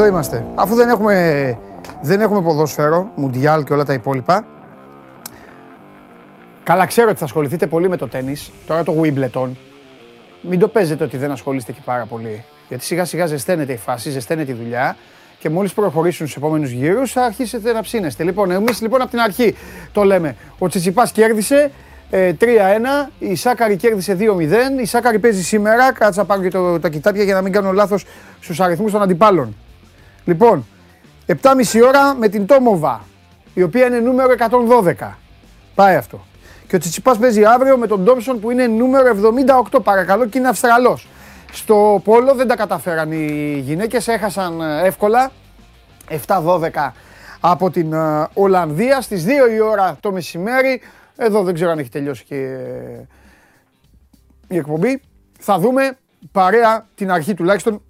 Εδώ είμαστε. Αφού δεν έχουμε, δεν έχουμε ποδόσφαιρο, μουντιάλ και όλα τα υπόλοιπα. Καλά ξέρω ότι θα ασχοληθείτε πολύ με το τέννις. Τώρα το Wimbledon. Μην το παίζετε ότι δεν ασχολείστε και πάρα πολύ. Γιατί σιγά σιγά ζεσταίνεται η φάση, ζεσταίνεται η δουλειά και μόλις προχωρήσουν στους επόμενους γύρους θα αρχίσετε να ψήνεστε. Λοιπόν, εμείς λοιπόν από την αρχή το λέμε. Ο Τσιτσιπάς κέρδισε, 3-1. Ε, η Σάκαρη κέρδισε 2-0. Η Σάκαρη παίζει σήμερα. Κάτσα πάρω και το, τα κοιτάπια για να μην κάνω λάθος στους αριθμούς των αντιπάλων. Λοιπόν, 7.30 ώρα με την Τόμοβα, η οποία είναι νούμερο 112. Πάει αυτό. Και ο Τσιτσιπάς παίζει αύριο με τον Ντόμψον που είναι νούμερο 78. Παρακαλώ και είναι Αυστραλός. Στο Πόλο δεν τα καταφέραν οι γυναίκες, έχασαν ε, εύκολα. 7-12 από την ε, Ολλανδία στις 2 η ώρα το μεσημέρι. Εδώ δεν ξέρω αν έχει τελειώσει και ε, η Θα δούμε παρέα την αρχή τουλάχιστον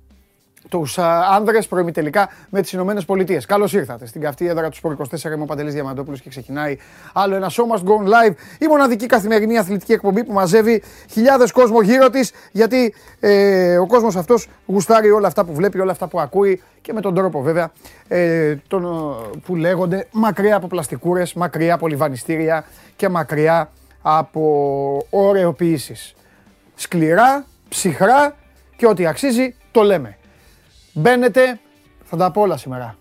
τους άνδρες προημιτελικά με τις Ηνωμένες Πολιτείες. Καλώς ήρθατε στην καυτή έδρα του Σπορ 24. Είμαι ο Παντελής Διαμαντόπουλος και ξεκινάει άλλο ένα Show Must Go Live. Η μοναδική καθημερινή αθλητική εκπομπή που μαζεύει χιλιάδες κόσμο γύρω της. Γιατί ε, ο κόσμος αυτός γουστάρει όλα αυτά που βλέπει, όλα αυτά που ακούει και με τον τρόπο βέβαια ε, τον, που λέγονται μακριά από πλαστικούρες, μακριά από λιβανιστήρια και μακριά από ωρεοποιήσει. Σκληρά, ψυχρά και ό,τι αξίζει το λέμε. Μπαίνετε, θα τα πω όλα σήμερα.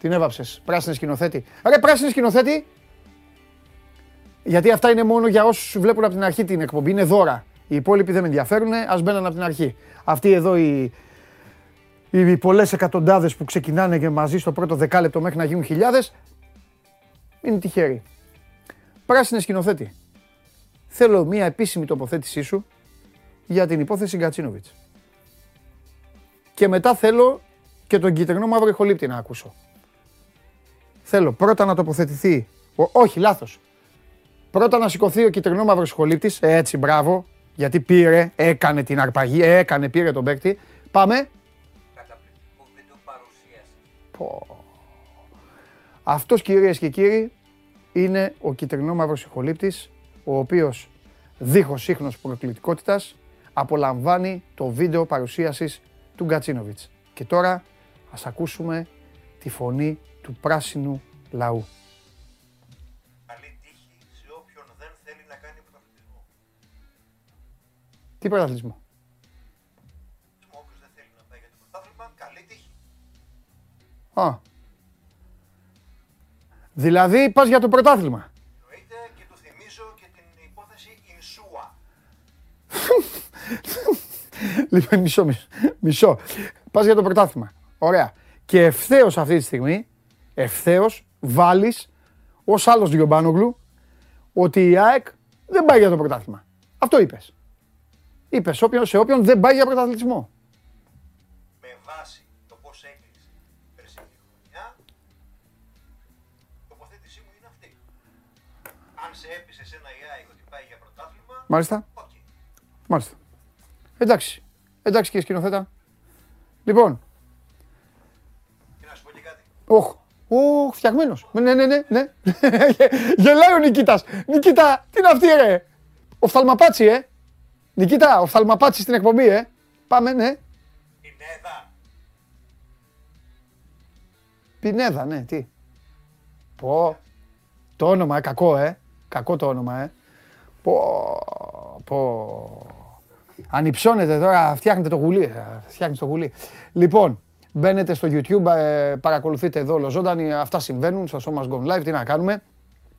Την έβαψες. Πράσινη σκηνοθέτη. Ρε, πράσινη σκηνοθέτη. Γιατί αυτά είναι μόνο για όσους βλέπουν από την αρχή την εκπομπή. Είναι δώρα. Οι υπόλοιποι δεν με ενδιαφέρουν. Α μπαίνουν από την αρχή. Αυτοί εδώ οι, οι πολλές εκατοντάδες που ξεκινάνε και μαζί στο πρώτο δεκάλεπτο μέχρι να γίνουν χιλιάδες. Είναι τυχαίροι. Πράσινη σκηνοθέτη. Θέλω μία επίσημη τοποθέτησή σου για την υπόθεση Γκατσίνοβιτς. Και μετά θέλω και τον κυτρινό μαύρο ηχολήπτη να ακούσω. Θέλω πρώτα να τοποθετηθεί. όχι, λάθος. Πρώτα να σηκωθεί ο κυτρινό μαύρο ηχολήπτη. Έτσι, μπράβο. Γιατί πήρε, έκανε την αρπαγή, έκανε, πήρε τον παίκτη. Πάμε. Πω. Αυτός κυρίες και κύριοι είναι ο κυτρινό μαύρο ηχολήπτης, ο οποίος δίχως ίχνος προκλητικότητας απολαμβάνει το βίντεο παρουσίασης του Γκατσίνοβιτς. Και τώρα ας ακούσουμε τη φωνή του πράσινου λαού. Καλή τύχη σε όποιον δεν θέλει να κάνει πρωταθλητισμό. Τι πρωταθλητισμό; Όποιος δεν θέλει να πάει για το πρωτάθλημα, καλή τύχη. Α. Δηλαδή πας για το πρωτάθλημα. Εννοείται και του θυμίζω και την υπόθεση Ινσούα. Λοιπόν, μισό, μισό. μισό. Πας για το πρωτάθλημα. Ωραία. Και ευθέως αυτή τη στιγμή, ευθέως βάλεις ως άλλος Διομπάνογλου ότι η ΑΕΚ δεν πάει για το πρωτάθλημα. Αυτό είπες. Είπες σε όποιον δεν πάει για πρωταθλητισμό. Με βάση το πώς έκλεισε η περσινή χρονιά, η τοποθέτησή μου είναι αυτή. Αν σε έπεισε ένα η ΑΕΚ ότι πάει για πρωτάθλημα, Μάλιστα. οκ. Μάλιστα. Εντάξει. Εντάξει κύριε σκηνοθέτα. Λοιπόν. Και να σου πω και κάτι. Όχ. Όχ, φτιαγμένος. Ναι, ναι, ναι, ναι. Γελάει ο Νικήτας. Νικήτα, τι είναι αυτή, ρε; Οφθαλμαπάτσι, ε. Νικήτα, οφθαλμαπάτσι στην εκπομπή, ε. Πάμε, ναι. Πινέδα. Πινέδα, ναι, τι. Πω. Το όνομα, ε, κακό, ε. Κακό το όνομα, ε. Πω, πω. Αν υψώνετε τώρα, φτιάχνετε το γουλί. ε, Φτιάχνετε το γουλί. Λοιπόν, μπαίνετε στο YouTube, ε, παρακολουθείτε εδώ ολοζώντανοι. Αυτά συμβαίνουν στο Show Must Go Live. Τι να κάνουμε.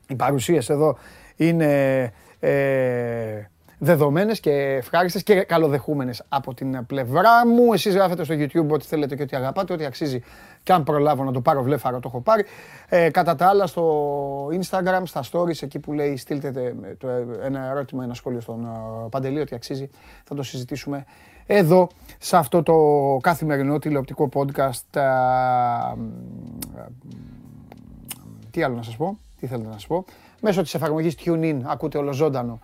Οι παρουσίες εδώ είναι ε, δεδομένες και ευχάριστες και καλοδεχούμενες από την πλευρά μου. Εσείς γράφετε στο YouTube ό,τι θέλετε και ό,τι αγαπάτε, ό,τι αξίζει και αν προλάβω να το πάρω βλέφαρο το έχω πάρει. Ε, κατά τα άλλα στο Instagram, στα stories, εκεί που λέει στείλτε τε- το, ένα ερώτημα, ένα σχόλιο στον ε, Παντελή, ό,τι αξίζει, θα το συζητήσουμε εδώ, σε αυτό το καθημερινό τηλεοπτικό podcast. α, μ, τι άλλο να σας πω, τι θέλετε να σας πω. Μέσω της εφαρμογής TuneIn ακούτε ολοζώντανο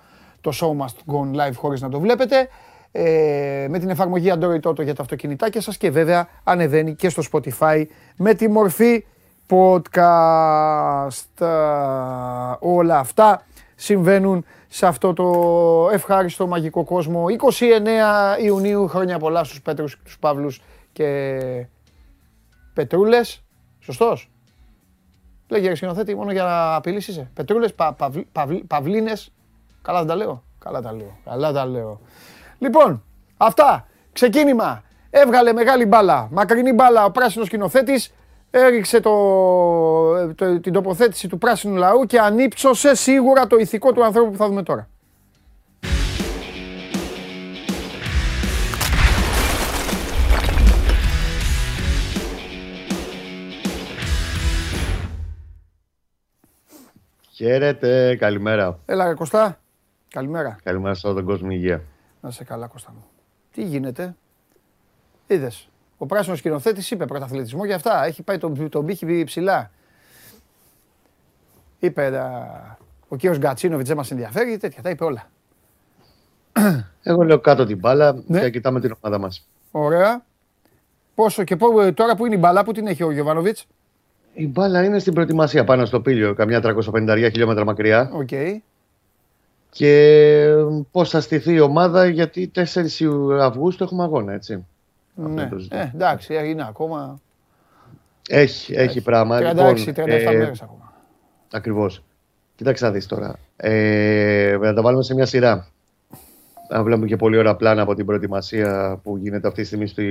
το show must go on live χωρίς να το βλέπετε. Ε, με την εφαρμογή Android Auto για τα αυτοκινητάκια σας και βέβαια ανεβαίνει και στο Spotify με τη μορφή podcast. Α, Όλα αυτά συμβαίνουν σε αυτό το ευχάριστο μαγικό κόσμο. 29 Ιουνίου, χρόνια πολλά στους Πέτρους, τους Παύλους και Πετρούλες. Σωστός. Λέγε σκηνοθέτη, μόνο για να απειλήσεις είσαι. Πετρούλες, πα, παυλίνες. Καλά δεν τα λέω. Καλά τα λέω. Καλά τα λέω. Λοιπόν, αυτά. Ξεκίνημα. Έβγαλε μεγάλη μπάλα. Μακρινή μπάλα ο πράσινος σκηνοθέτης. Έριξε το, το, την τοποθέτηση του πράσινου λαού και ανύψωσε σίγουρα το ηθικό του ανθρώπου που θα δούμε τώρα. Χαίρετε, καλημέρα. Έλα, Κωστά. Καλημέρα. Καλημέρα σε όλο τον κόσμο υγεία. Να σε καλά, Κώστα μου. Τι γίνεται; Είδες. Ο πράσινος σκηνοθέτης είπε πρωταθλητισμό για αυτά. Έχει πάει τον, τον πύχη ψηλά. Είπε ο κύριος Γκατσίνοβιτς δεν μας ενδιαφέρει, τέτοια. Τα είπε όλα. Εγώ λέω κάτω την μπάλα ναι. και κοιτάμε την ομάδα μας. Ωραία. Πόσο και πό, τώρα που είναι η μπάλα, που την έχει ο Γιωβάνοβιτς; Η μπάλα είναι στην προετοιμασία πάνω στο πύλιο, καμιά 350 χιλιόμετρα μακριά. Okay. Και πώς θα στηθεί η ομάδα, γιατί 4 Αυγούστου έχουμε αγώνα, έτσι. Ναι, ε, εντάξει, είναι ακόμα. Έχει, έχει πράγμα. 36-37 λοιπόν, ε, μέρες ακόμα. Ακριβώς. Κοίταξε να δεις τώρα. Ε, να τα βάλουμε σε μια σειρά. Αν βλέπουμε και πολύ ωραία πλάνα από την προετοιμασία που γίνεται αυτή τη στιγμή στη,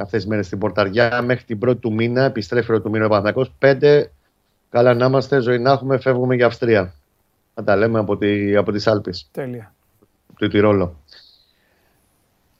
αυτές τις μέρες στην Πορταριά. Μέχρι την πρώτη του μήνα, επιστρέφει ο του μήνα ο Παναθηναϊκός. Πέντε, καλά να είμαστε, ζωή να έχουμε, φεύγουμε για Αυστρία. Να τα λέμε από, τη, από τις Άλπεις. Τέλεια. Του Τυρόλο.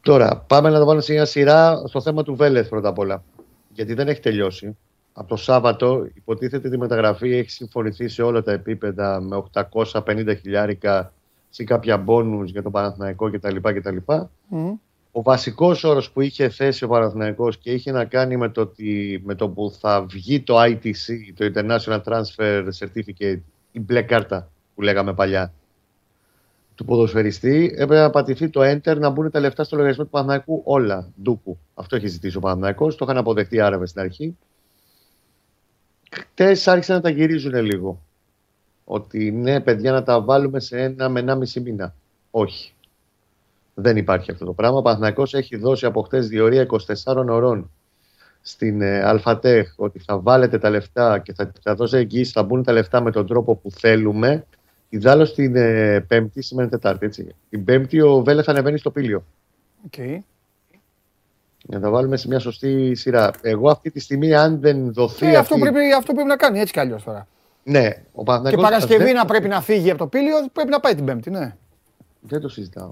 Τώρα, πάμε να το βάλουμε σε μια σειρά στο θέμα του Βέλεθ πρώτα απ' όλα. Γιατί δεν έχει τελειώσει. Από το Σάββατο υποτίθεται ότι η μεταγραφή έχει συμφωνηθεί σε όλα τα επίπεδα με 850 χιλιάρικα σε κάποια μπόνους για το Παναθηναϊκό κτλ. κτλ. Mm. Ο βασικός όρος που είχε θέσει ο Παναθηναϊκός και είχε να κάνει με το, ότι, με το που θα βγει το ITC, το International Transfer Certificate, η μπλε κάρτα που λέγαμε παλιά, του ποδοσφαιριστή, έπρεπε να πατηθεί το enter να μπουν τα λεφτά στο λογαριασμό του Παναθηναϊκού όλα, ντούκου. Αυτό έχει ζητήσει ο Παναθηναϊκός, το είχαν αποδεχτεί Άραβες στην αρχή. Χτες άρχισαν να τα γυρίζουν λίγο ότι ναι, παιδιά, να τα βάλουμε σε ένα με ένα μισή μήνα. Όχι. Δεν υπάρχει αυτό το πράγμα. Ο Παναθηναϊκός έχει δώσει από χτες διορία 24 ωρών στην ε, Αλφατέχ ότι θα βάλετε τα λεφτά και θα, θα δώσει εγγύηση, θα μπουν τα λεφτά με τον τρόπο που θέλουμε. Ιδάλω την ε, Πέμπτη σημαίνει Τετάρτη. Έτσι. Την Πέμπτη ο Βέλε θα ανεβαίνει στο πήλιο. Okay. Για να τα βάλουμε σε μια σωστή σειρά. Εγώ αυτή τη στιγμή, αν δεν δοθεί. Ε, αυτό, πρέπει, αυτό πρέπει να κάνει έτσι κι αλλιώς τώρα. Ναι, ο Και Παρασκευή να πρέπει να φύγει από το Πήλιο, πρέπει να πάει την Πέμπτη, ναι. Δεν το συζητάω.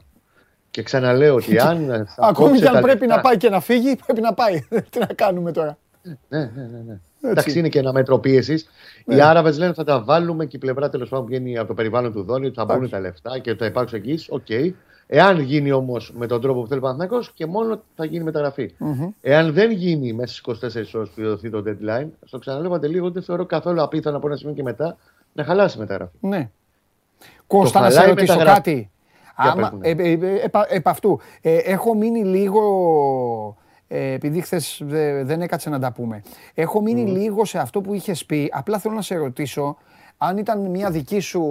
Και ξαναλέω ότι αν. Ακόμη και αν πρέπει να πάει και να φύγει, πρέπει να πάει. Τι να κάνουμε τώρα. Ναι, ναι, ναι. ναι. Εντάξει, είναι και ένα μέτρο πίεσης. Ναι. Οι Άραβες λένε θα τα βάλουμε και η πλευρά τέλος πάντων που βγαίνει από το περιβάλλον του Δόνιου, θα μπουν τα λεφτά και θα υπάρξουν εκεί. OK. Okay. Εάν γίνει όμως με τον τρόπο που θέλει ο Παναθηναϊκός και μόνο θα γίνει μεταγραφή. Mm-hmm. Εάν δεν γίνει μέσα στις 24 ώρες που δοθεί το deadline, στο ξαναλέω Παντελή, εγώ δεν θεωρώ καθόλου απίθανο από ένα σημείο και μετά να χαλάσει η μεταγραφή. Ναι. Κώστα, να σε ρωτήσω κάτι. Άμα, ε, ε, ε, επ' αυτού. Ε, έχω μείνει λίγο. Ε, επειδή χθες δεν έκατσε να τα πούμε. Έχω μείνει mm. λίγο σε αυτό που είχες πει. Απλά θέλω να σε ρωτήσω αν ήταν μια δική σου,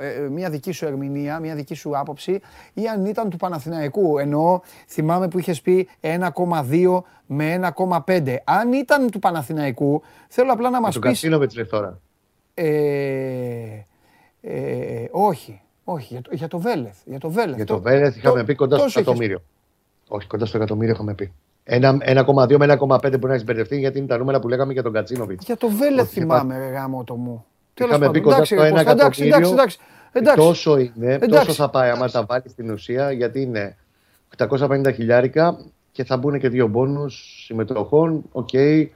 ε, ε, μια δική σου ερμηνεία, μια δική σου άποψη ή αν ήταν του Παναθηναϊκού. Εννοώ, θυμάμαι που είχες πει 1,2 με 1,5. Αν ήταν του Παναθηναϊκού, θέλω απλά να μας πεις... Του Κασίνοβιτς λες τώρα. Ε, ε, όχι, όχι, για το, για το Βέλεθ. Για το Βέλεθ, για το Βέλεθ είχαμε το, πει κοντά στο εκατομμύριο. Όχι, κοντά στο εκατομμύριο είχαμε πει. 1,2 με 1,5 μπορεί να έχει μπερδευτεί γιατί είναι τα νούμερα που λέγαμε για τον Κατσίνοβιτς. Για το Βέλεθ θυμάμαι, ρε γάμο το μου. Είχαμε πει κοντά στο 1 εκατομμύριο. Τόσο είναι, τόσο θα πάει άμα τα βάλει στην ουσία, γιατί είναι 850 χιλιάρικα και θα μπουν και δύο μπόνους συμμετοχών. OK, okay,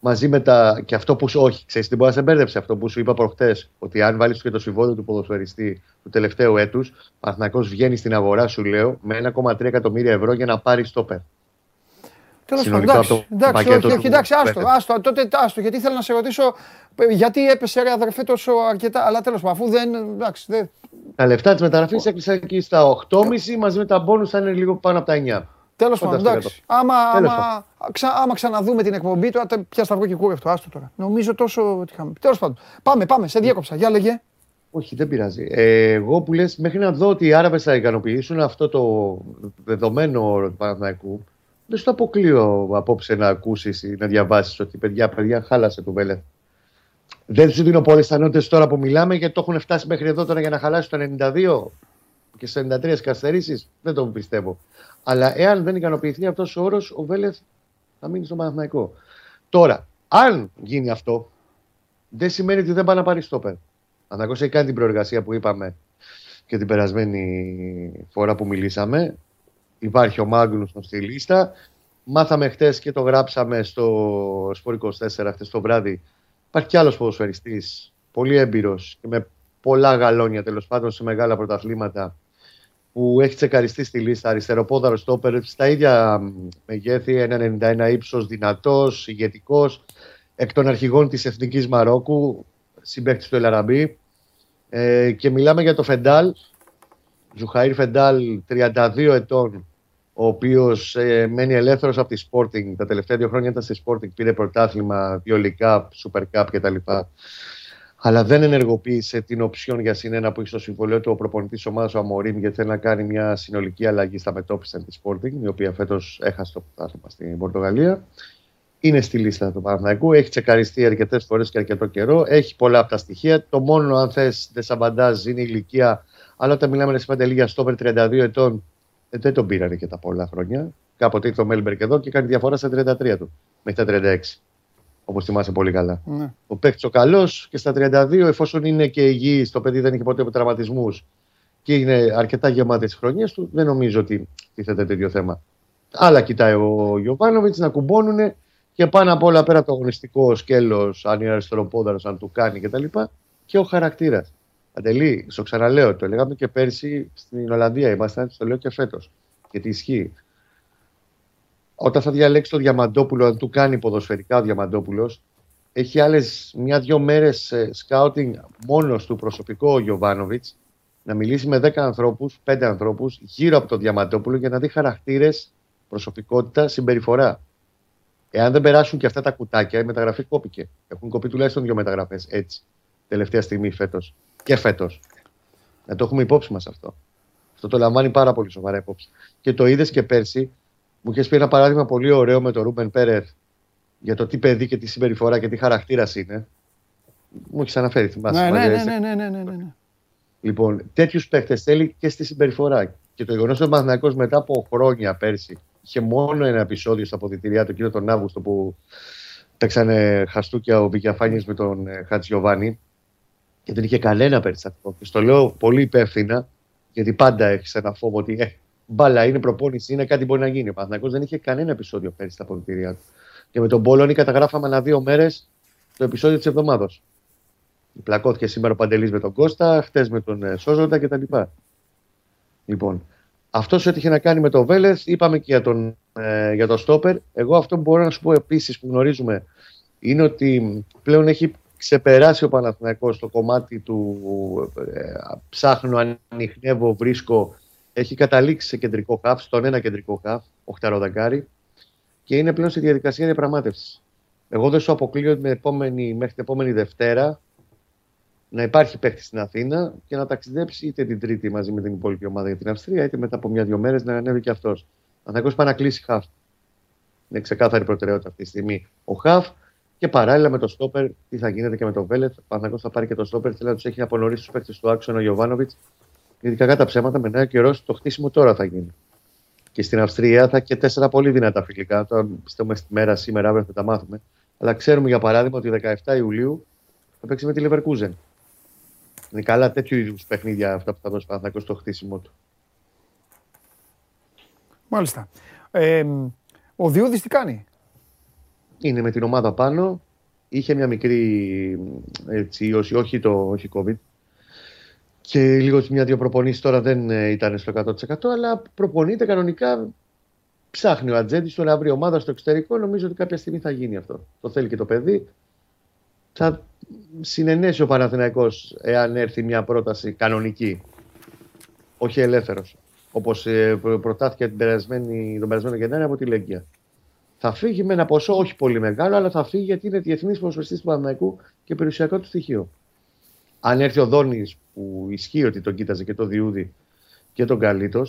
μαζί με τα. και αυτό που σου. Όχι, ξέρεις τι μπορεί να σε μπέρδεψε αυτό που σου είπα προχτές. Ότι αν βάλεις και το συμβόλαιο του ποδοσφαιριστή του τελευταίου έτους, ο βγαίνει στην αγορά, σου λέω, με 1,3 εκατομμύρια ευρώ για να πάρεις στόπερ. Τέλος πάντων, εντάξει, εντάξει, όχι, όχι, εντάξει, άστο, άστο, τότε άστο, γιατί ήθελα να σε ρωτήσω γιατί έπεσε ρε αδερφέ τόσο αρκετά, αλλά τέλος πάντων, αφού δεν, εντάξει, δεν... Τα λεφτά της μεταγραφής έκλεισαν εκεί στα 8,5 μαζί με τα μπόνους θα είναι λίγο πάνω από τα 9. Τέλος πάντων, εντάξει. Άμα, άμα, ξα, άμα ξαναδούμε την εκπομπή, τώρα πια σταυρό και κούρευτο, άστο τώρα. Νομίζω τόσο ότι είχαμε. Τέλος πάντων, πάμε, πάμε, σε διέκοψα, για λέγε. Όχι, δεν πειράζει. Ε, εγώ που λες, μέχρι να δω ότι οι Άραβες θα ικανοποιήσουν αυτό το δεδομένο του Παναθηναϊκού, δεν στο αποκλείω απόψε να ακούσεις ή να διαβάσεις ότι παιδιά, παιδιά, χάλασε το Βέλεθ. Δεν σου δίνω πολλές πιθανότητε τώρα που μιλάμε γιατί το έχουν φτάσει μέχρι εδώ τώρα για να χαλάσει το 92 και σε 93 καθυστερήσει. Δεν το πιστεύω. Αλλά εάν δεν ικανοποιηθεί αυτός ο όρος, ο Βέλεθ θα μείνει στο Παναθηναϊκό. Τώρα, αν γίνει αυτό, δεν σημαίνει ότι δεν πάει να πάρει στόπερ. Αν έχει κάνει την προεργασία που είπαμε και την περασμένη φορά που μιλήσαμε. Υπάρχει ο Μάγνουσον στη λίστα. Μάθαμε χτες και το γράψαμε στο Σπορ 24 χτες το βράδυ. Υπάρχει κι άλλος ποδοσφαιριστής, πολύ έμπειρος και με πολλά γαλόνια τέλος πάντων σε μεγάλα πρωταθλήματα που έχει τσεκαριστεί στη λίστα αριστεροπόδαρος στόπερ στα ίδια μεγέθη, 1,91 ύψος, δυνατός, ηγετικός, εκ των αρχηγών της Εθνικής Μαρόκου, συμπέκτη του Ελαραμπή. Ε, και μιλάμε για το Φεντάλ, Ζουχαήρ Φεντάλ, 32 ετών, ο οποίος ε, μένει ελεύθερος από τη Sporting. Τα τελευταία δύο χρόνια ήταν στη Sporting, πήρε πρωτάθλημα, βιολικά, Super Cup κτλ. Αλλά δεν ενεργοποίησε την οψιόν για συνένα που έχει στο συμβολίο του ο προπονητής ομάδας ο Αμορίμ, γιατί θέλει να κάνει μια συνολική αλλαγή στα μετώπιση της Sporting, η οποία φέτος έχασε το πρωτάθλημα στην Πορτογαλία είναι στη λίστα του Παναθηναϊκού. Έχει τσεκαριστεί αρκετές φορές και αρκετό καιρό. Έχει πολλά από τα στοιχεία. Το μόνο, αν θες, δεν σαμπαντάζει είναι η ηλικία. Αλλά όταν μιλάμε σε πέντε λίγα στόπερ 32 ετών, ε, δεν τον πήρανε και τα πολλά χρόνια. Κάποτε ήρθε ο Μέλμπερκ εδώ και κάνει διαφορά στα 33 του, μέχρι τα 36. Όπως θυμάσαι πολύ καλά. Ναι. Ο παίκτης ο καλός και στα 32, εφόσον είναι και υγιή, το παιδί δεν έχει ποτέ τραυματισμούς και είναι αρκετά γεμάτες τι χρονιές του, δεν νομίζω ότι τίθεται τέτοιο θέμα. Άλλα κοιτάει ο Γιωβάνοβιτς να κουμπώνουν και πάνω απ' όλα πέρα το αγωνιστικό σκέλος, αν είναι αριστεροπόδαρος, αν του κάνει κτλ. Και, και ο χαρακτήρας. Αντελή, στο ξαναλέω, το λέγαμε και πέρσι στην Ολλανδία, ήμασταν, το λέω και φέτος. Γιατί ισχύει. Όταν θα διαλέξει το Διαμαντόπουλο, αν του κάνει ποδοσφαιρικά ο Διαμαντόπουλος, έχει άλλες μια-δυο μέρες σκάουτινγκ μόνος του προσωπικό ο Γιωβάνοβιτς να μιλήσει με 10 ανθρώπους, 5 ανθρώπους γύρω από το Διαμαντόπουλο για να δει χαρακτήρες, προσωπικότητα, συμπεριφορά. Εάν δεν περάσουν και αυτά τα κουτάκια, η μεταγραφή κόπηκε. Έχουν κοπεί τουλάχιστον δύο μεταγραφές έτσι. Τελευταία στιγμή φέτος. Και φέτος. Να το έχουμε υπόψη μας αυτό. Αυτό το λαμβάνει πάρα πολύ σοβαρά υπόψη. Και το είδες και πέρσι. Μου είχες πει ένα παράδειγμα πολύ ωραίο με τον Ρούμπεν Πέρερ για το τι παιδί και τι συμπεριφορά και τι χαρακτήρας είναι. Μου έχεις αναφέρει, θυμάσαι. Ναι, ναι, ναι, ναι, ναι, ναι, ναι. Λοιπόν, τέτοιους παίχτε θέλει και στη συμπεριφορά. Και το γεγονός ότι ο μετά από χρόνια πέρσι είχε μόνο ένα επεισόδιο στα αποδητηριά του εκείνο τον Αύγουστο που παίξανε χαστούκια ο Βικιαφάνη με τον ε, Χατζιωβάνη και δεν είχε κανένα περιστατικό. Και στο λέω πολύ υπεύθυνα, γιατί πάντα έχεις ένα φόβο ότι ε, μπάλα είναι προπόνηση, είναι κάτι μπορεί να γίνει. Ο Παναθηναϊκός δεν είχε κανένα επεισόδιο πέρυσι στα αποδητηριά του. Και με τον Πόλωνη καταγράφαμε ανά δύο μέρες το επεισόδιο της εβδομάδα. Πλακώθηκε σήμερα ο Παντελής με τον Κώστα, χτες με τον ε, Σόζοντα κτλ. Λοιπόν, αυτός ό,τι είχε να κάνει με το Βέλεθ, είπαμε και για τον, ε, για το Στόπερ. Εγώ αυτό που μπορώ να σου πω επίσης που γνωρίζουμε είναι ότι πλέον έχει ξεπεράσει ο Παναθηναϊκός το κομμάτι του ε, ψάχνω, ανοιχνεύω, βρίσκω. Έχει καταλήξει σε κεντρικό χαφ, στον ένα κεντρικό χαφ, οχταροδακάρι, και είναι πλέον στη διαδικασία διαπραγμάτευσης. Εγώ δεν σου αποκλείω μέχρι την επόμενη Δευτέρα να υπάρχει παίχτη στην Αθήνα και να ταξιδέψει είτε την Τρίτη μαζί με την υπόλοιπη ομάδα για την Αυστρία, είτε μετά από μια-δύο μέρες να ανέβει και αυτός. Αθηνακό πάει να κλείσει χαφ. Είναι ξεκάθαρη προτεραιότητα αυτή τη στιγμή ο χαφ και παράλληλα με το στόπερ, τι θα γίνεται και με το Βέλετ. Ο Παναγό θα πάρει και το στόπερ. Θέλει να τους έχει απονορίσει τους παίχτε του άξονα ο Γιωβάνοβιτς. Γιατί κακά τα ψέματα με νέο καιρό το χτίσιμο τώρα θα γίνει. Και στην Αυστρία θα και τέσσερα πολύ δυνατά φιλικά. Τώρα πιστεύουμε στη μέρα σήμερα, αύριο θα τα μάθουμε. Αλλά ξέρουμε για παράδειγμα ότι 17 Ιουλίου θα παίξει με τη Λεβερκούζεν. Είναι καλά τέτοιου είδους παιχνίδια αυτά που θα δώσει Παναθηναϊκός στο χτίσιμο του. Μάλιστα. Ε, ο Διούδης τι κάνει; Είναι με την ομάδα πάνω. Είχε μια μικρή έτσι, όχι, το, όχι COVID. Και λίγο μια-δύο προπονήσεις τώρα δεν ε, ήταν στο 100% αλλά προπονείται κανονικά. Ψάχνει ο Ατζέντης τώρα να βρει ομάδα στο εξωτερικό. Νομίζω ότι κάποια στιγμή θα γίνει αυτό. Το θέλει και το παιδί. Θα συνενέσει ο Παναθηναϊκός εάν έρθει μια πρόταση κανονική, όχι ελεύθερος. Όπως ε, προτάθηκε την περασμένη, τον περασμένο Γενάρη από τη Λέγκια. Θα φύγει με ένα ποσό όχι πολύ μεγάλο, αλλά θα φύγει γιατί είναι διεθνής προσφεστή του Παναθηναϊκού και περιουσιακό του στοιχείο. Αν έρθει ο Δόνης που ισχύει ότι τον κοίταζε και το Διούδη και τον Καλίτο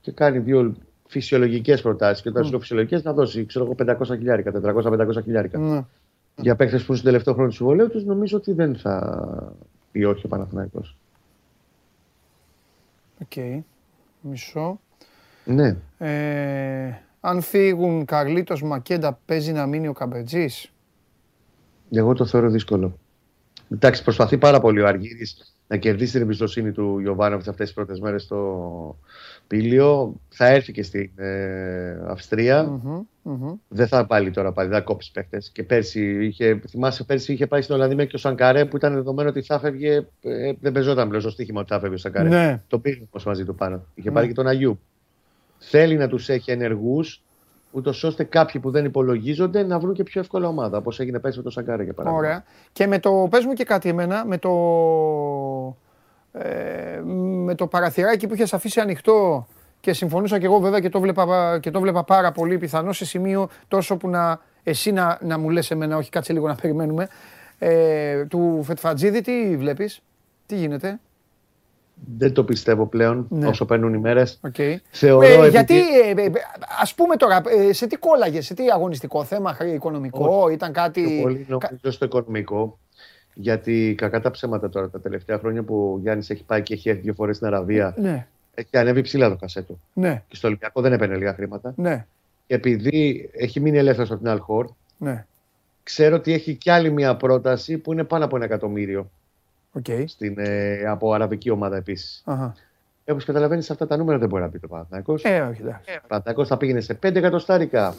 και κάνει δύο φυσιολογικές προτάσεις. Και όταν σου λέω φυσιολογικές, να δώσει ξέρω εγώ 500 χιλιάρικα, 400-500 χιλιάρικα. Ναι. Για παίκτε που είναι στον τελευταίο χρόνο του συμβολέου τους, νομίζω ότι δεν θα πει όχι ο Παναθηναϊκός. Οκ. Μισό. Ναι. Ε, αν φύγουν Καρλίτος Μακέντα, παίζει να μείνει ο Καμπετζής; Εγώ το θεωρώ δύσκολο. Εντάξει, προσπαθεί πάρα πολύ ο Αργύρης να κερδίσει την εμπιστοσύνη του Γιοβάνοβιτς αυτές τις πρώτες μέρες στο Πήλιο. Θα έρθει και στην ε, Αυστρία Μμμ, μμμ. Δεν θα πάλι τώρα πάλι, δεν θα κόψει παίχτες. Και πέρσι είχε, θυμάσαι, πέρσι είχε πάει στην Ολλανδία και ο Σανκαρέ που ήταν δεδομένο ότι θα φεύγει. Ε, δεν παίζονταν πλέον στο στοίχημα ότι θα φεύγει ο Σανκαρέ. Ναι. Το πήρε όμως μαζί του πάνω. Είχε Ναι. πάρει και τον Αγιούμπ. Θέλει να τους έχει ενεργούς, ούτως ώστε κάποιοι που δεν υπολογίζονται να βρουν και πιο εύκολα ομάδα. Όπως έγινε πέρσι με τον Σανκαρέ για παράδειγμα. Ωραία. Και με το, πες μου και κάτι εμένα, με το, ε, με το παραθυράκι που είχες αφήσει ανοιχτό και συμφωνούσα και εγώ βέβαια και το βλέπα, και το βλέπα πάρα πολύ πιθανό σε σημείο τόσο που να, εσύ να, να μου λες εμένα, όχι κάτσε λίγο να περιμένουμε, ε, του Φετφατζίδη τι βλέπεις, τι γίνεται, Δεν το πιστεύω πλέον Ναι. όσο παίρνουν οι μέρες. οκ. Θεωρώ Ε, επειδή- γιατί, ε, ε, ας πούμε τώρα, ε, σε τι κόλλαγες, σε τι αγωνιστικό θέμα, χρ- οικονομικό, ήταν κάτι... Πιο πολύ κα- νομίζω στο οικονομικό. Γιατί κακά τα ψέματα τώρα τα τελευταία χρόνια που ο Γιάννης έχει πάει και έχει έρθει δύο φορές στην Αραβία, Ναι, έχει ανέβει ψηλά το κασέ του. ναι, Και στο Ολυμπιακό δεν έπαιρνε λίγα χρήματα. ναι, Και επειδή έχει μείνει ελεύθερος από την Αλ Χορ, ναι, ξέρω ότι έχει κι άλλη μια πρόταση που είναι πάνω από ένα εκατομμύριο οκ. στην, ε, από αραβική ομάδα επίσης. Αχα. Ε, Όπως καταλαβαίνεις, αυτά τα νούμερα δεν μπορεί να πει ο Παναθηναϊκός. Ε, όχι, εντάξει. Ο Παναθηναϊκός θα πήγαινε σε 5 εκατοστάρικα.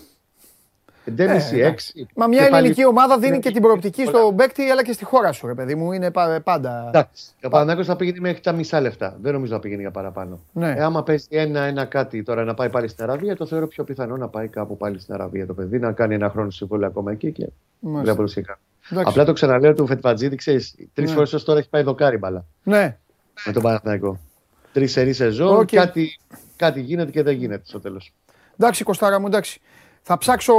5,5, Ε, 6. Μα μια ελληνική ομάδα δίνει και την προοπτική στον παίκτη, αλλά και στη χώρα σου, ρε παιδί μου. Είναι πα- πάντα. Εντάξει. Ο Παναθηναϊκός θα πήγαινε μέχρι τα μισά λεφτά. Δεν νομίζω να πήγαινε για παραπάνω. Ναι. Ε, άμα παίζει ένα-ένα κάτι τώρα να πάει πάλι στην Αραβία, το θεωρώ πιο πιθανό να πάει κάπου πάλι στην Αραβία το παιδί, να κάνει ένα χρόνο συμβόλαιο ακόμα εκεί και Μάλιστα. Δεν μπορούσε να κάνει. Εντάξει. Απλά το ξαναλέω του Φετφατζίδη, ξέρεις, τρεις Ναι. φορές ως τώρα έχει πάει δοκάρι μπαλά Ναι, με τον Παναθηναϊκό. Τρεις σερί σεζόν, Οκ. κάτι, κάτι γίνεται και δεν γίνεται στο τέλος. εντάξει, Κωστάρα μου, εντάξει. Θα ψάξω,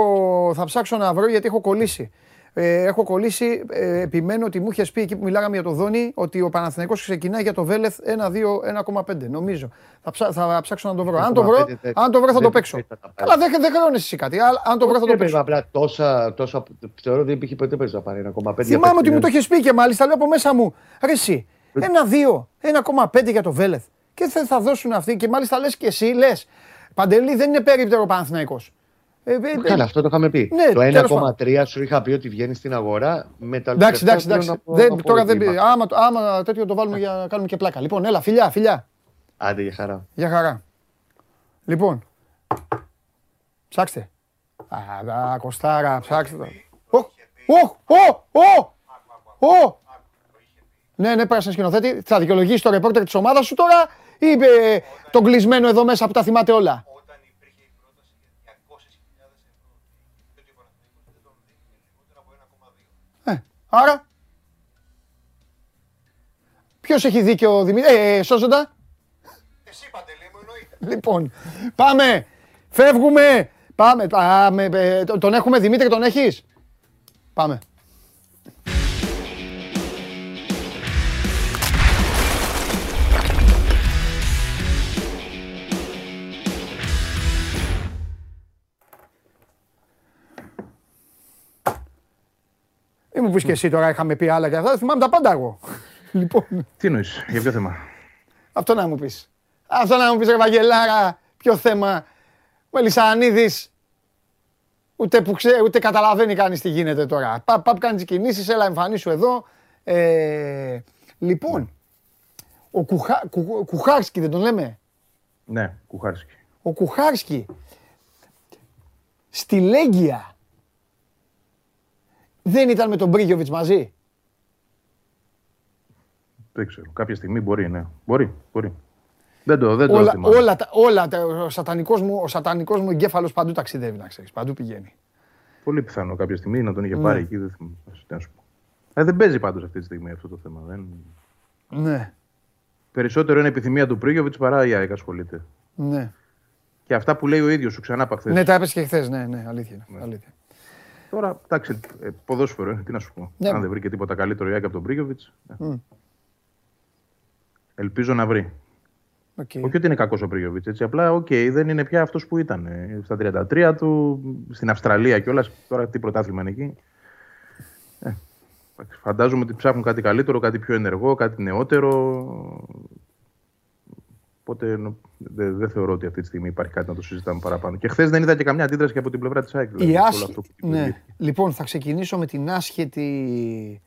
θα ψάξω να βρω γιατί έχω κολλήσει. Ε, έχω κολλήσει, ε, επιμένω ότι μου είχε πει εκεί που μιλάγαμε για το Δόνι ότι ο Παναθηναϊκός ξεκινάει για το Βέλεθ 1-2-1,5 νομίζω. Θα, ψά, θα ψάξω να το βρω. Αν το βρω, 1,5 δεν- αν το βρω θα το δεν παίξω. θα τα πάρει. Αλλά δεν, δεν χρεώνεσαι εσύ κάτι. Αλλά αν το βρω θα το Δεν παίξω. Απλά τόσα, τόσα, θεωρώ ότι υπήρχε ποτέ παίζει να πάρει 1,5. Θυμάμαι ότι μου το έχει πει και μάλιστα λέω από μέσα μου. Ρε εσύ, ένα 2, 1,5 για το Βέλεθ. Και δεν θα δώσουν αυτοί. Και μάλιστα λες και εσύ, λες. Παντελή δεν είναι περίπτερο ο Παναθηναϊκός. Ε, ε, ε, Καλά, αυτό το είχαμε πει. Ναι, το τέλος 1,3 σου είχα πει ότι βγαίνει στην αγορά με τα Εντάξει, εντάξει, λεφτά εντάξει. πλέον Δεν, από- τώρα από δεν, βήμα. άμα, το- άμα τέτοιο το βάλουμε για να κάνουμε και πλάκα. Λοιπόν, έλα, φιλιά, φιλιά. Άντε για χαρά. Για χαρά. Λοιπόν, ψάξτε. Α, δα, Κωστάρα, ψάξτε. το. Οχ, οχ, οχ, οχ, οχ. Ναι, ναι, πράσινο σκηνοθέτη. Θα δικαιολογήσει το ρεπόρτερ της ομάδας σου τώρα ή ε, τον κλεισμένο εδώ μέσα που τα θυμάται όλα; Όταν υπήρχε η πρόταση για 200.000 ευρώ, είπε ότι ο Παναθηναϊκός δεν τον δίνει λιγότερο από 1,2. Ε, άρα. Ποιος έχει δίκιο, Δημήτρη; Ε, ε, σώζοντα. Εσύ Παντελή μου εννοείται. Λοιπόν, πάμε. Φεύγουμε. Πάμε. πάμε. ε, τον- Τον έχουμε, Δημήτρη, τον έχεις; Πάμε. Μην μου πεις και εσύ τώρα είχαμε πει άλλα και αυτά, θυμάμαι τα πάντα εγώ. Λοιπόν, Τι εννοείς, για ποιο θέμα; αυτό να μου πεις. Αυτό να μου πεις ρε Βαγγελάρα, ποιο θέμα. Ο Ελισανίδης, ούτε, που ξέ, ούτε καταλαβαίνει κανείς τι γίνεται τώρα. Παπ, παπ κάνεις τις κινήσεις, έλα εμφανίσου εδώ. Ε, λοιπόν, ο Κουχά, Κου- Κουχάρσκι δεν τον λέμε; Ναι, Κουχάρσκι. Ο Κουχάρσκι στη Λέγκια δεν ήταν με τον Μπρίγιοβιτς μαζί; Δεν ξέρω. Κάποια στιγμή μπορεί, ναι. Μπορεί, μπορεί. Δεν το, δεν το όλα, θυμάμαι. όλα, τα- όλα, τα- ο σατανικός μου, ο σατανικός μου εγκέφαλος παντού ταξιδεύει, να ξέρεις, παντού πηγαίνει. Πολύ πιθανό κάποια στιγμή να τον είχε Ναι. πάρει εκεί. Δεν θυμάμαι. Τι να σου πω. Ε, δεν παίζει πάντως αυτή τη στιγμή αυτό το θέμα. Δεν... Ναι, Περισσότερο είναι επιθυμία του Πρίγιοβιτ παρά η ΑΕΚ ασχολείται. ναι. Και αυτά που λέει ο ίδιος σου ξανά από χθες. Ναι, τα έπεσε και χθες. Ναι, ναι, αλήθεια. είναι, αλήθεια. Τώρα, εντάξει, ε, ποδόσφαιρο, ε, τι να σου πω. Ναι. Αν δεν βρήκε τίποτα καλύτερο η ΑΕΚ από τον Πρίγιοβιτς. Μμ. Ελπίζω να βρει. Οκ. Όχι ότι είναι κακός ο Πρίγιοβιτς. Έτσι. Απλά, οκ, δεν είναι πια αυτός που ήταν. ε, Στα 33 του, στην Αυστραλία κιόλας. Τώρα τι πρωτάθλημα είναι εκεί. Ε, εντάξει, φαντάζομαι ότι ψάχνουν κάτι καλύτερο, κάτι πιο ενεργό, κάτι νεότερο. Οπότε νο- δεν δεν θεωρώ ότι αυτή τη στιγμή υπάρχει κάτι να το συζητάμε παραπάνω. Και χθες δεν είδα και καμιά αντίδραση και από την πλευρά της ΑΕΚ. δηλαδή, Η σε όλο άσχη... αυτό που Ναι. δημιουργήθηκε. Λοιπόν, θα ξεκινήσω με την άσχετη,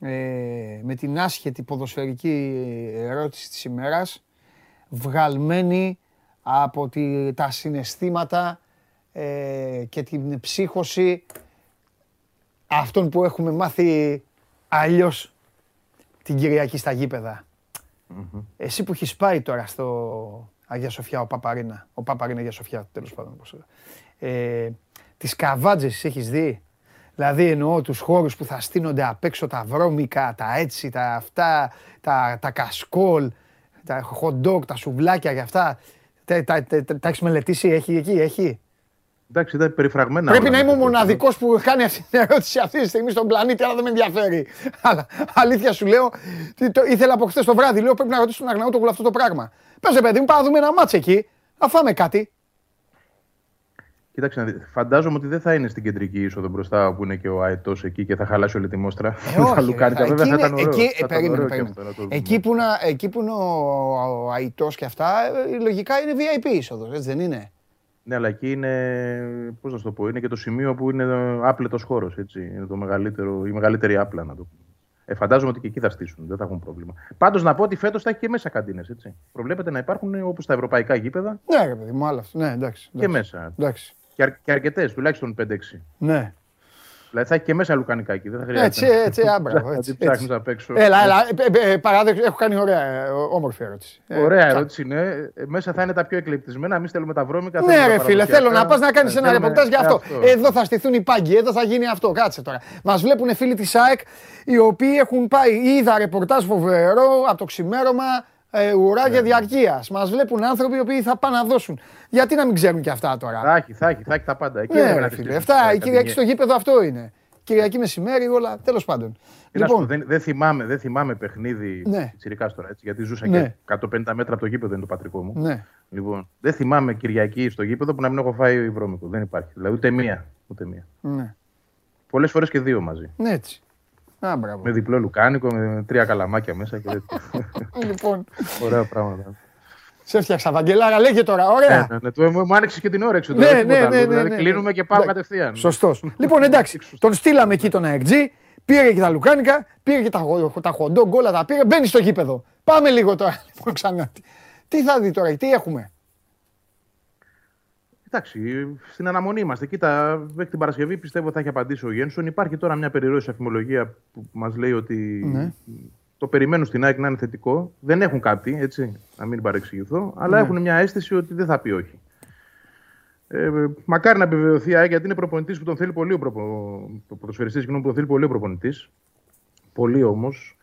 ε, με την άσχετη ποδοσφαιρική ερώτηση της ημέρας, βγαλμένη από τη, τα συναισθήματα ε, και την ψύχωση αυτών που έχουμε μάθει αλλιώς την Κυριακή στα γήπεδα. Εσύ που έχεις πάει τώρα στο Αγία Σοφιά, ο Παπαρίνα. Ο Παπαρίνα Αγία Σοφιά, τέλος πάντων. Πώς... Ε, τις καβάτζες έχεις δει; Δηλαδή εννοώ τους χώρους που θα στείνονται απ' έξω τα βρώμικα, τα έτσι, τα αυτά, τα, τα κασκόλ, τα hot dog, τα σουβλάκια και αυτά. Τα, τα, τα, τα, τα έχεις μελετήσει, έχει εκεί, έχει; Εντάξει, ήταν περιφραγμένα. Πρέπει όλα να είμαι ο μέσα. μοναδικός που κάνει αυτή την ερώτηση αυτή τη στιγμή στον πλανήτη, αλλά δεν με ενδιαφέρει. Αλλά αλήθεια σου λέω, τι- το, ήθελα από χθες το βράδυ, λέω πρέπει να ρωτήσω τον Αγναούτογλου αυτό το πράγμα. Πες ρε παιδί μου, πάμε να δούμε ένα μάτς εκεί, να φάμε κάτι. Κοίταξε, να δει- φαντάζομαι ότι δεν θα είναι στην κεντρική είσοδο μπροστά που είναι και ο Αετός εκεί και θα χαλάσει όλη τη μόστρα. Ε, τα όχι, ρε, λουκάνικα. θα- Βέβαια θα εκεί ήταν είναι- ωραίο. εκεί- θα ε, ήταν περίμενε, ωραίο και περίμενε. αυτό να το δούμε. Εκεί που, να, εκεί που είναι ο, ο Αιτός και αυτά, ε, λογικά είναι VIP είσοδος, έτσι δεν είναι; Ναι, αλλά εκεί είναι, πώς να σου το πω, είναι και το σημείο που είναι άπλετος χώρος, έτσι. Είναι το μεγαλύτερο, η μεγαλύτερη άπλα, να το πούμε. Ε, φαντάζομαι ότι και εκεί θα στήσουν, δεν θα έχουν πρόβλημα. Πάντως να πω ότι φέτος θα έχει και μέσα καντίνες. Προβλέπεται να υπάρχουν όπως τα ευρωπαϊκά γήπεδα; Ναι, ρε παιδί μου, άλλο αυτό. Ναι, εντάξει. και εντάξει. μέσα. Εντάξει. Και, αρ, και αρκετές, τουλάχιστον 5-6. Ναι. Δηλαδή θα έχει και μέσα λουκανικά εκεί. Δεν θα Έτσι, χρειάζεται. έτσι, άμπραβο. να Έτσι, την ψάχνεις έτσι. απ' έξω. Έλα, έλα, ε, ε, ε, παράδεξε, έχω κάνει ωραία, ε, όμορφη ερώτηση. Ε, Ωραία τσα- ερώτηση είναι. Ε, Μέσα θα είναι τα πιο εκλεπτισμένα. Εμείς θέλουμε τα βρώμικα. Ναι, θέλουμε ρε τα φίλε, θέλω να πας να κάνεις Ε, ένα θέλουμε- ρεπορτάζ για ε, αυτό. Εδώ θα στηθούν οι πάγκοι, εδώ θα γίνει αυτό. Κάτσε τώρα. Μας βλέπουν φίλοι της ΑΕΚ οι οποίοι έχουν πάει. Είδα ρεπορτάζ φοβερό από το ξημέρωμα ε, ουράγια Ναι. διαρκείας. Μας βλέπουν άνθρωποι οι οποίοι θα πάνε να δώσουν. Γιατί να μην ξέρουν και αυτά τώρα; Θα έχει, θα έχει, θα έχει τα πάντα. Εκεί Ναι, έπρεπε ρε να τη φίλε. στήσουμε Αυτά, τα η Κυριακή στο καντινιέ. γήπεδο αυτό είναι. Κυριακή μεσημέρι, όλα τέλος πάντων. Τι να σου πω, Λοιπόν, δεν, δεν, θυμάμαι, δεν θυμάμαι παιχνίδι Ναι. τσιρικάς τώρα, έτσι, γιατί ζούσα Ναι. και 150 μέτρα από το γήπεδο είναι το πατρικό μου. ναι. Λοιπόν, δεν θυμάμαι Κυριακή στο γήπεδο που να μην έχω φάει βρώμικο. Δεν υπάρχει. Δηλαδή ούτε μία. Ούτε μία. Ναι, Πολλές φορές και δύο μαζί. ναι έτσι. Α, μπράβο. Με διπλό λουκάνικο, με τρία καλαμάκια μέσα και τέτοια. Λοιπόν, Ωραία πράγματα. σε έφτιαξα, Βαγγελάρα, λέγε τώρα, ωραία. Ναι, ναι, ναι, το- μου άνοιξε και την όρεξη. Ναι, τώρα, ναι, τίποτα ναι, άλλο. ναι, Δηλαδή ναι, ναι. κλείνουμε και πάμε Εντάξει, κατευθείαν. Σωστός. λοιπόν, εντάξει, τον στείλαμε εκεί τον ΑΕΚΤΖ, πήρε και τα λουκάνικα, πήρε και τα, γο- τα χοντό, γκόλα τα πήρε, μπαίνει στο γήπεδο. Πάμε λίγο τώρα, λοιπόν, ξανά. Τι- Τι θα δει τώρα, τι έχουμε; Εντάξει, στην αναμονή είμαστε. Κοίτα, μέχρι την Παρασκευή πιστεύω θα έχει απαντήσει ο Γένσον. Υπάρχει τώρα μια περιρροή αφημολογία που μας λέει ότι Ναι. το περιμένουν στην ΑΕΚ να είναι θετικό. Δεν έχουν κάτι, έτσι, να μην παρεξηγηθώ, αλλά Ναι. έχουν μια αίσθηση ότι δεν θα πει όχι. Ε, μακάρι να επιβεβαιωθεί η ΑΕΚ γιατί είναι προπονητής που τον θέλει πολύ ο προπο... ο ποδοσφαιριστής, συγγνώμη, που τον θέλει πολύ ο προπονητής. Πολύ όμως.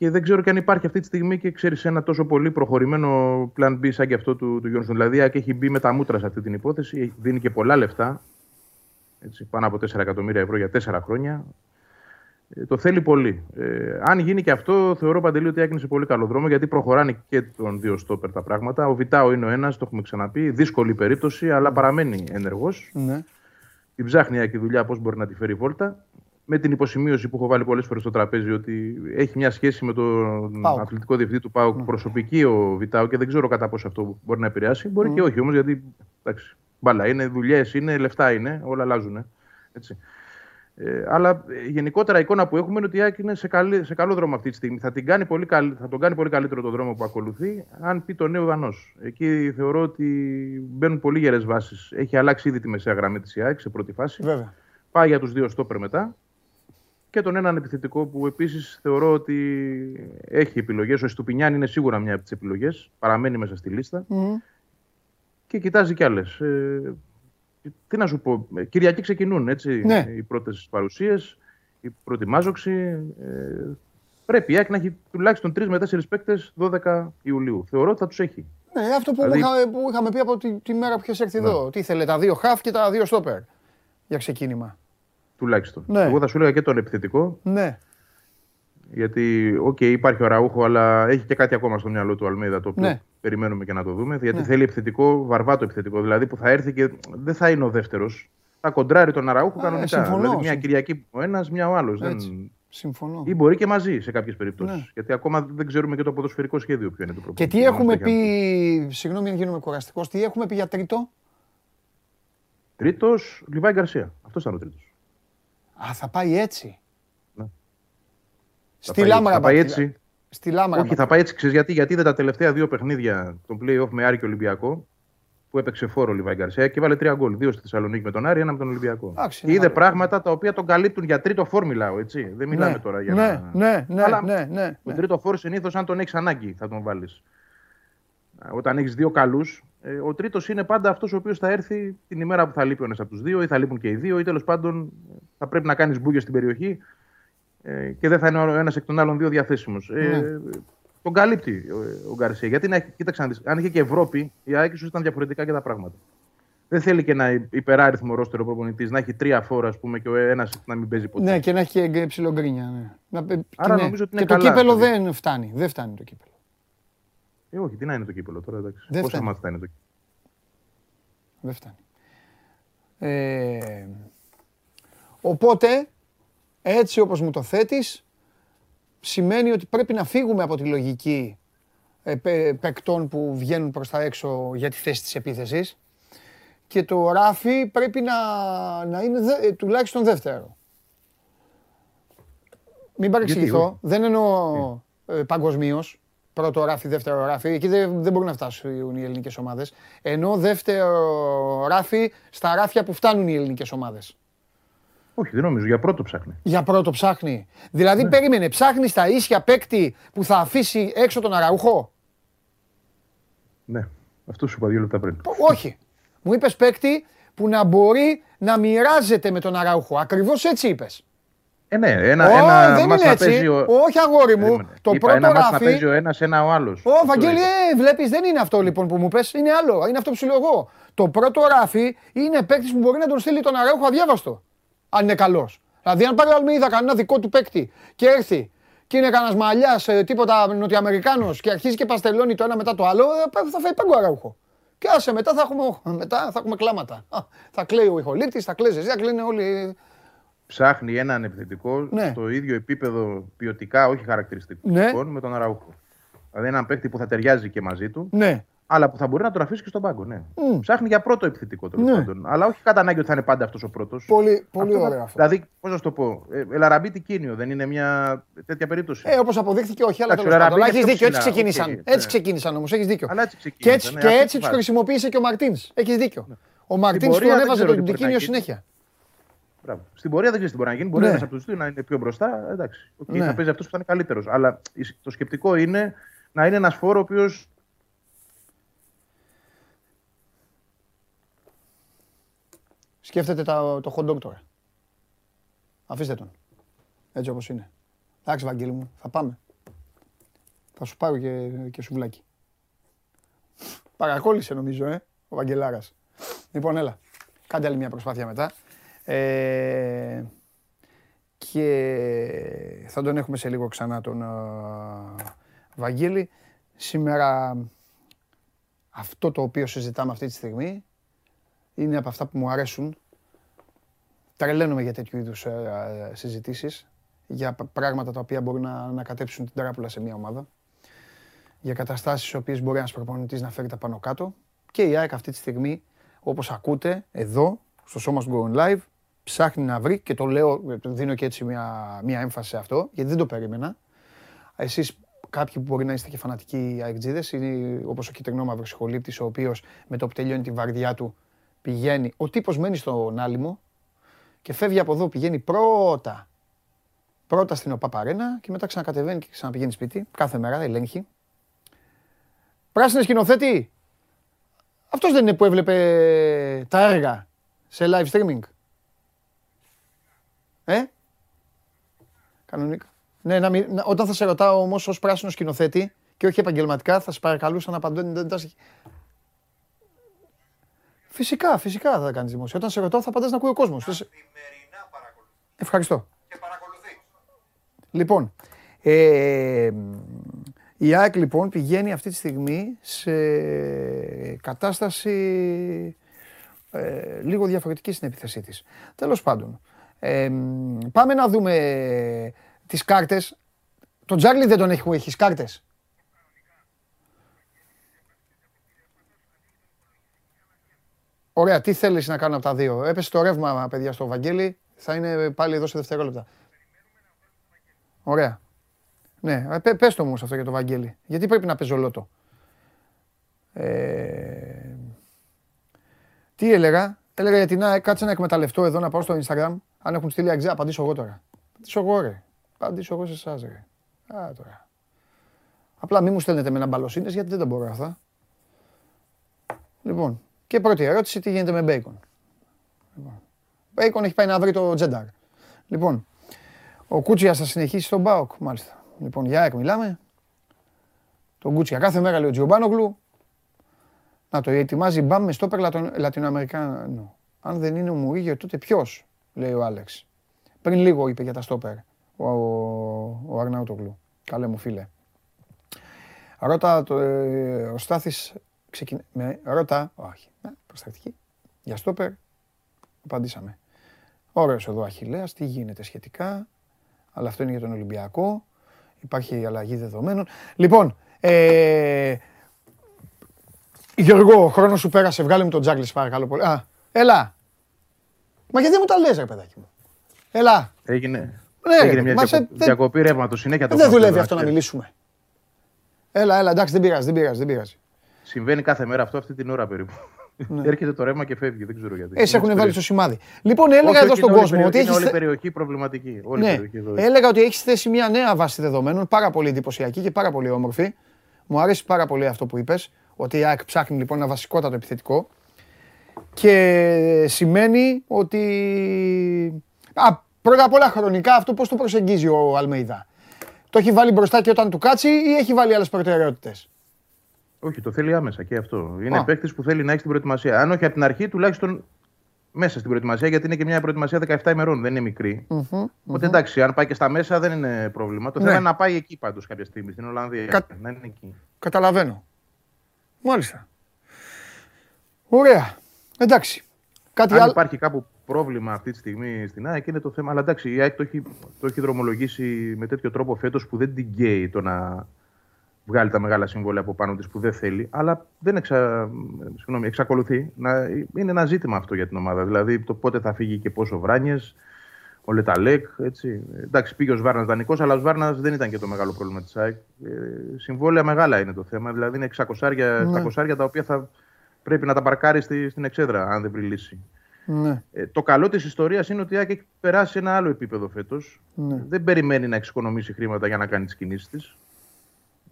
Και δεν ξέρω και αν υπάρχει αυτή τη στιγμή και ξέρεις ένα τόσο πολύ προχωρημένο plan B σαν και αυτό του, του Γιόνσον. Δηλαδή, η ΑΕΚ έχει μπει με τα μούτρα σε αυτή την υπόθεση, δίνει και πολλά λεφτά. Έτσι, πάνω από 4 εκατομμύρια ευρώ για 4 χρόνια. Ε, το θέλει πολύ. Ε, αν γίνει και αυτό, θεωρώ παντελή ότι έγινε σε πολύ καλό δρόμο γιατί προχωράνε και των δύο στόπερ τα πράγματα. Ο Βιτάο είναι ο ένας, το έχουμε ξαναπεί. Δύσκολη περίπτωση, αλλά παραμένει ενεργός. Ναι. Την ψάχνει η ΑΕΚ τη δουλειά, πώς μπορεί να τη φέρει βόλτα. Με την υποσημείωση που έχω βάλει πολλές φορές στο τραπέζι ότι έχει μια σχέση με τον ΠΑΟΚ. αθλητικό διευθυντή του ΠΑΟΚ προσωπική ο Βιτάο και δεν ξέρω κατά πόσο αυτό μπορεί να επηρεάσει. Μπορεί και όχι όμως, γιατί εντάξει, μπάλα είναι, δουλειές είναι, λεφτά είναι, όλα αλλάζουν. Έτσι. Ε, αλλά ε, γενικότερα η εικόνα που έχουμε είναι ότι η ΑΕΚ είναι σε, καλή, σε καλό δρόμο αυτή τη στιγμή. Θα, την κάνει πολύ καλ, θα τον κάνει πολύ καλύτερο το δρόμο που ακολουθεί, αν πει το νέο Ιβανό. Εκεί θεωρώ ότι μπαίνουν πολύ γερές βάσεις. Έχει αλλάξει ήδη τη μεσαία γραμμή της ΑΕΚ σε πρώτη φάση. Βέβαια. Πάει για τους δύο στόπερ μετά. Και τον έναν επιθετικό που επίσης θεωρώ ότι έχει επιλογές. Ο Στουπινιάν είναι σίγουρα μια από τις επιλογές. Παραμένει μέσα στη λίστα. Μμμ. Και κοιτάζει κι άλλες. Ε, τι να σου πω. ε, Κυριακή ξεκινούν έτσι, Ναι. οι πρώτες παρουσίες, η πρώτη μάζοξη. Ε, πρέπει η ΑΕΚ να έχει τουλάχιστον 3 με 4 παίκτες 12 Ιουλίου. Θεωρώ ότι θα τους έχει. Ναι, αυτό που, Δηλαδή- είχαμε, που είχαμε πει από τη, τη μέρα που είχες έρθει εδώ. Τι ήθελε, τα δύο χαφ και τα δύο στόπερ για ξεκίνημα. Τουλάχιστον. Ναι. Εγώ θα σου έλεγα και τον επιθετικό. Ναι, Γιατί, οκ, υπάρχει ο Αραούχο, αλλά έχει και κάτι ακόμα στο μυαλό του ο Αλμέιδα το οποίο Ναι. περιμένουμε και να το δούμε. Γιατί Ναι. θέλει επιθετικό, βαρβάτο επιθετικό. Δηλαδή που θα έρθει και δεν θα είναι ο δεύτερος. Θα κοντράρει τον Αραούχο Α, κανονικά. συμφωνώ, δηλαδή μια συμφωνώ. Κυριακή ο ένας, μια ο άλλος. Έτσι. Συμφωνώ. Ή μπορεί και μαζί σε κάποιες περιπτώσεις. Ναι. Γιατί ακόμα δεν ξέρουμε και το ποδοσφαιρικό σχέδιο ποιο είναι το Και προπονητή. τι έχουμε Είμαστε για- πει, συγγνώμη αν γίνομαι κουραστικός, τι έχουμε πει για τρίτο; Τρίτος, Λιβάη Γκαρσία. Αυτός ήταν ο τρίτος. Α, θα πάει έτσι. Ναι. Στη Λάμαρα. Θα πάει μπα- έτσι. Στη Λάμαρα. Όχι, θα πάει έτσι. Ξέρεις γιατί, γιατί είδε τα τελευταία δύο παιχνίδια των playoff με Άρη και Ολυμπιακό που έπαιξε φόρο ο Λιβάη Γκαρσία και βάλε τρία γκολ. Δύο στη Θεσσαλονίκη με τον Άρη, ένα με τον Ολυμπιακό. Εντάξει, και είναι είδε καλό. πράγματα τα οποία τον καλύπτουν για τρίτο φόρ, μιλάω έτσι. Δεν μιλάμε ναι, τώρα για ναι, να. ναι, ναι, Αλλά ναι, ναι, Τον ναι. τρίτο φόρ συνήθως, αν τον έχεις ανάγκη, θα τον βάλεις. Όταν έχεις δύο καλούς, ο τρίτος είναι πάντα αυτός ο οποίος θα έρθει την ημέρα που θα λείπει ο ένας από τους δύο, ή θα λείπουν και οι δύο, ή τέλος πάντων ε, θα πρέπει να κάνεις μπούγες στην περιοχή ε, και δεν θα είναι ο ένας εκ των άλλων δύο διαθέσιμος. Ναι. Ε, τον καλύπτει ο, ο Γκαρσία. Γιατί να, έχει- κοίταξε να δεις, αν είχε και Ευρώπη, η ΑΕΚ ίσως ήταν διαφορετικά και τα πράγματα. Δεν θέλει και ένα υπεράριθμο ρόστερο προπονητής να έχει τρία φόρα, ας πούμε, και ο ένας να μην παίζει ποτέ. Ναι, και να έχει και ψιλογκρίνια. Ναι. Να, πε- Άρα και νομίζω ότι είναι και το καλά, κύπελο δηλαδή. δεν φτάνει. Δεν φτάνει το κύπελο. Ε, όχι, τι να είναι το κύπελο τώρα, εντάξει. Δεν Πόσα φτάνει. μάτια θα είναι το κύπελο. Δεν φτάνει. Ε, οπότε, έτσι όπως μου το θέτεις, σημαίνει ότι πρέπει να φύγουμε από τη λογική ε, παι- παικτών που βγαίνουν προς τα έξω για τη θέση της επίθεσης και το ράφι πρέπει να, να είναι δε- ε, τουλάχιστον δεύτερο. Μην παρεξηγηθώ, όχι; δεν εννοώ ε, παγκοσμίως. Πρώτο ράφι, δεύτερο ράφι. Εκεί δεν, δεν μπορούν να φτάσουν οι ελληνικές ομάδες. Ενώ δεύτερο ράφι στα ράφια που φτάνουν οι ελληνικές ομάδες. Όχι, δεν νομίζω. Για πρώτο ψάχνει. Για πρώτο ψάχνει. Δηλαδή, περίμενε, ψάχνει στα ίσια παίκτη που θα αφήσει έξω τον Αραούχο; Ναι. Αυτό σου είπα δύο λεπτά πριν. Πο- Όχι. Μου είπες παίκτη που να μπορεί να μοιράζεται με τον Αραούχο. Ακριβώς έτσι είπες. Ε, ναι, ένα, Ω, ένα δεν μάτς είναι να έτσι. παίζει ο... Όχι, αγόρι μου. Περίμενε. Το Είπα, πρώτο ένα μάτς να ράφι- παίζει ο ένας, ένα ο άλλος. Ω, Αυτό Βαγγέλη, είπα. ε, βλέπεις, δεν είναι αυτό λοιπόν που μου πες, είναι άλλο. Είναι αυτό που σου λέω εγώ. Το πρώτο ράφι είναι παίκτης που μπορεί να τον στείλει τον Αραούχο αδιάβαστο. Αν είναι καλός. Δηλαδή, αν πάρει ο Αλμίδα κανένα δικό του παίκτη και έρθει και είναι κανένας μαλλιάς, τίποτα Νοτιοαμερικάνο και αρχίζει και παστελώνει το ένα μετά το άλλο, ε, θα φάει πάγκο Αραούχο. Και άσε μετά θα έχουμε, μετά θα έχουμε κλάματα. Α, θα κλαίει ο ηχολήπτης, θα κλαίζει εσύ, θα κλαίνε όλοι. Ψάχνει έναν επιθετικό Ναι. στο ίδιο επίπεδο ποιοτικά, όχι χαρακτηριστικών, Ναι. με τον Αραούχο. Δηλαδή έναν παίκτη που θα ταιριάζει και μαζί του, Ναι. αλλά που θα μπορεί να τον αφήσει και στον πάγκο. Ναι. Μμ. Ψάχνει για πρώτο επιθετικό τέλος Ναι. πάντων. Αλλά όχι κατά ανάγκη ότι θα είναι πάντα αυτός ο πρώτος. Πολύ, πολύ ωραίο αυτό. Δηλαδή, πώς να σου το πω, ε, Ελαραμπή Τικίνιο δεν είναι μια τέτοια περίπτωση. Ε, όπως αποδείχθηκε, όχι, αλλά Εντάξει, τέλος ο πάντων. Ραμπίνη Έχει πιο δίκιο, έτσι ψηλά, ξεκίνησαν. οκ, Έτσι ναι. ξεκίνησαν όμως, έχεις δίκιο. Αλλά έτσι Και ξεκίνησαν, έτσι, ναι, και αυτή έτσι τη τους βάση. χρησιμοποίησε και ο Μαρτίνς. Έχεις δίκιο. Ο Μαρτίνς πορεία τον δεν έβαζε ξέρω τον τι μπορεί να Τικίνιο γίνει. συνέχεια. Μπράβο. Στην πορεία δεν ξέρεις τι μπορεί να γίνει. Μπορεί Ναι. ένας από τους δύο να είναι πιο μπροστά. Εντάξει. Οκ, Ναι. Θα παίζει αυτός που θα είναι καλύτερος. Αλλά το σκεπτικό είναι να είναι ένας φόρο ο οποίος. Σκέφτεται τα- το hot dog τώρα. Αφήστε τον. Έτσι όπως είναι. Εντάξει, Βαγγέλη μου, θα πάμε. Θα σου πάρω και, και σουβλάκι. Παρακόλλησε νομίζω, ε, ο Βαγγελάρας. Λοιπόν, έλα. Κάντε άλλη μια προσπάθεια μετά. Ε, και θα τον έχουμε σε λίγο ξανά τον α, Βαγγέλη. Σήμερα αυτό το οποίο συζητάμε αυτή τη στιγμή είναι από αυτά που μου αρέσουν. Τρελαίνομαι για τέτοιου είδους συζητήσεις. Για π- πράγματα τα οποία μπορούν να ανακατέψουν την τράπουλα σε μια ομάδα. Για καταστάσεις στις οποίες μπορεί ένας προπονητής να φέρει τα πάνω κάτω. Και η ΑΕΚ αυτή τη στιγμή, όπως ακούτε, εδώ, στο σώμα του Go On Live, ψάχνει να βρει και το λέω, δίνω και έτσι μια, μια έμφαση σε αυτό, γιατί δεν το περίμενα. Εσείς κάποιοι που μπορεί να είστε και φανατικοί αεκτζίδες, είναι όπως ο κυτρινόμαυρος σχολήπτης, ο οποίος με το που τελειώνει τη βαρδιά του πηγαίνει, ο τύπος μένει στον άλυμο και φεύγει από εδώ, πηγαίνει πρώτα, πρώτα στην ΟΠΑΠΑΡΕΝΑ και μετά ξανακατεβαίνει και ξαναπηγαίνει σπίτι, κάθε μέρα ελέγχει. Πράσινε σκηνοθέτη, αυτός δεν είναι που έβλεπε τα έργα σε live streaming. Ε, Κανονικά. Ναι, να μην, να- όταν θα σε ρωτάω όμως ως πράσινο σκηνοθέτη και όχι επαγγελματικά, θα σε παρακαλούσα να απαντώνει. Φυσικά, φυσικά θα κάνεις δημόσια. Όταν σε ρωτάω, θα απαντάς να ακούει ο κόσμος. Καθημερινά παρακολουθείς. Ευχαριστώ. Και παρακολουθείς. Λοιπόν, ε, Η ΑΕΚ λοιπόν πηγαίνει αυτή τη στιγμή σε κατάσταση ε, λίγο διαφορετική στην επίθεσή της. Τέλος πάντων, ε, πάμε να δούμε τις κάρτες. Το Τζάρλι δεν τον έχει, έχεις κάρτες. Ωραία, τι θέλεις να κάνω από τα δύο; Έπεσε το ρεύμα, παιδιά, στο Βαγγέλη. Θα είναι πάλι εδώ σε δευτερόλεπτα. Ωραία. Ναι, πε, πες το όμως αυτό για το Βαγγέλη. Γιατί πρέπει να παίζω λότο. Ε, τι έλεγα; Έλεγα γιατί να κάτσε να εκμεταλλευτώ εδώ να πάω στο Instagram. Αν έχουν στείλει αξιά, απαντήσω εγώ τώρα. Απαντήσω εγώ ρε. Απαντήσω εγώ σε εσάς ρε. Α, τώρα. Απλά μην μου στέλνετε με ένα μπαλοσύνες γιατί δεν τα μπορώ αυτά. Λοιπόν, και πρώτη ερώτηση, τι γίνεται με Μπέικον. Λοιπόν, Μπέικον έχει πάει να βρει το τζένταρ. Λοιπόν, ο Κούτσιας θα συνεχίσει στον ΠΑΟΚ, μάλιστα. Λοιπόν, για ΑΕΚ μιλάμε. Τον Κούτσια κάθε μέρα λέει ο Τζιομπάνογλου. Να το ετοιμάζει μπαμ με στόπερ Λατινοαμερικάνο. Αν δεν είναι ο Μουρίγιο, τότε ποιος, λέει ο Άλεξ. Πριν λίγο είπε για τα στόπερ ο, ο, ο Αρναούτογλου. Καλέ μου φίλε. Ρώτα το, ε, ο Στάθης ξεκινά. Με, ρώτα, όχι, ναι, προστακτική. Για στόπερ, απαντήσαμε. Ωραίος εδώ Αχιλέας, τι γίνεται σχετικά. Αλλά αυτό είναι για τον Ολυμπιακό. Υπάρχει αλλαγή δεδομένων. Λοιπόν, ε, Γιώργο, ο χρόνος σου πέρασε. Βγάλε μου τον Τζάγκλι, παρακαλώ πολύ. Α, έλα. Μα γιατί μου τα λες, ρε παιδάκι μου; Έλα. Έγινε, Ναι, έγινε ρε, μια μα διακοπή, σε- διακοπή ρεύματο συνέχεια. το Δεν έχουμε δουλεύει αυτό αυτό να εδώ. μιλήσουμε. Έλα, έλα, εντάξει, δεν πειράζει, δεν πειράζει, δεν πειράζει. Συμβαίνει κάθε μέρα αυτό αυτή την ώρα περίπου. Έρχεται το ρεύμα και φεύγει, δεν ξέρω γιατί. Εσύ έχουν Είναι βάλει στο περίεργο. σημάδι. Λοιπόν, έλεγα Όχι, εδώ όχι, στον είναι όλη η κόσμο ότι περιοχή, έχεις. Είναι όλη η περιοχή προβληματική. Όλη η Ναι, περιοχή εδώ. έλεγα ότι έχεις θέσει μια νέα βάση δεδομένων, πάρα πολύ εντυπωσιακή και πάρα πολύ όμορφη. Μου αρέσει πάρα πολύ αυτό που είπες, ότι η ΑΕΚ ψάχνει λοιπόν ένα βασικότατο επιθετικό. Και σημαίνει ότι. Α, πρώτα απ' όλα χρονικά αυτό πώς το προσεγγίζει ο Αλμέιδα. Το έχει βάλει μπροστά και όταν του κάτσει ή έχει βάλει άλλες προτεραιότητες; Όχι, το θέλει άμεσα και αυτό. Είναι Α. παίκτης που θέλει να έχει την προετοιμασία. Αν όχι από την αρχή, τουλάχιστον μέσα στην προετοιμασία, γιατί είναι και μια προετοιμασία 17 ημερών, δεν είναι μικρή. Οπότε εντάξει, αν πάει και στα μέσα δεν είναι πρόβλημα. Το Ναι. θέμα είναι να πάει εκεί πάντως κάποια στιγμή, στην Ολλανδία. Κα- Να είναι εκεί. Καταλαβαίνω. Μάλιστα. Ωραία. Εντάξει. Κάτι Αν άλλο. υπάρχει κάπου πρόβλημα αυτή τη στιγμή στην ΑΕΚ είναι το θέμα. Αλλά εντάξει, η ΑΕΚ το έχει, το έχει δρομολογήσει με τέτοιο τρόπο φέτος που δεν την καίει το να βγάλει τα μεγάλα συμβόλαια από πάνω της που δεν θέλει. Αλλά δεν εξα... συγγνώμη, εξακολουθεί να είναι ένα ζήτημα αυτό για την ομάδα. Δηλαδή το πότε θα φύγει και πόσο βράνιες. Ο Λεταλέκ, έτσι. Εντάξει, πήγε ο Σβάρνας δανεικός, αλλά ο Σβάρνας δεν ήταν και το μεγάλο πρόβλημα της ΑΕΚ. Ε, συμβόλαια μεγάλα είναι το θέμα. Δηλαδή είναι 600 Ναι. 700 τα οποία θα πρέπει να τα παρκάρει στη, στην εξέδρα, αν δεν βρει λύση. Ναι. Ε, το καλό της ιστορίας είναι ότι η ΑΕΚ έχει περάσει σε ένα άλλο επίπεδο φέτος. Ναι. Δεν περιμένει να εξοικονομήσει χρήματα για να κάνει τις κινήσεις της.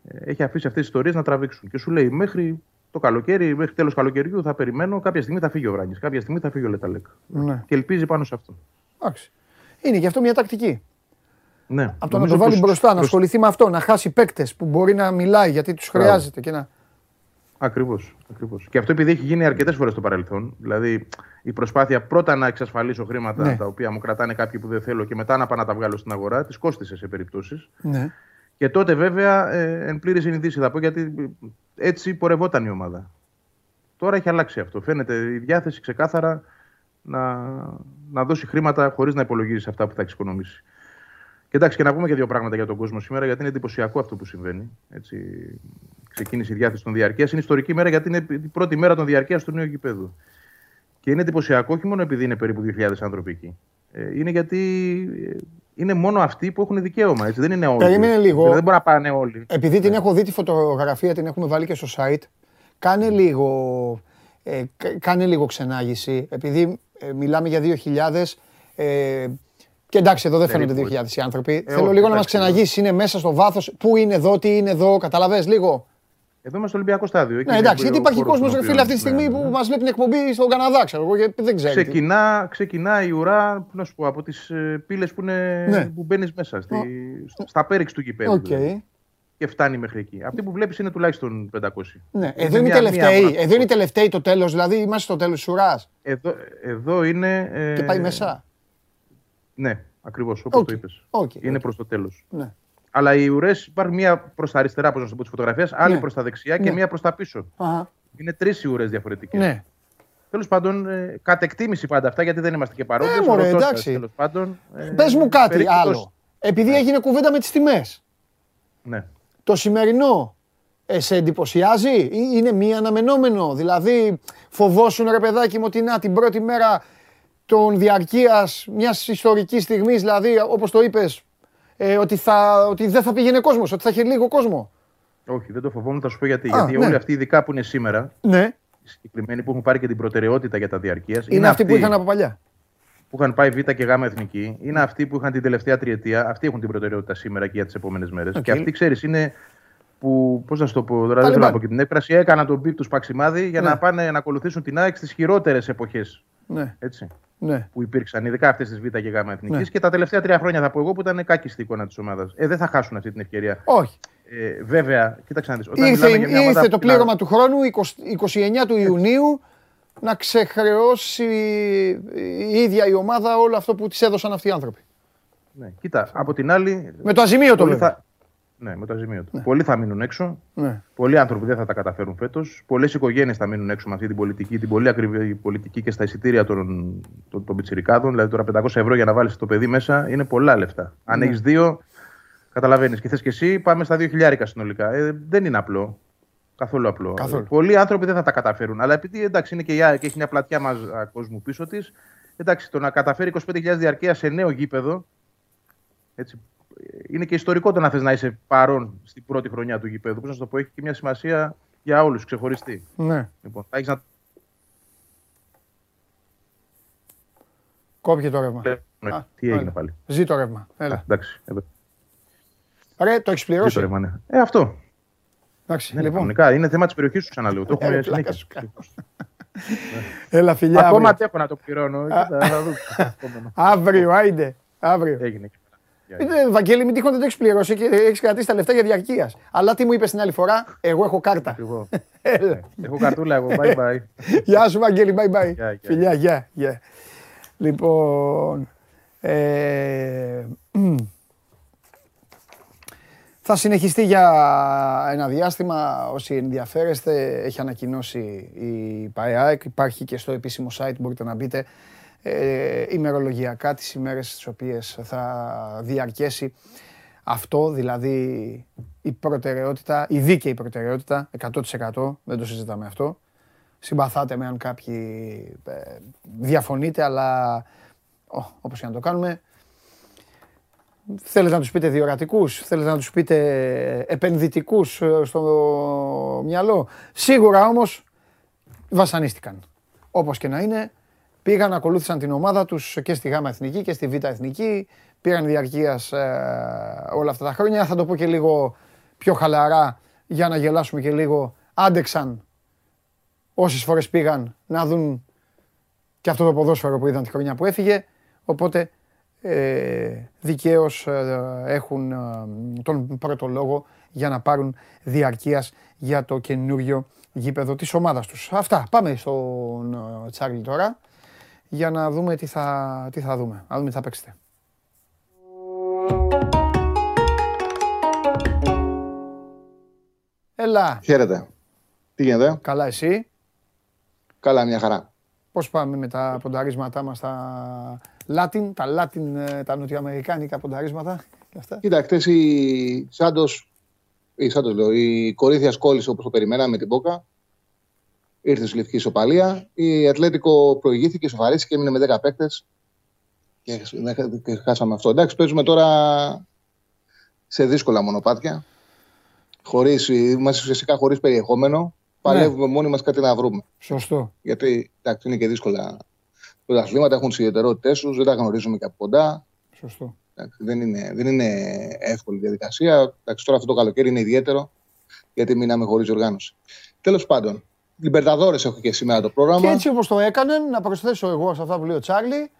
Ε, έχει αφήσει αυτές τις ιστορίες να τραβήξουν. Και σου λέει μέχρι το καλοκαίρι, μέχρι τέλος καλοκαιριού θα περιμένω. Κάποια στιγμή θα φύγει ο Βράνης, κάποια στιγμή θα φύγει ο Λεταλέκ. Ναι. Και ελπίζει πάνω σε αυτό. Εντάξει. Είναι και αυτό μια τακτική. Ναι. Από το να Νομίζω το βάλει πως μπροστά, να προς- ασχοληθεί με αυτό, να χάσει παίκτες που μπορεί να μιλάει γιατί τους Μπράβο. χρειάζεται και να. Ακριβώς. Ακριβώς. Και αυτό επειδή έχει γίνει αρκετές φορές στο παρελθόν. Δηλαδή η προσπάθεια πρώτα να εξασφαλίσω χρήματα Ναι. τα οποία μου κρατάνε κάποιοι που δεν θέλω και μετά να πάω να τα βγάλω στην αγορά, τη κόστησε σε περιπτώσεις. Ναι. Και τότε βέβαια ε, εν πλήρης συνειδήση θα πω γιατί έτσι πορευόταν η ομάδα. Τώρα έχει αλλάξει αυτό. Φαίνεται η διάθεση ξεκάθαρα να, να δώσει χρήματα χωρίς να υπολογίζεις αυτά που θα εξοικονομήσει. Και εντάξει, και να πούμε και δύο πράγματα για τον κόσμο σήμερα, γιατί είναι εντυπωσιακό αυτό που συμβαίνει. Έτσι, ξεκίνησε η διάθεση των διαρκείας. Είναι ιστορική μέρα γιατί είναι η πρώτη μέρα των διαρκείας του νέου γηπέδου. Και είναι εντυπωσιακό όχι μόνο επειδή είναι περίπου 2.000 άνθρωποι εκεί. Ε, είναι γιατί ε, είναι μόνο αυτοί που έχουν δικαίωμα. Έτσι. Δεν είναι όλοι. Περίμενε λίγο. Δηλαδή, δεν μπορεί να πάνε όλοι. Επειδή την έχω δει τη φωτογραφία, την έχουμε βάλει και στο site, κάνε λίγο, ε, κα- κάνε λίγο ξενάγηση. Επειδή ε, μιλάμε για 2.000, ε, και εντάξει, εδώ δεν φαίνονται Περίπου, 2.000 οι άνθρωποι. Ε, Θέλω όχι, λίγο να μας εντάξει, ξεναγήσει, είναι μέσα στο βάθος, πού είναι εδώ, τι είναι εδώ, καταλαβες λίγο. Εδώ είμαστε στο Ολυμπιακό στάδιο. Εκεί Ναι, είναι εντάξει, ο γιατί υπάρχει χώρος κόσμος, στον ρε φίλε, αυτή τη οποίο- στιγμή ναι, που ναι. μας βλέπει την εκπομπή στον Καναδά, ξέρω εγώ, και δεν ξέρει. τι. Ξεκινά, ξεκινά η ουρά να σου πω, από τις πύλες που, είναι, Ναι. που μπαίνεις μέσα, στη, στα πέριξ του γηπέδου. Οκ. δηλαδή. Και φτάνει μέχρι εκεί. Αυτή που βλέπεις είναι τουλάχιστον 500. Ναι, εδώ είναι οι μια- τελευταίοι, μια- εδώ είναι οι τελευταίοι το τέλος, δηλαδή είμαστε στο τέλος της ουράς Εδώ, εδώ είναι. ε, και πάει μέσα. Ναι, ακριβώς όπως Οκ, το είπες. οκ, Είναι οκ. προς το τέλος. Ναι. Αλλά οι ουρές υπάρχουν μία προς τα αριστερά, όπως να το πω, τη φωτογραφία, άλλη Ναι. προς τα δεξιά και Ναι. μία προς τα πίσω. Αχα. Είναι τρεις οι ουρές διαφορετικές. Ναι. Τέλος πάντων, ε, κατ' εκτίμηση πάντα αυτά, γιατί δεν είμαστε και παρόντες. Ε, μωρέ, εντάξει. Τέλος πάντων. Ε, Πες μου κάτι περίπτωση- άλλο. Επειδή έγινε κουβέντα με τις τιμές, Ναι. το σημερινό ε, σε εντυπωσιάζει ή είναι μη αναμενόμενο; Δηλαδή, φοβόσουν ρε παιδάκι μου ότι να την πρώτη μέρα των διαρκείας μιας ιστορικής στιγμής, δηλαδή όπως το είπες, ε, ότι, θα, ότι δεν θα πήγαινε κόσμος, ότι θα είχε λίγο κόσμο. Όχι, δεν το φοβόμουν, θα σου πω γιατί. Α, γιατί ναι. όλοι αυτοί, ειδικά που είναι σήμερα, Ναι, οι συγκεκριμένοι που έχουν πάρει και την προτεραιότητα για τα διαρκείας, είναι, αυτοί που είχαν από παλιά. που είχαν πάει Β και Γ εθνική, είναι αυτοί που είχαν την τελευταία τριετία. Αυτοί έχουν την προτεραιότητα σήμερα και για τις επόμενες μέρες. Οκ. Και αυτοί, ξέρεις, είναι που. Πώς να σου το πω, τώρα δεν Ταλιμπάν. θέλω να πω και την έκφραση. Έκαναν τον πικ τους παξιμάδι για Ναι. να πάνε να ακολουθήσουν την ΑΕΚ στις χειρότερες εποχές. Ναι, Έτσι. Ναι. Που υπήρξαν, ειδικά αυτές τις Β και Γ εθνικής. Ναι. Και τα τελευταία τρία χρόνια θα πω εγώ που ήταν κάκιστη η εικόνα της ομάδας. Ε, δεν θα χάσουν αυτή την ευκαιρία. Όχι. Ε, βέβαια, κοίταξε να δεις. Ήρθε, ήρθε το πλήρωμα του χρόνου 20 29 του Ιουνίου να ξεχρεώσει η ίδια η ομάδα όλο αυτό που της έδωσαν αυτοί οι άνθρωποι. Ναι, κοίτα, από την άλλη. Με το αζημίωτο πολλοί βέβαια. θα... Ναι, με το αζημίωτο. Πολλοί θα μείνουν έξω. Ναι. Πολλοί άνθρωποι δεν θα τα καταφέρουν φέτος. Πολλές οικογένειες θα μείνουν έξω με αυτή την πολιτική, την πολύ ακριβή πολιτική και στα εισιτήρια των, των, των πιτσιρικάδων. Δηλαδή τώρα 500 ευρώ για να βάλεις το παιδί μέσα είναι πολλά λεφτά. Αν Ναι. έχεις δύο, καταλαβαίνεις. Και θες και εσύ, πάμε στα 2.000 συνολικά. Ε, δεν είναι απλό. Καθόλου απλό. Καθόλου. Πολλοί άνθρωποι δεν θα τα καταφέρουν. Αλλά επειδή εντάξει είναι και η ΑΕΚ και έχει μια πλατιά μας α, κόσμου πίσω της, εντάξει το να καταφέρει 25.000 διαρκείας σε νέο γήπεδο. Έτσι, είναι και ιστορικό το να θες να είσαι παρόν στην πρώτη χρονιά του γήπεδου. Πώς να σου το πω, έχει και μια σημασία για όλους, ξεχωριστή. ναι. Λοιπόν, θα έχεις να Κόπηκε το ρεύμα. Ναι, Α, Τι έγινε έλα. πάλι. Ζει το ρεύμα. Α, Έλα. εντάξει, εδώ. Ρε, το έχεις Τι πληρώσει. το ρεύμα, ναι. Ε, αυτό. Εντάξει, Ναι, λοιπόν. κανονικά. Είναι θέμα της περιοχής σου, ξαναλέω. Το Ε, έχουμε πλάκα συνέχεια. σου κάνω. Έλα, φιλιά. Ακόμα αύριο. αντέχω να το πληρώνω. Κοίτα, θα δούμε το επόμενο. Αύριο, άιντε. Αύριο. Έγινε. Εκεί πέρα. Ε, Βαγγέλη, μην τυχόν δεν το έχεις πληρώσει και έχεις κρατήσει τα λεφτά για διαρκείας. Αλλά τι μου είπες την άλλη φορά, εγώ έχω κάρτα. Ακριβώς. Έλα. Έχω καρτούλα εγώ. Bye bye. Γεια σου, Βαγγέλη, bye bye. Γεια, γεια. Φιλιά, γεια, γεια. Λοιπόν, ε, μ. θα συνεχιστεί για ένα διάστημα. Όσοι ενδιαφέρεστε, έχει ανακοινώσει η ΠΑΕΑΕΚ. Υπάρχει και στο επίσημο site, μπορείτε να μπείτε ε, ημερολογιακά τις ημέρες τις οποίες θα διαρκέσει αυτό, δηλαδή η προτεραιότητα, η δίκαιη προτεραιότητα, 100% δεν το συζητάμε αυτό. Συμπαθάτε με αν κάποιοι ε, διαφωνείτε, αλλά ο, όπως και να το κάνουμε, θέλετε να τους πείτε διορατικούς, θέλετε να τους πείτε επενδυτικούς ε, στο μυαλό. Σίγουρα όμως βασανίστηκαν. Όπως και να είναι, πήγαν, ακολούθησαν την ομάδα τους και στη ΓΑΜΑ Εθνική και στη Β' Εθνική, πήραν διαρκείας ε, όλα αυτά τα χρόνια. Θα το πω και λίγο πιο χαλαρά για να γελάσουμε και λίγο. Άντεξαν όσες φορές πήγαν να δουν και αυτό το ποδόσφαιρο που είδαν τη χρονιά που έφυγε. Οπότε ε, δικαίως ε, έχουν ε, τον πρώτο λόγο για να πάρουν διαρκείας για το καινούριο γήπεδο της ομάδας τους. Αυτά. Πάμε στον ε, Τσάρλι τώρα για να δούμε τι θα, τι θα δούμε. Να δούμε τι θα παίξετε. Έλα, Χαίρετε. Τι γίνεται, καλά εσύ; καλά μια χαρά. Πώς πάμε με τα πονταρίσματά μας τα Latin, τα Latin, ε, τα νοτιοαμερικάνικα πονταρίσματα και αυτά; Κοίτα, χτες η Σάντος, η Σάντος λέω, η Κορίνθιας κόλλησε όπως το περιμέναμε με την Πόκα. Ήρθε στη λευκή ισοπαλία. Η Ατλέτικο προηγήθηκε, σοφαρίστηκε, έμεινε με 10 παίκτες και, και χάσαμε αυτό. Εντάξει, παίζουμε τώρα σε δύσκολα μονοπάτια. Χωρίς, είμαστε ουσιαστικά χωρίς περιεχόμενο. Παλεύουμε μόνοι μας κάτι να βρούμε. Σωστό. Γιατί εντάξει, είναι και δύσκολα. Τα αθλήματα έχουν τις ιδιαιτερότητές τους, δεν τα γνωρίζουμε και από κοντά. Σωστό. Εντάξει, δεν, είναι, δεν είναι εύκολη διαδικασία. Εντάξει, τώρα αυτό το καλοκαίρι είναι ιδιαίτερο, γιατί μείναμε χωρίς οργάνωση. Τέλος πάντων, Λιμπερταδόρες έχω και σήμερα το πρόγραμμα. Και έτσι όπως το έκαναν, να προσθέσω εγώ σε αυτά που λέει ο Τσάρλι,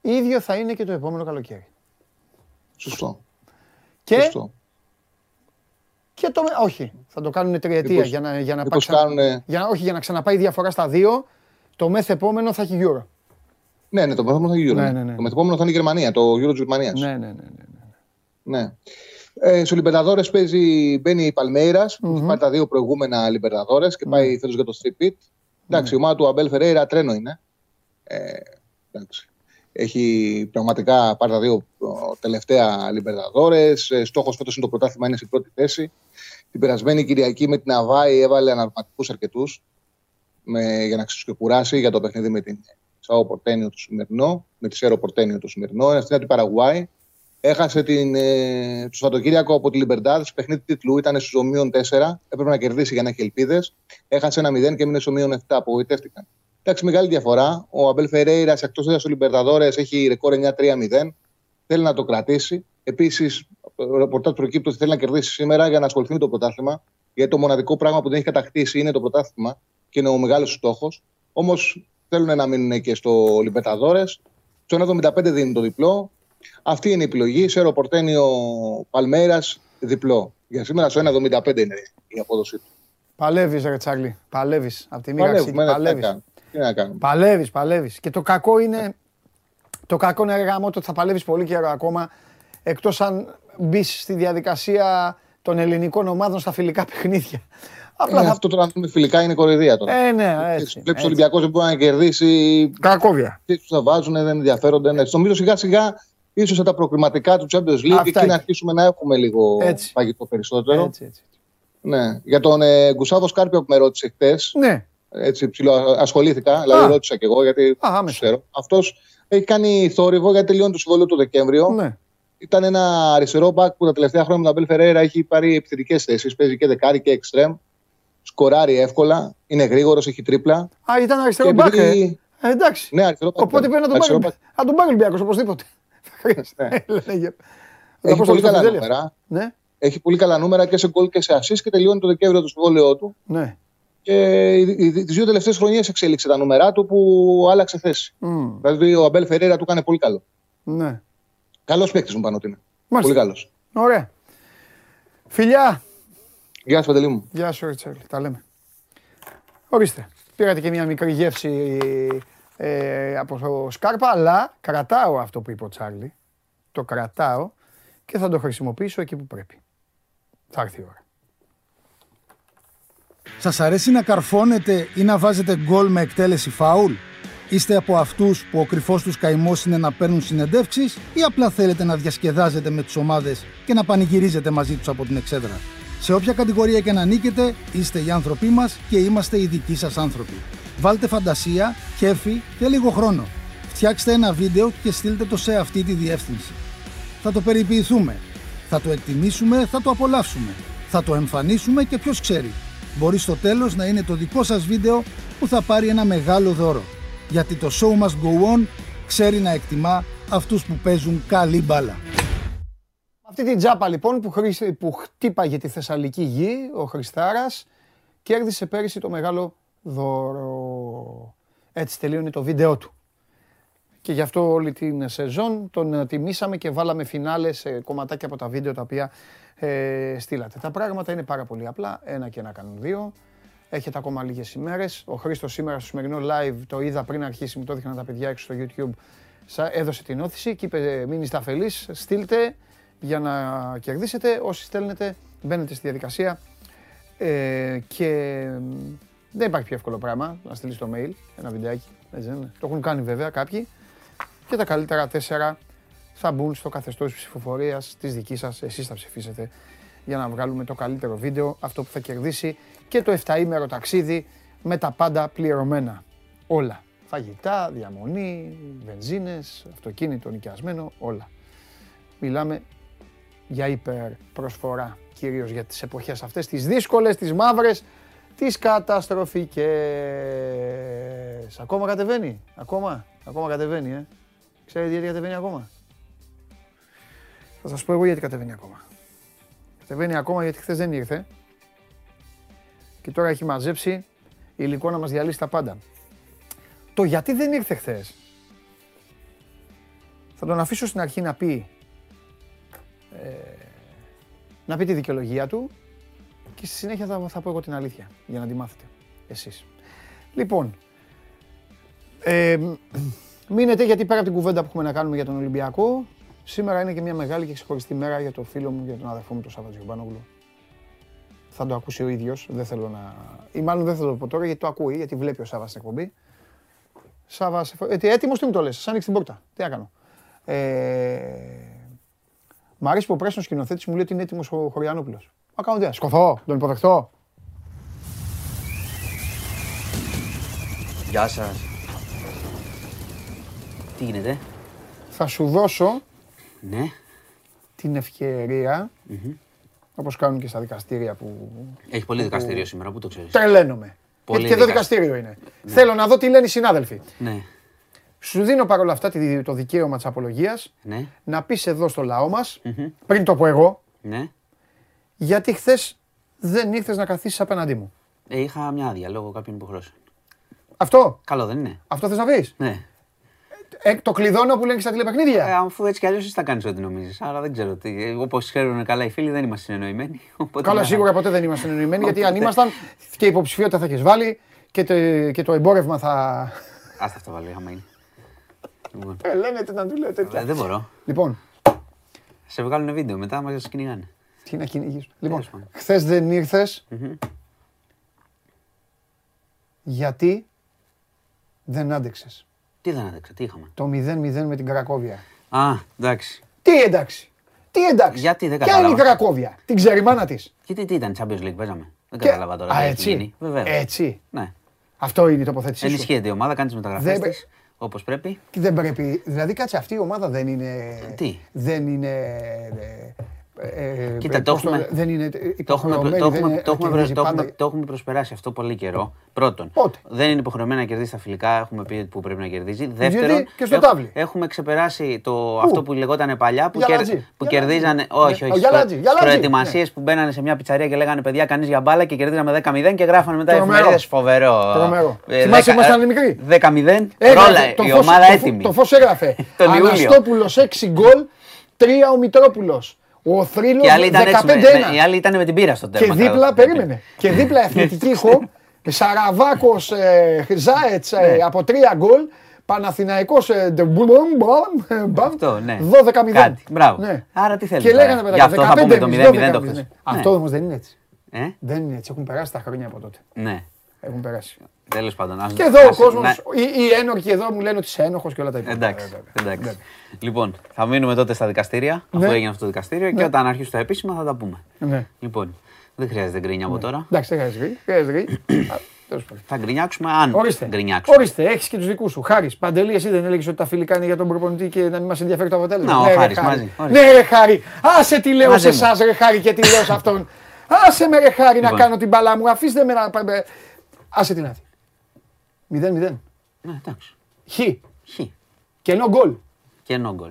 ίδιο θα είναι και το επόμενο καλοκαίρι. Σωστό. Και, Σωστό. και το. Όχι, θα το κάνουν τριετία Μήπως- για να, για να μήπως πάει ξα- κάνουνε- για να, όχι, για να ξαναπάει η διαφορά στα δύο. Το μεθ επόμενο θα έχει Euro. Ναι, ναι, το μεθεπόμενο θα είναι Euro. Ναι, ναι, ναι. Το μεθεπόμενο θα είναι η Γερμανία, το Euro της Γερμανίας. Ναι, ναι, ναι. ναι. Ναι. Ε, Στους Λιμπερταδόρε παίζει, μπαίνει η παλμειρα που έχει πάρει τα δύο προηγούμενα Λιμπερταδόρε και πάει φέτο για το Street Εντάξει, η ομάδα του Αμπέλ Φερέιρα τρένο είναι. Ε, εντάξει. Έχει πραγματικά πάρει τα δύο τελευταία Λιμπερταδόρε. Ε, Στόχος φέτος είναι το πρωτάθλημα, είναι στην πρώτη θέση. Την περασμένη Κυριακή με την Αβάη έβαλε αναρματικούς αρκετούς για να ξεκουράσει για το παιχνίδι με την Σαό Πορτένιο το σημερινό, με τη Σέρο Πορτένιο το σημερινό. Είναι στην Παραγουάη. Έχασε την, ε, το Σαββατοκύριακο από τη Λιμπερντάδ. Παιχνίδι τίτλου ήταν στους ομοίων 4. Έπρεπε να κερδίσει για να έχει ελπίδες. Έχασε ένα 0 και μείνει στο ομοίων 7. Απογοητεύτηκαν. Εντάξει, μεγάλη διαφορά. Ο Αμπέλ Φερέιρα εκτός έδρα του Λιμπερταδόρες έχει ρεκόρ 9-3-0. Θέλει να το κρατήσει. Επίσης, το ρεπορτάζ προκύπτει ότι θέλει να κερδίσει σήμερα για να ασχοληθεί με το πρωτάθλημα. Γιατί το μοναδικό πράγμα που δεν έχει κατακτήσει είναι το πρωτάθλημα και είναι ο μεγάλος στόχος. Όμως θέλουν να μείνουν και στο Λιμπερταδόρες. Στο 1,75 δίνει το διπλό. Αυτή είναι η επιλογή. Σε αεροπορτένιο Παλμέρας διπλό. Για σήμερα στο 1,75 είναι η απόδοσή του. Παλεύεις, Ρε Τσάρλι. Παλεύεις. Από τη μία Παλεύεις. Τι να κάνουμε. Παλεύεις, παλεύεις. Και το κακό είναι. Το κακό είναι γάμο ότι θα παλεύεις πολύ καιρό ακόμα. Εκτός αν μπεις στη διαδικασία των ελληνικών ομάδων στα φιλικά παιχνίδια. Απλά ε, θα... Αυτό τώρα με φιλικά είναι κοροϊδία τώρα. Ε, ναι, έτσι. Βλέπεις ο Ολυμπιακός δεν μπορεί να κερδίσει. Κακόβια. Τι του θα βάζουν, δεν ενδιαφέρονται. Ναι. Νομίζω σιγά σιγά ίσως σε τα προκριματικά του Champions League εκεί να αρχίσουμε να έχουμε λίγο έτσι. παγιτό περισσότερο. Έτσι, έτσι. Ναι. Για τον ε, Γκουσάβο Σκάρπιο που με ρώτησε χτες. Ναι. Έτσι ψηλό, ασχολήθηκα, δηλαδή ρώτησα κι εγώ γιατί Α, ξέρω. Αυτός έχει κάνει θόρυβο γιατί τελειώνει το συμβόλαιο το Δεκέμβριο. Ναι. Ήταν ένα αριστερό μπακ που τα τελευταία χρόνια με τον Αμπέλ Φεραίρα έχει πάρει επιθετικές θέσεις. Παίζει και δεκάρι και εξτρέμ. Σκοράρει εύκολα. Είναι γρήγορος, έχει τρίπλα. Α, ήταν αριστερό μπακ. Επειδή... Ε. ε. εντάξει. Ναι, αριστερό μπακ. Οπότε πρέπει να τον πάρει. Να τον πάρει ο Ολυμπιακός οπωσδήποτε. Ναι. έχει πολύ καλά νούμερα. Ναι. Έχει πολύ καλά νούμερα και σε γκολ και σε ασή και τελειώνει το Δεκέμβριο το συμβόλαιό του. Ναι. Και τις δύο τελευταίες χρονιές εξέλιξε τα νούμερά του που άλλαξε θέση. Mm. Δηλαδή ο Αμπέλ Φεραίρα του έκανε πολύ καλό. Ναι. Καλός παίκτης μου πάνω ότι είναι. Πολύ καλός. Ωραία. Φιλιά. Γεια σου, Παντελή μου. Γεια σου, Ριτσέλ. Τα λέμε. Ορίστε. Πήρατε και μια μικρή γεύση ε, από το Σκάρπα, αλλά κρατάω αυτό που είπε ο Τσάρλι. Το κρατάω και θα το χρησιμοποιήσω εκεί που πρέπει. Θα έρθει η ώρα. Σας αρέσει να καρφώνετε ή να βάζετε γκολ με εκτέλεση φάουλ; Είστε από αυτούς που ο κρυφός τους καημός είναι να παίρνουν συνεντεύξεις ή απλά θέλετε να διασκεδάζετε με τις ομάδες και να πανηγυρίζετε μαζί τους από την εξέδρα; Σε όποια κατηγορία και να νίκετε, είστε οι άνθρωποι μας και είμαστε οι δικοί σας άνθρωποι. Βάλτε φαντασία, κέφι και λίγο χρόνο. Φτιάξτε ένα βίντεο και στείλτε το σε αυτή τη διεύθυνση. Θα το περιποιηθούμε. Θα το εκτιμήσουμε, θα το απολαύσουμε. Θα το εμφανίσουμε και ποιος ξέρει. Μπορεί στο τέλος να είναι το δικό σας βίντεο που θα πάρει ένα μεγάλο δώρο. Γιατί το show must go on ξέρει να εκτιμά αυτούς που παίζουν καλή μπάλα. Αυτή την τζάπα λοιπόν που, χρήσι, που χτύπαγε τη Θεσσαλική γη, ο Χριστάρας, κέρδισε πέρυσι το μεγάλο δώρο. Έτσι τελείωνε το βίντεο του. Και γι' αυτό όλη την σεζόν τον τιμήσαμε και βάλαμε φινάλε σε κομματάκια από τα βίντεο τα οποία ε, στείλατε. Τα πράγματα είναι πάρα πολύ απλά. Ένα και ένα κάνουν δύο. Έχετε ακόμα λίγες ημέρες. Ο Χρήστος σήμερα στο σημερινό live το είδα πριν αρχίσει, μου το έδειχναν τα παιδιά έξω στο YouTube. Έδωσε την όθηση και είπε: Μην είστε αφελείς, στείλτε για να κερδίσετε. Όσοι στέλνετε, μπαίνετε στη διαδικασία ε, και δεν υπάρχει πιο εύκολο πράγμα να στείλεις το mail ένα βιντεάκι. Έτσι δεν Το έχουν κάνει βέβαια κάποιοι. Και τα καλύτερα τέσσερα θα μπουν στο καθεστώς ψηφοφορίας της δικής σας. Εσείς θα ψηφίσετε για να βγάλουμε το καλύτερο βίντεο, αυτό που θα κερδίσει και το 7ήμερο ταξίδι με τα πάντα πληρωμένα. Όλα. Φαγητά, διαμονή, βενζίνες, αυτοκίνητο νοικιασμένο, όλα. Μιλάμε για υπερπροσφορά, κυρίως για τις εποχές αυτές, τις δύσκολες, τις μαύρες, τις καταστροφικές. Ακόμα κατεβαίνει, ακόμα, ακόμα κατεβαίνει, ε. Ξέρετε γιατί κατεβαίνει ακόμα; Θα σας πω εγώ γιατί κατεβαίνει ακόμα. Κατεβαίνει ακόμα γιατί χθες δεν ήρθε. Και τώρα έχει μαζέψει υλικό να μας διαλύσει τα πάντα. Το γιατί δεν ήρθε χθες. Θα τον αφήσω στην αρχή να πει ε, να πει τη δικαιολογία του και στη συνέχεια θα, θα πω εγώ την αλήθεια για να τη μάθετε εσείς. Λοιπόν, ε, μείνετε γιατί πέρα από την κουβέντα που έχουμε να κάνουμε για τον Ολυμπιακό, Σήμερα είναι και μια μεγάλη και ξεχωριστή μέρα για το φίλο μου, για τον αδερφό μου, τον Σάββατ Γιωμπάνογλου. Θα το ακούσει ο ίδιος. Δεν θέλω να. ή μάλλον δεν θα το πω τώρα γιατί το ακούει, γιατί βλέπει ο Σάββας στην εκπομπή. Σάββας, ε, τι έτοιμος τι μου το λες, σαν ανοίξει την πόρτα. Τι να κάνω. Ε, μ' αρέσει που ο πράσινο σκηνοθέτης μου λέει ότι είναι έτοιμος ο Χωριανόπουλος. Μα κάνω τι, σκοθώ, τον υποδεχτώ. Γεια σας. Τι γίνεται, Θα σου δώσω ναι. την ευκαιρία, όπως κάνουν και στα δικαστήρια που Έχει πολύ δικαστήριο σήμερα, πού το ξέρεις; τρελαίνομαι. Πολύ Γιατί και εδώ δικα- δικαστήριο είναι. Θέλω να δω τι λένε οι συνάδελφοι. Ναι, Σου δίνω παρόλα αυτά τη- το δικαίωμα της απολογίας ναι, να πεις εδώ στο λαό μας, πριν το πω εγώ, ναι. Γιατί χθες δεν ήρθες να καθίσεις απέναντί μου. Ε, είχα μια άδεια λόγω κάποιων υποχρεώσεων. Αυτό, Καλό δεν είναι. αυτό θες να πεις; Ναι. Ε, το κλειδώνω που λένε και στα Ε, τηλεπαιχνίδια. αφού έτσι κι αλλιώς εσύ θα κάνεις ό,τι νομίζεις. Άρα δεν ξέρω τι. Όπως ξέρουν καλά οι φίλοι, δεν είμαστε συνεννοημένοι. Οπότε Καλά, να- σίγουρα ποτέ δεν ήμασταν εννοημένοι, γιατί αν ήμασταν και η υποψηφιότητα θα έχεις βάλει και το, και το εμπόρευμα θα... Άστα αυτό βάλω, άμα είναι. Λοιπόν, Ε, λένε τι να του λέω ε, τέτοια. δεν μπορώ. Λοιπόν, Σε βγάλουν βίντεο μετά, μας κυνηγάνε. Τι να κυνηγήσω. Λοιπόν, Τέλος πάντων. χθες δεν ήρθες γιατί δεν άντεξες; Τι δεν άντεξα, τι είχαμε; Το 0-0 με την Κρακόβια. Α, εντάξει. Τι εντάξει; Τι εντάξει; Γιατί δεν Ποια είναι η κατάλαβα. Κρακόβια; Την ξέρει η μάνα της; Και τι, τι ήταν, Champions League, παίζαμε; Δεν Και- κατάλαβα τώρα. Α, τι έχει έτσι. γίνει. Βεβαίως. Έτσι. Ναι. Αυτό είναι η τοποθέτησή σου. Ενισχύεται η ομάδα, κάνεις τι μεταγραφές Δεν- της όπως πρέπει. Και δεν πρέπει. Δηλαδή, κάτσε αυτή η ομάδα δεν είναι. Τι; Δεν είναι. Ε, ε, Κοίτα, ε, το πώς έχουμε- δεν είναι Το έχουμε, υποχρεωμένη, το, δεν έχουμε, είναι- το, έχουμε, κερδίζει το, έχουμε, πάντα. το έχουμε προσπεράσει αυτό πολύ καιρό. Πρώτον, Πότε; δεν είναι υποχρεωμένη να κερδίσει τα φιλικά. Έχουμε πει που πρέπει να κερδίζει. Δεύτερον, και στο έχ- τάβλι. έχουμε ξεπεράσει το, αυτό που λεγόταν παλιά που, Γιαλατζή. κερ- που Γιαλατζή. κερδίζανε. Ναι. Όχι, Ο όχι. Γιαλατζή, Γιαλατζή. Προετοιμασίες που μπαίνανε σε μια πιτσαρία και λέγανε παιδιά, κανεί για μπάλα και κερδίζαμε 10-0 και γράφανε μετά οι Τρομερό. εφημερίδες. Φοβερό. Τρομερό. Ε, Θυμάσαι, δέκα- ήμασταν ε, μικροί; 10-0. Έγραφε Ρόλα, το η φως- ομάδα το- έτοιμη. Το φως έγραφε. Τον Ιούλιο. Αναστόπουλος 6 γκολ, 3 ο Μητρόπουλος. Ο Θρύλος Και άλλοι ήταν έτσι, με- 15-1. με- οι άλλοι ήταν με την πύρα στο Και τέρμα. δίπλα, κατά- περίμενε. Και δίπλα εθνική ήχο, Σαραβάκος, ε, Ζάετς Ναι. ε, από τρία γκολ, Παναθηναϊκός ε, ντε μπουλ, μπαμ, ε, μπαμ, Αυτό, ναι. 12-0. Κάτι, μπράβο. Ναι. Άρα τι θέλεις Και τώρα. λέγανε Γι' μετά, αυτό θα πούμε το 15 0-0 το 12-0. χθες. Ναι. Ναι. Αυτό όμως δεν είναι έτσι. Ε, Δεν είναι έτσι. Έχουν περάσει τα χρόνια από τότε. ναι. Έχουν περάσει. Τέλος πάντων. ας- Και εδώ ο ας- κόσμος, να- οι, οι ένορκοι εδώ μου λένε ότι είσαι ένοχος και όλα τα υπόλοιπα. Εντάξει, Ε, βέβαια. εντάξει. Λοιπόν, θα μείνουμε τότε στα δικαστήρια, Ναι. αφού έγινε αυτό το δικαστήριο και όταν αρχίσει το επίσημα θα τα πούμε. Ναι. Λοιπόν, δεν χρειάζεται γκρίνια από τώρα. Εντάξει, δεν χρειάζεται γρήγορα, χρειάζεται γρήγορα. Α, τέλος πάντων. Θα γκρινιάξουμε αν Ορίστε. γκρινιάξουμε. Ορίστε, έχεις και τους δικούς σου. Χάρης, Παντελή, εσύ δεν έλεγες ότι τα φιλικά είναι για τον προπονητή και να μην μας ενδιαφέρει το αποτέλεσμα; Να, ο Ναι, ρε, Χάρης, Χάρη. μαζί. Ορίστε. Ναι, ρε Χάρη. Άσε τι λέω Μαζί σε μου. εσάς, ρε Χάρη, και τι λέω σε αυτόν. Άσε με, ρε Χάρη, να Λοιπόν. κάνω την μπαλά μου. Αφήστε με να. πάμε. Άσε την άδεια. 0-0. Ναι, εντάξει. Χ. Χ. Και ενώ γκολ. Και no goal.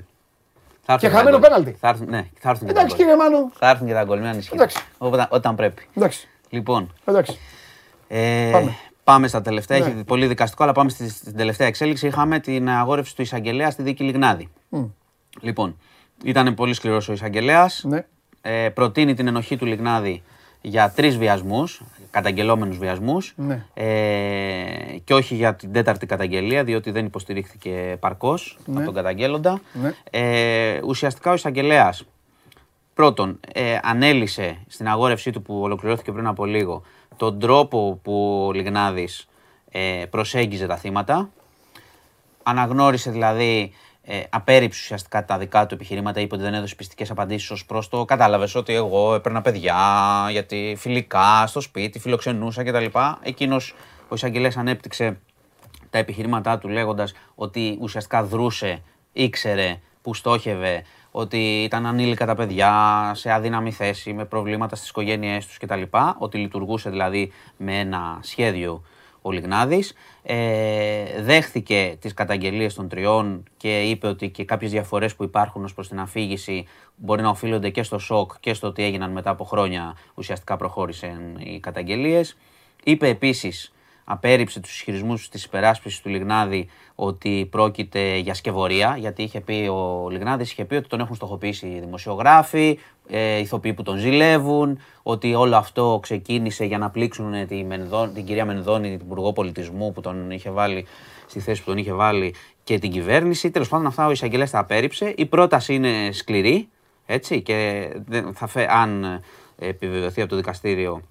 Θα έρθουν Και τα χαμένο γκολ. πέναλτι. Θα έρθουν, ναι, θα έρθουν και τα Εντάξει, γκολ. κύριε Μάνο. Θα έρθουν και τα γκολ, μην ανησυχείτε. Εντάξει. Όταν, όταν πρέπει. Εντάξει. Λοιπόν, Εντάξει. ε, Πάμε. πάμε. στα τελευταία. Ναι. Έχει πολύ δικαστικό, αλλά πάμε στη, στην τελευταία εξέλιξη. Είχαμε την αγόρευση του εισαγγελέα στη δίκη Λιγνάδη. Λοιπόν, ήταν πολύ σκληρός ο εισαγγελέας. Ναι. ε, προτείνει την ενοχή του Λιγνάδη για τρεις βιασμούς, καταγγελόμενους βιασμούς Ναι. ε, και όχι για την τέταρτη καταγγελία διότι δεν υποστηρίχθηκε παρκώς από τον καταγγέλλοντα. Ναι. Ε, ουσιαστικά ο εισαγγελέας πρώτον ε, ανέλησε στην αγόρευσή του που ολοκληρώθηκε πριν από λίγο τον τρόπο που ο Λιγνάδης ε, προσέγγιζε τα θύματα αναγνώρισε δηλαδή, ε, απέρριψε ουσιαστικά τα δικά του επιχειρήματα, είπε ότι δεν έδωσε πιστικές απαντήσεις ως προς το. Κατάλαβες ότι εγώ έπαιρνα παιδιά, γιατί φιλικά στο σπίτι, φιλοξενούσα κτλ. Εκείνος ο εισαγγελέας ανέπτυξε τα επιχειρήματά του λέγοντας ότι ουσιαστικά δρούσε, ήξερε που στόχευε, ότι ήταν ανήλικα τα παιδιά σε αδύναμη θέση, με προβλήματα στις οικογένειές τους κτλ. Ότι λειτουργούσε δηλαδή με ένα σχέδιο ο Λιγνάδης. Ε, δέχθηκε τις καταγγελίες των τριών και είπε ότι και κάποιες διαφορές που υπάρχουν ως προς την αφήγηση μπορεί να οφείλονται και στο σοκ και στο ότι έγιναν μετά από χρόνια ουσιαστικά προχώρησαν οι καταγγελίες. Είπε επίσης απέρριψε τους ισχυρισμούς της υπεράσπισης του Λιγνάδη ότι πρόκειται για σκευωρία, γιατί είχε πει ο Λιγνάδης, είχε πει ότι τον έχουν στοχοποιήσει οι δημοσιογράφοι, ε, ηθοποιοί που τον ζηλεύουν, ότι όλο αυτό ξεκίνησε για να πλήξουν τη Μενδών, την κυρία Μενδώνη, την Υπουργό Πολιτισμού που τον είχε βάλει στη θέση που τον είχε βάλει και την κυβέρνηση. Τέλος πάντων, αυτά ο εισαγγελέας τα απέρριψε. Η πρόταση είναι σκληρή. Έτσι, και δεν θα φε, αν ε, επιβεβαιωθεί από το δικαστήριο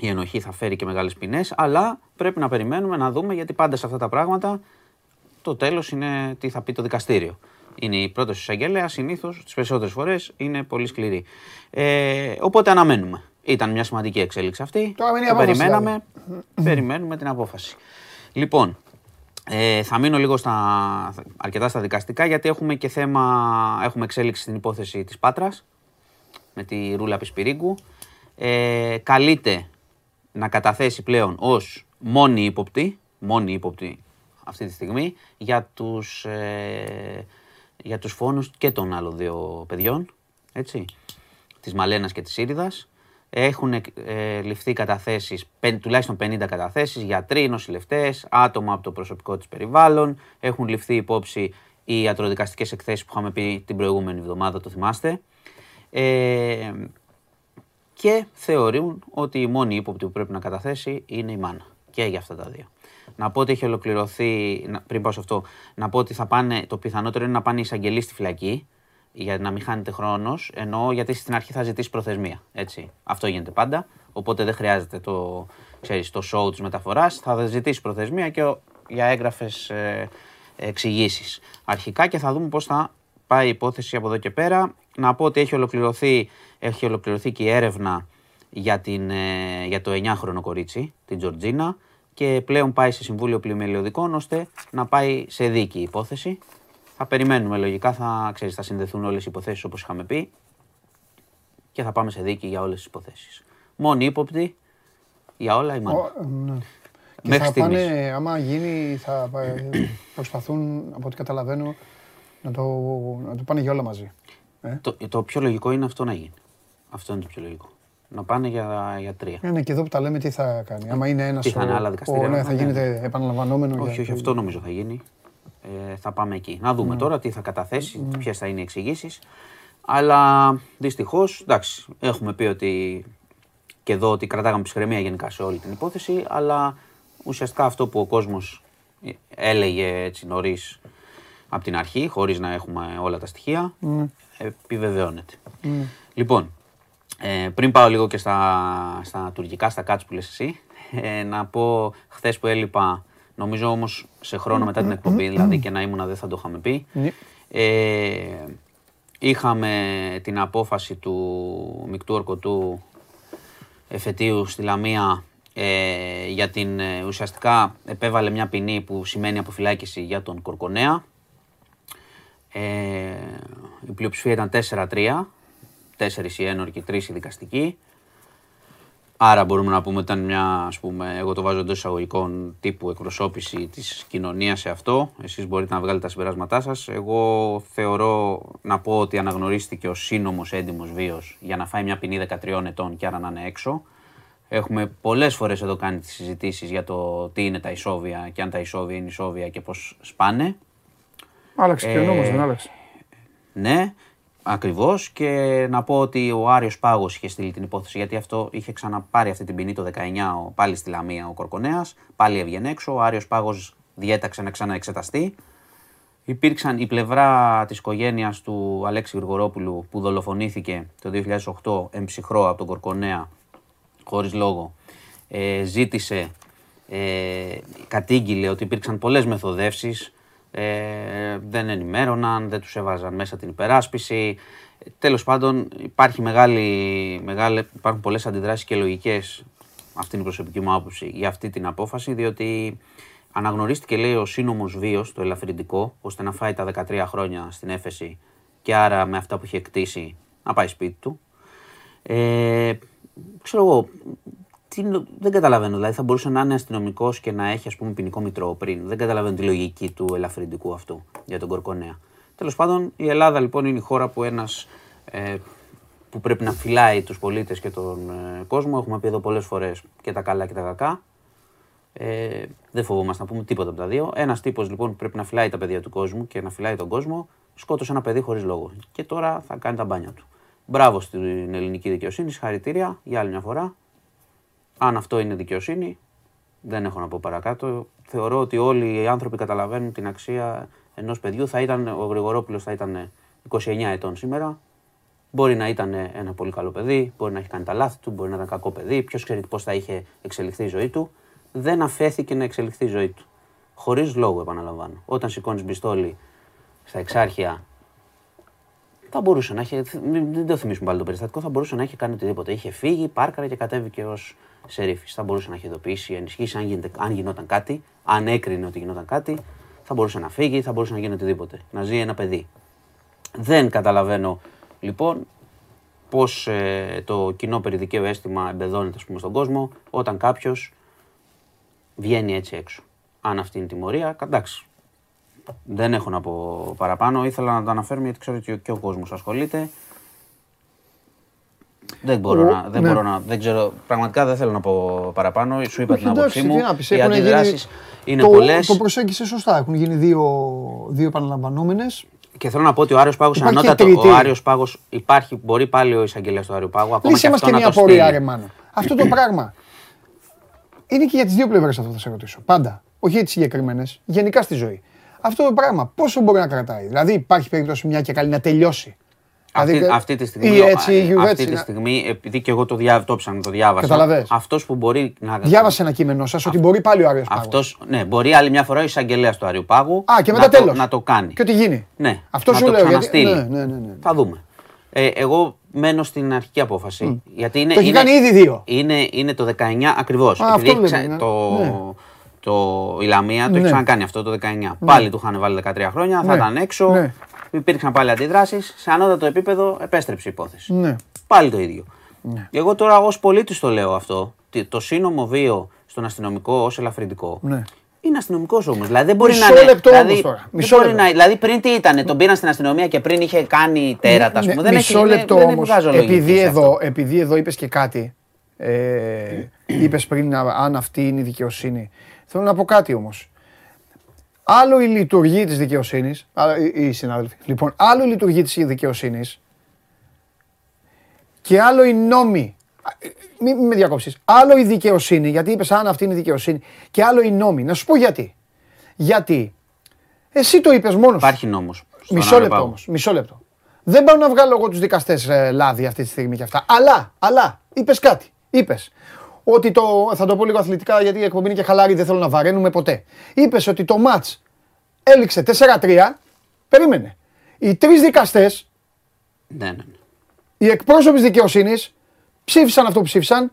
η ενοχή θα φέρει και μεγάλες ποινές, αλλά πρέπει να περιμένουμε να δούμε γιατί πάντα σε αυτά τα πράγματα το τέλος είναι τι θα πει το δικαστήριο. Είναι η πρόταση του εισαγγελέα, συνήθως τις περισσότερες φορές είναι πολύ σκληρή. Ε, οπότε αναμένουμε. Ήταν μια σημαντική εξέλιξη αυτή. Τώρα μένει η Το απόφαση, περιμέναμε. περιμένουμε την απόφαση. Λοιπόν, ε, θα μείνω λίγο στα, αρκετά στα δικαστικά γιατί έχουμε και θέμα, έχουμε εξέλιξη στην υπόθεση της Πάτρας με τη Ρούλα Πισπυρίγκου. Ε, καλείται να καταθέσει πλέον ως μόνη ύποπτη, μόνη ύποπτη αυτή τη στιγμή, για τους, ε, για τους φόνους και των άλλων δύο παιδιών, έτσι, της Μαλένας και της Ήριδας. Έχουν ε, ληφθεί καταθέσεις, πεν- τουλάχιστον 50 καταθέσεις, γιατροί, νοσηλευτές, άτομα από το προσωπικό της περιβάλλον. Έχουν ληφθεί υπόψη οι ιατροδικαστικές εκθέσεις που είχαμε πει την προηγούμενη εβδομάδα, το θυμάστε. Ε, και θεωρούν ότι η μόνη ύποπτη που πρέπει να καταθέσει είναι η μάνα. Και για αυτά τα δύο. Να πω ότι έχει ολοκληρωθεί, να- πριν πάω σε αυτό, να πω ότι θα πάνε, το πιθανότερο είναι να πάνε οι εισαγγελείς στη φυλακή για να μην χάνεται χρόνος. Ενώ γιατί στην αρχή θα ζητήσει προθεσμία. Έτσι. Αυτό γίνεται πάντα. Οπότε δεν χρειάζεται το, ξέρεις, το show της μεταφοράς. Θα ζητήσει προθεσμία και ο- για έγγραφες ε, εξηγήσεις. Αρχικά και θα δούμε πώς θα πάει η υπόθεση από εδώ και πέρα. Να πω ότι έχει ολοκληρωθεί, έχει ολοκληρωθεί και η έρευνα για, την, ε, για το 9χρονο κορίτσι, την Τζορτζίνα, και πλέον πάει σε Συμβούλιο Πλημελιωδικών ώστε να πάει σε δίκη η υπόθεση. Θα περιμένουμε λογικά, θα, ξέρεις, θα συνδεθούν όλες οι υποθέσεις όπως είχαμε πει και θα πάμε σε δίκη για όλες τις υποθέσεις. Μόνη ύποπτη για όλα η μάνα. Ω, ναι. Και Μέχρι θα στιγμής. πάνε, άμα γίνει, θα ε, προσπαθούν, από ό,τι καταλαβαίνω, να το, να το πάνε για όλα μαζί. Ε. Το, το πιο λογικό είναι αυτό να γίνει. Αυτό είναι το πιο λογικό. Να πάνε για, για τρία. Ε, ναι, και εδώ που τα λέμε τι θα κάνει. Άμα είναι ένας Τι θα είναι, ο- άλλα δικαστήρια, ο- ναι, να θα είναι. γίνεται επαναλαμβανόμενο. Όχι, για- όχι, αυτό νομίζω θα γίνει. Ε, θα πάμε εκεί. Να δούμε τώρα τι θα καταθέσει, ποιες θα είναι οι εξηγήσεις. Αλλά δυστυχώς, εντάξει, έχουμε πει ότι και εδώ ότι κρατάγαμε ψυχραιμία γενικά σε όλη την υπόθεση, αλλά ουσιαστικά αυτό που ο κόσμος έλεγε έτσι νωρίς από την αρχή, χωρίς να έχουμε όλα τα στοιχεία, επιβεβαιώνεται. Λοιπόν, ε, πριν πάω λίγο και στα, στα τουρκικά, στα κάτς που λες εσύ, ε, να πω χθες που έλειπα, νομίζω όμως σε χρόνο μετά την εκπομπή, δηλαδή και να ήμουνα δεν θα το είχαμε πει, Ναι. ε, είχαμε την απόφαση του μεικτού ορκωτού εφετείου στη Λαμία ε, για την ε, ουσιαστικά επέβαλε μια ποινή που σημαίνει αποφυλάκηση για τον Κορκονέα. Ε, η πλειοψηφία ήταν 4-3, 4 οι ένορκοι, 3 οι δικαστικοί. Άρα μπορούμε να πούμε ότι ήταν μια, ας πούμε, εγώ το βάζω εντός εισαγωγικών τύπου εκπροσώπηση της κοινωνίας σε αυτό. Εσείς μπορείτε να βγάλετε τα συμπεράσματά σας. Εγώ θεωρώ να πω ότι αναγνωρίστηκε ο σύνομος έντιμος βίος για να φάει μια ποινή 13 ετών και άρα να είναι έξω. Έχουμε πολλές φορές εδώ κάνει τις συζητήσεις για το τι είναι τα ισόβια και αν τα ισόβια είναι ισόβια και πώς σπάνε. Άλλαξε και ο νόμος, Ε, δεν άλλαξε. Ναι, ακριβώς. Και να πω ότι ο Άριος Πάγος είχε στείλει την υπόθεση γιατί αυτό είχε ξαναπάρει αυτή την ποινή το 19 ο- πάλι στη Λαμία ο Κορκονέας. Πάλι έβγαινε έξω. Ο Άριος Πάγος διέταξε να ξαναεξεταστεί. Υπήρξαν η πλευρά της οικογένειας του Αλέξη Γρηγορόπουλου που δολοφονήθηκε το 2008 εμψυχρό από τον Κορκονέα χωρίς λόγο. Ε, ζήτησε, ε, κατήγγειλε ότι υπήρξαν πολλές μεθοδεύσεις, ε, δεν ενημέρωναν, δεν τους έβαζαν μέσα την υπεράσπιση. Ε, Τέλος πάντων υπάρχει μεγάλη, μεγάλη, υπάρχουν πολλές αντιδράσεις και λογικές, αυτή είναι η προσωπική μου άποψη, για αυτή την απόφαση, διότι αναγνωρίστηκε λέει ο σύνομος βίος, το ελαφρυντικό, ώστε να φάει τα 13 χρόνια στην έφεση και άρα με αυτά που είχε κτίσει να πάει σπίτι του. Ε, ξέρω εγώ, τι, νο- δεν καταλαβαίνω. Δηλαδή θα μπορούσε να είναι αστυνομικός και να έχει ας πούμε ποινικό μητρό πριν. Δεν καταλαβαίνω τη λογική του ελαφρυντικού αυτού για τον Κορκονέα. Τέλος πάντων, η Ελλάδα λοιπόν είναι η χώρα που ένας ε, που πρέπει να φυλάει τους πολίτες και τον ε, κόσμο. Έχουμε πει εδώ πολλές φορές και τα καλά και τα κακά. Ε, δεν φοβόμαστε να πούμε τίποτα από τα δύο. Ένας τύπος λοιπόν που πρέπει να φυλάει τα παιδιά του κόσμου και να φυλάει τον κόσμο, σκότωσε ένα παιδί χωρίς λόγο. Και τώρα θα κάνει τα μπάνια του. Μπράβο στην ελληνική δικαιοσύνη, συγχαρητήρια για άλλη μια φορά. Αν αυτό είναι δικαιοσύνη, δεν έχω να πω παρακάτω. Θεωρώ ότι όλοι οι άνθρωποι καταλαβαίνουν την αξία ενός παιδιού θα ήταν, ο Γρηγορόπουλος θα ήταν 29 ετών σήμερα. Μπορεί να ήταν ένα πολύ καλό παιδί, μπορεί να έχει κάνει τα λάθη του, μπορεί να ήταν κακό παιδί. Ποιος ξέρει πώς θα είχε εξελιχθεί η ζωή του. Δεν αφέθηκε να εξελιχθεί η ζωή του. Χωρίς λόγο, επαναλαμβάνω. Όταν σηκώνεις πιστόλι στα εξάρχεια, θα μπορούσε να έχει. Μην μην το θυμίσουμε πάλι το περιστατικό, θα μπορούσε να έχει κάνει οτιδήποτε. Είχε φύγει, πάρκαρε και κατέβηκε ως σερίφη. Θα μπορούσε να έχει ειδοποιήσει, ενισχύσει αν, γίνεται, αν γινόταν κάτι, αν έκρινε ότι γινόταν κάτι, θα μπορούσε να φύγει, θα μπορούσε να γίνει οτιδήποτε. Να ζει ένα παιδί. Δεν καταλαβαίνω λοιπόν πώς το κοινό περιδικαίο αίσθημα εμπεδώνεται ας πούμε, στον κόσμο όταν κάποιος βγαίνει έτσι έξω. Αν αυτή είναι η τιμωρία, εντάξει. Δεν έχω να πω παραπάνω. Ήθελα να το αναφέρουμε γιατί ξέρω ότι και ο κόσμος ασχολείται. Δεν μπορώ, Ο- να, δεν ναι. μπορώ να. Δεν ξέρω, πραγματικά δεν θέλω να πω παραπάνω. Σου είπα Όχι, την άποψή εντάξει, μου. τι να πεις, Οι έχουν γίνει- αντιδράσεις είναι το, πολλές. Το προσέγγισε σωστά. Έχουν γίνει δύο, δύο επαναλαμβανόμενες. Και θέλω να πω ότι ο Άριος Πάγος είναι Υπάρχει και ανώτατο. τρίτη. Ο Άριος Πάγος υπάρχει, μπορεί πάλι ο εισαγγελέας του Άριου Πάγου. Ακόμα Λύσε και μας αυτό και να μια το απορία, στείλει. ρε Μάνο. Αυτό το πράγμα είναι και για τις δύο πλευρές αυτό θα σε ρωτήσω. Πάντα. Όχι για τις συγκεκριμένες. Γενικά στη ζωή. Αυτό το πράγμα πόσο μπορεί να κρατάει. Δηλαδή υπάρχει περίπτωση μια και καλή να τελειώσει. Αυτή, Δηλαδή, αυτή τη στιγμή, Ή έτσι, ή αυτή έτσι. τη να- στιγμή, επειδή και εγώ το, διά, το ψάχνω, το διάβασα. Καταλαβες. Αυτός που μπορεί να. Διάβασε ένα κείμενό σας ότι μπορεί πάλι ο Άριο Πάγος. Αυτός, ναι, μπορεί άλλη μια φορά ο εισαγγελέας του Αριού Πάγου Α, και μετά να, το, τέλος. να το κάνει. Και ό,τι γίνει. Ναι, Αυτό να σου το λέω. Γιατί... ξαναστείλει. Ναι, ναι, ναι, ναι. Θα δούμε. Ε, εγώ μένω στην αρχική απόφαση. Γιατί είναι, Το έχει είναι, κάνει ήδη δύο. Είναι, είναι το 19 ακριβώς. αυτό λέμε, ναι. το, Ναι. το, η Λαμία το Ναι. έχει ξανακάνει αυτό το 19. Πάλι του είχαν βάλει 13 χρόνια, θα Ναι. ήταν έξω. Ναι. Υπήρξαν πάλι αντιδράσεις. Σε ανώτατο επίπεδο επέστρεψε η υπόθεση. Ναι. Πάλι το ίδιο. Εγώ τώρα ως πολίτης το λέω αυτό. Τι- Το σύνομο βίο στον αστυνομικό ως ελαφρυντικό. Ναι. Είναι αστυνομικός όμως. Δηλαδή δεν μπορεί Μισό να είναι. λεπτό δηλαδή, όμως τώρα. δεν Μισό μπορεί λεπτό. να, δηλαδή πριν τι ήταν, τον πήραν στην αστυνομία και πριν είχε κάνει τέρατα. ας Ναι, πούμε. δεν μισό έχει, λεπτό δεν, δεν όμως, βγάζω λογική επειδή σε εδώ, αυτό. επειδή εδώ είπες και κάτι, ε, είπες πριν α- αν αυτή είναι η δικαιοσύνη. Θέλω να πω κάτι όμως. Άλλο η λειτουργία της δικαιοσύνης, α, οι, οι συνάδελφοι, λοιπόν, άλλο η λειτουργία της δικαιοσύνης και άλλο οι νόμοι. Α, ε, Μην μη με διακόψεις. Άλλο η δικαιοσύνη, γιατί είπες αν αυτή είναι η δικαιοσύνη, και άλλο οι νόμοι. Να σου πω γιατί. Γιατί εσύ το είπες μόνος σου. Υπάρχει νόμος. Μισό λεπτό όμως. Μισό λεπτό. Δεν πάω να βγάλω εγώ τους δικαστές λάδι αυτή τη στιγμή και αυτά. Αλλά, αλλά, είπες κάτι. Είπες ότι το. Θα το πω λίγο αθλητικά γιατί η εκπομπή είναι και χαλάρη, δεν θέλω να βαραίνουμε ποτέ. Είπες ότι το ματ έληξε 4-3. Περίμενε. Οι τρεις δικαστές, Ναι, ναι, ναι. οι εκπρόσωποι δικαιοσύνης, ψήφισαν αυτό που ψήφισαν.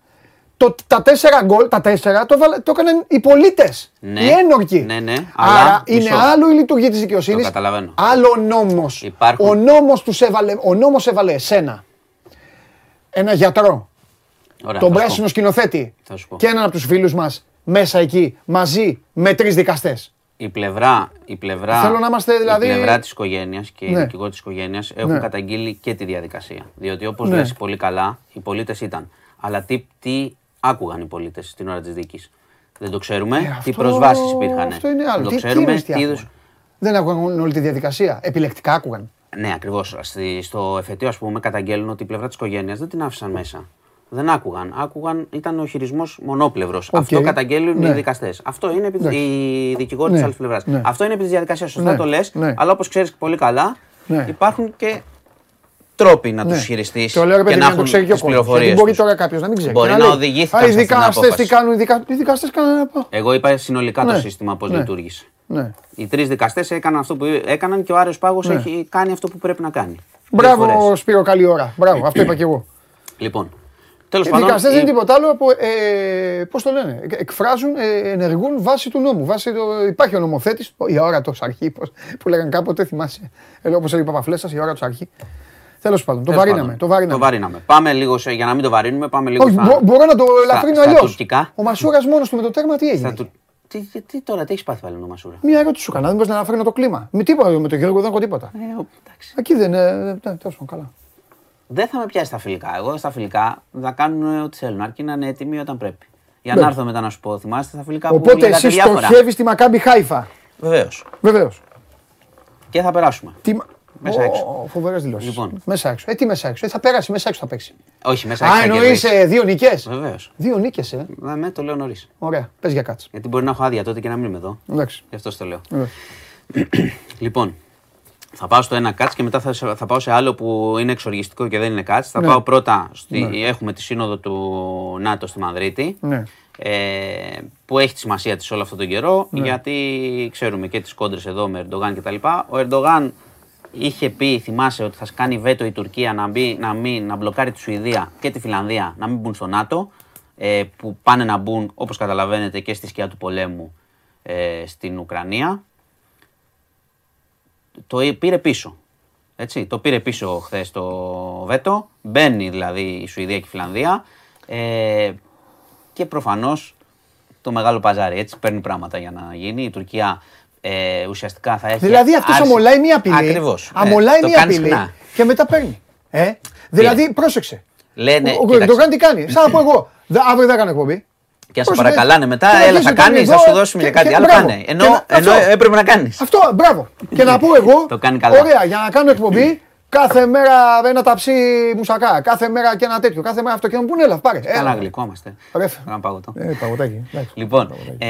Το, τα τέσσερα γκολ, τα τέσσερα, το, βάλε- το έκαναν οι πολίτες. Ναι. Οι ένορκοι. Ναι, ναι, Άρα αλλά, είναι μισό. άλλο η λειτουργία της δικαιοσύνης. Το καταλαβαίνω. Άλλο ο νόμος. Υπάρχουν- Ο νόμος τους έβαλε, ο νόμος έβαλε εσένα. Ένα γιατρό. Ωραία, τον θα σου πράσινο πω. σκηνοθέτη. Θα σου πω. Και έναν από τους φίλους μας μέσα εκεί μαζί με τρεις δικαστές. Η πλευρά, η πλευρά, Θέλω να είμαστε, δηλαδή- η πλευρά της οικογένειας και οι Ναι. δικηγόροι της οικογένειας έχουν Ναι. καταγγείλει και τη διαδικασία. Διότι όπως Ναι. λες πολύ καλά, οι πολίτες ήταν. Αλλά τι, τι άκουγαν οι πολίτες στην ώρα της δίκης; Δεν το ξέρουμε. Ε, τι αυτό- προσβάσεις υπήρχαν. Αυτό είναι άλλο. Δεν το Τι, τι ξέρουμε. εννοείς τι τι άκουγαν; είδους- Δεν άκουγαν όλη τη διαδικασία. Επιλεκτικά άκουγαν. Ναι, ακριβώς. Στο εφετείο, ας πούμε, καταγγέλνουν ότι η πλευρά της οικογένειας δεν την άφησαν μέσα. Δεν άκουγαν. Άκουγαν, ήταν ο χειρισμός μονόπλευρος. Αυτό καταγγέλνουν Ναι. οι δικαστές. Αυτό είναι επί, Εντάξει. οι δικηγόροι Ναι. τη άλλης πλευράς. Ναι. Αυτό είναι επί της διαδικασίας. Σωστά Ναι. το λες. Ναι. Αλλά όπως ξέρεις πολύ καλά, Ναι. υπάρχουν και τρόποι να Ναι. τους χειριστείς Το λέω ρε και παιδί να να το έχουν ξέρει και ο τις κόσμος. πληροφορίες. Γιατί μπορεί τώρα κάποιος να μην ξέρει. Μπορεί Και να λέει, οδηγήθηκαν «Α, Οι σε αυτήν την δικαστέ τι απόφαση». κάνουν, οι δικα- οι δικαστέ κάνουν. Εγώ είπα συνολικά το Ναι. σύστημα πώς Ναι. λειτουργήσε. Ναι. Οι τρεις δικαστές έκαναν αυτό που έκαναν και ο Άριος Πάγος Ναι. έχει κάνει αυτό που πρέπει να κάνει. Δύο Μπράβο, φορές. Σπύρο, καλή ώρα. Μπράβο, αυτό είπα κι εγώ. Λοιπόν. Τέλος Οι πάντων. δικαστές δεν η- είναι τίποτα άλλο από. Ε, Πώς το λένε, εκ- εκφράζουν, ε, ενεργούν βάσει του νόμου. Βάσει το, υπάρχει ο νομοθέτης, η αόρατο αρχή, πώς, που λέγανε κάποτε, θυμάσαι. Ε, Όπως έλεγε ο Παπαφλέσσα, η αόρατο αρχή. Τέλος πάντων, το Τέλος βαρύναμε. πάντων, Το βαρύναμε. Το βαρύναμε. Πάμε λίγο σε, για να μην το βαρύνουμε, πάμε λίγο Όχι, στα, μπο- μπορώ να το στα- ελαφρύνω στα αλλιώς. τουρκικά. Ο Μασούρας μόνος του με το τέρμα τι έγινε; Στα του... τι, τι, τι τώρα, τι έχεις πάθει πάλι ο Μασούρα; Μία ερώτηση σου έκανα, δεν μπορείς να ελαφρύνω το κλίμα. Με τίποτα, με τον Γιώργο δεν έχω τίποτα. Ε, ο- εντάξει. Εκεί δεν είναι. ε, Τέλος πάντων, καλά. Δεν θα με πιάσει στα φιλικά. Εγώ στα φιλικά θα κάνουν ό,τι θέλουν, αρκεί να είναι έτοιμοι όταν πρέπει. Για Ναι. να έρθω μετά να σου πω, θυμάστε στα φιλικά που Οπότε λέγατε εσύ διάφορα. στοχεύεις τη Μακάμπι Χάιφα. Βεβαίως. Βεβαίως. Και θα περάσουμε. Τι... Μέσα έξω. Φοβερές δηλώσεις. Λοιπόν. Μέσα έξω. Ε, τι μέσα έξω. Ε, θα περάσει, μέσα έξω θα παίξει. Όχι, μέσα Α, έξω. εννοείς ε, δύο νικέ. Βεβαίως. Δύο νίκες, ε. Ναι, το λέω νωρίς. Ωραία. Πες για κάτσε. Γιατί μπορεί να έχω άδεια τότε και να μην είμαι εδώ. Εντάξει. Γι' αυτό το λέω. Ωραία. Λοιπόν, θα πάω στο ένα κάτς και μετά θα, σε- θα πάω σε άλλο που είναι εξοργιστικό και δεν είναι κάτς. Θα Ναι. πάω πρώτα, στη, έχουμε τη σύνοδο του ΝΑΤΟ στη Μαδρίτη. Ναι. Ε, που έχει τη σημασία της όλο αυτόν τον καιρό, Ναι. γιατί ξέρουμε και τις κόντρες εδώ με Ερντογάν κτλ. Ο Ερντογάν είχε πει, θυμάσαι, ότι θα κάνει βέτο η Τουρκία να, μπει, να, μην, να μπλοκάρει τη Σουηδία και τη Φιλανδία να μην μπουν στο ΝΑΤΟ, ε, που πάνε να μπουν, όπως καταλαβαίνετε, και στη σκιά του πολέμου ε, στην Ουκρανία. Το πήρε πίσω. Έτσι, το πήρε πίσω χθες το βέτο. Μπαίνει δηλαδή η Σουηδία και η Φιλανδία. Ε, και προφανώς το μεγάλο παζάρι έτσι παίρνει πράγματα για να γίνει. Η Τουρκία ε, ουσιαστικά θα έχει. Δηλαδή αυτός άρση- αμολάει μία απειλή. Ακριβώς. Ναι, Αμολάει το μία κάνει απειλή συχνά. και μετά παίρνει. Ε; Δηλαδή, πρόσεξε. Λένε, ο ο κοίταξε. Ερντογάν τι κάνει; Σαν να πω εγώ. Δε- Αύριο δεν κάνω εκπομπή. Και να σε Πρόσεξε. παρακαλάνε μετά, Και να έλα αρχίσει θα να κάνει κάνεις, θα εδώ σου δώσουμε και- για κάτι και- άλλο. μπράβο. Κάνε. Και Ενώ, να- ενώ αυτό. έπρεπε να κάνεις. Αυτό, μπράβο. και να πω εγώ. Το κάνει καλά. Ωραία, για να κάνω εκπομπή. Κάθε μέρα ένα ταψί μουσακά. Κάθε μέρα και ένα τέτοιο. Κάθε μέρα αυτό και να μου πούνε, έλα, πάρε. Καλά, Έλα. γλυκό είμαστε. Ρε, Ένα παγωτό. Ε, παγωτάκι. εντάξει. Λοιπόν, ε,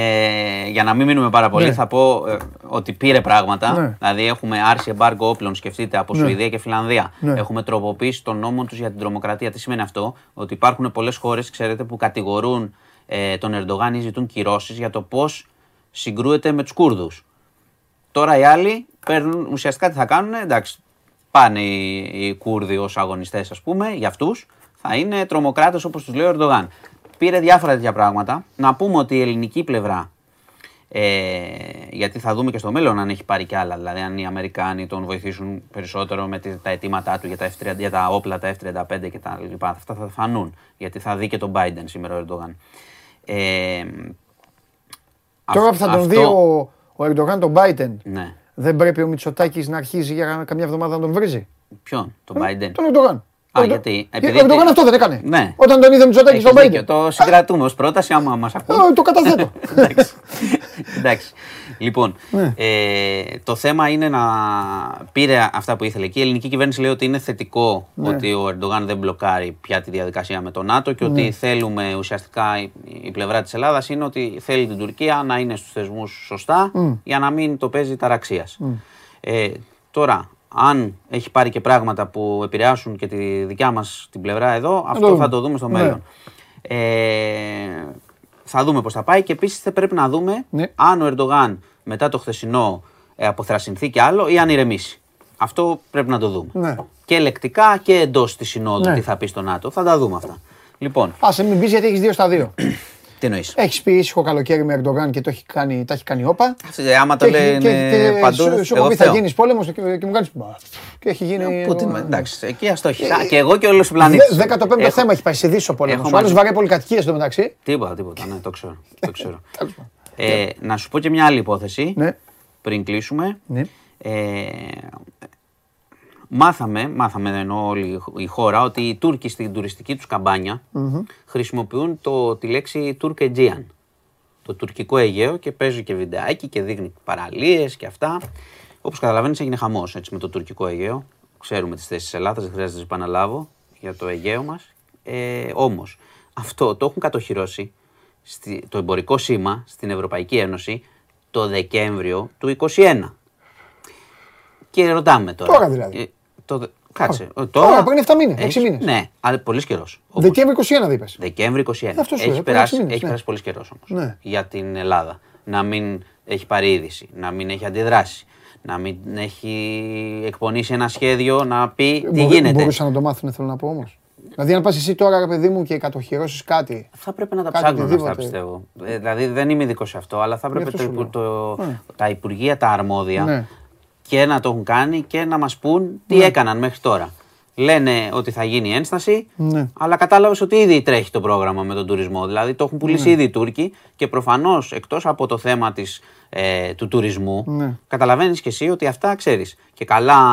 για να μην μείνουμε πάρα πολύ, Ναι. θα πω ε, ότι πήρε πράγματα. Ναι. Δηλαδή, έχουμε άρση εμπάργκο όπλων, σκεφτείτε, από Ναι. Σουηδία και Φιλανδία. Ναι. Έχουμε τροποποιήσει τον νόμο τους για την τρομοκρατία. Τι σημαίνει αυτό, Ότι υπάρχουν πολλές χώρες, ξέρετε, που κατηγορούν ε, τον Ερντογάν ή ζητούν κυρώσεις για το πώς συγκρούεται με τους Κούρδους. Τώρα οι άλλοι παίρνουν, ουσιαστικά τι θα κάνουν, εντάξει, πάνε οι, οι Κούρδοι ως αγωνιστές, ας πούμε, για αυτούς, θα είναι τρομοκράτες όπως τους λέει ο Ερντογάν. Πήρε διάφορα τέτοια πράγματα. Να πούμε ότι η ελληνική πλευρά, ε, γιατί θα δούμε και στο μέλλον αν έχει πάρει κι άλλα, δηλαδή αν οι Αμερικάνοι τον βοηθήσουν περισσότερο με τη- τα αιτήματά του για τα, F30, για τα όπλα, τα F-35 και τα λοιπά. Αυτά θα φανούν, γιατί θα δει και τον Biden σήμερα ο Ερντογάν. Ε, Τώρα αυ- που θα τον αυτό- δει ο, ο Ερντογάν τον Biden, Ναι. δεν πρέπει ο Μητσοτάκης να αρχίζει για καμιά εβδομάδα να τον βρίζει; Ποιον, τον Biden; Τον Ερντογάν. Α, Ο Ερντο- γιατί, Ε, επειδή- Ο Ερντογάν αυτό δεν έκανε. Ναι. Όταν τον είδε ο Μητσοτάκης Έχεις στον δίκιο, Biden. Το συγκρατούμε ω πρόταση, άμα μα ακούν. Ε, Το καταθέτω. Εντάξει. Εντάξει. Λοιπόν, Ναι. ε, το θέμα είναι να πήρε αυτά που ήθελε. Και η ελληνική κυβέρνηση λέει ότι είναι θετικό Ναι. ότι ο Ερντογάν δεν μπλοκάρει πια τη διαδικασία με το ΝΑΤΟ και Ναι. ότι θέλουμε ουσιαστικά η, η πλευρά της Ελλάδας είναι ότι θέλει την Τουρκία να είναι στους θεσμούς σωστά για να μην το παίζει ταραξίας. Ε, τώρα, αν έχει πάρει και πράγματα που επηρεάσουν και τη δικιά μας την πλευρά εδώ, αυτό δούμε. θα το δούμε στο Ναι. μέλλον. Ε, θα δούμε πώς θα πάει και επίσης θα πρέπει να δούμε Ναι. αν ο Ερντογάν μετά το χθεσινό ε, αποθρασινθεί κι άλλο ή αν ηρεμήσει. Αυτό πρέπει να το δούμε. Ναι. Και ελεκτικά και εντός της συνόδου Ναι. τι θα πει στο ΝΑΤΟ. Θα τα δούμε αυτά. Λοιπόν, Άσε μην πεις γιατί έχεις δύο στα δύο. Τι εννοείς; Έχεις πει ήσυχο καλοκαίρι με Ερντογάν και το έχει κάνει, τα έχει κάνει όπα. Ε, Άμα το Και έχει- λένε και- και παντού, Σου, σου έχω εγώ πει θα φταίω. γίνεις πόλεμος και, και μου κάνει. Και έχει γίνει. Πούτιν, ο- εντάξει, εκεί ας το έχει. Α, Και εγώ και όλος ο πλανήτης. Δε- 15ο Έχω- θέμα έχει πάει σε δύσο πόλεμο. έχω Ο άλλος μαζί- βαρέ πολυκατοικίες στο μεταξύ. Τίποτα, τίποτα, ναι, το ξέρω. Το ξέρω. Τέλος πάντων. ε, να σου πω και μια άλλη υπόθεση Ναι. πριν κλείσουμε. Ναι. Ε, μάθαμε, μάθαμε ενώ όλη η χώρα, ότι οι Τούρκοι στην τουριστική τους καμπανια χρησιμοποιούν το, τη λέξη Turk Aegean, το τουρκικό Αιγαίο και παίζει και βιντεάκι και δείχνει παραλίες και αυτά. Όπως καταλαβαίνεις έγινε χαμός έτσι, με το τουρκικό Αιγαίο. Ξέρουμε τις θέσεις της Ελλάδας, δεν χρειάζεται να τις επαναλάβω για το Αιγαίο μας. Ε, όμως αυτό το έχουν κατοχυρώσει στη, το εμπορικό σήμα στην Ευρωπαϊκή Ένωση το Δεκέμβριο του 2021. Και ρωτάμε τώρα. Τώρα δηλαδή. Ε, το, δε- κάτσε. ε, Τώρα, Τώρα, πριν 7 μήνες, έχεις- έξι μήνες. Ναι, αλλά πολύ καιρός. Δεκέμβρη 21 δίπε. Δεκέμβρη 21. Αυτός σου έχει λέω, περάσει, έξι μήνες, έχεις ναι. περάσει πολύ καιρός όμως Ναι. για την Ελλάδα. Να μην έχει πάρει είδηση, να μην έχει αντιδράσει, να μην έχει εκπονήσει ένα σχέδιο να πει τι γίνεται. Μπορούσαν να το μάθουν, θέλω να πω όμως. Δηλαδή, αν πας εσύ τώρα, ρε παιδί μου, και κατοχυρώσεις κάτι. Θα πρέπει να τα Κάτι ψάχνουν αυτά, οτιδήποτε. πιστεύω. Ε, δηλαδή δεν είμαι ειδικός σε αυτό, αλλά θα πρέπει αυτό το, σου υπου- λέω. το- Ναι. τα υπουργεία, τα αρμόδια Ναι. Και να το έχουν κάνει και να μας πούν τι έκαναν μέχρι τώρα. Λένε ότι θα γίνει ένσταση, Ναι. αλλά κατάλαβες ότι ήδη τρέχει το πρόγραμμα με τον τουρισμό. Δηλαδή το έχουν πουλήσει ήδη οι Τούρκοι και προφανώς εκτός από το θέμα της, ε, του τουρισμού, Ναι. καταλαβαίνεις και εσύ ότι αυτά ξέρεις. Και καλά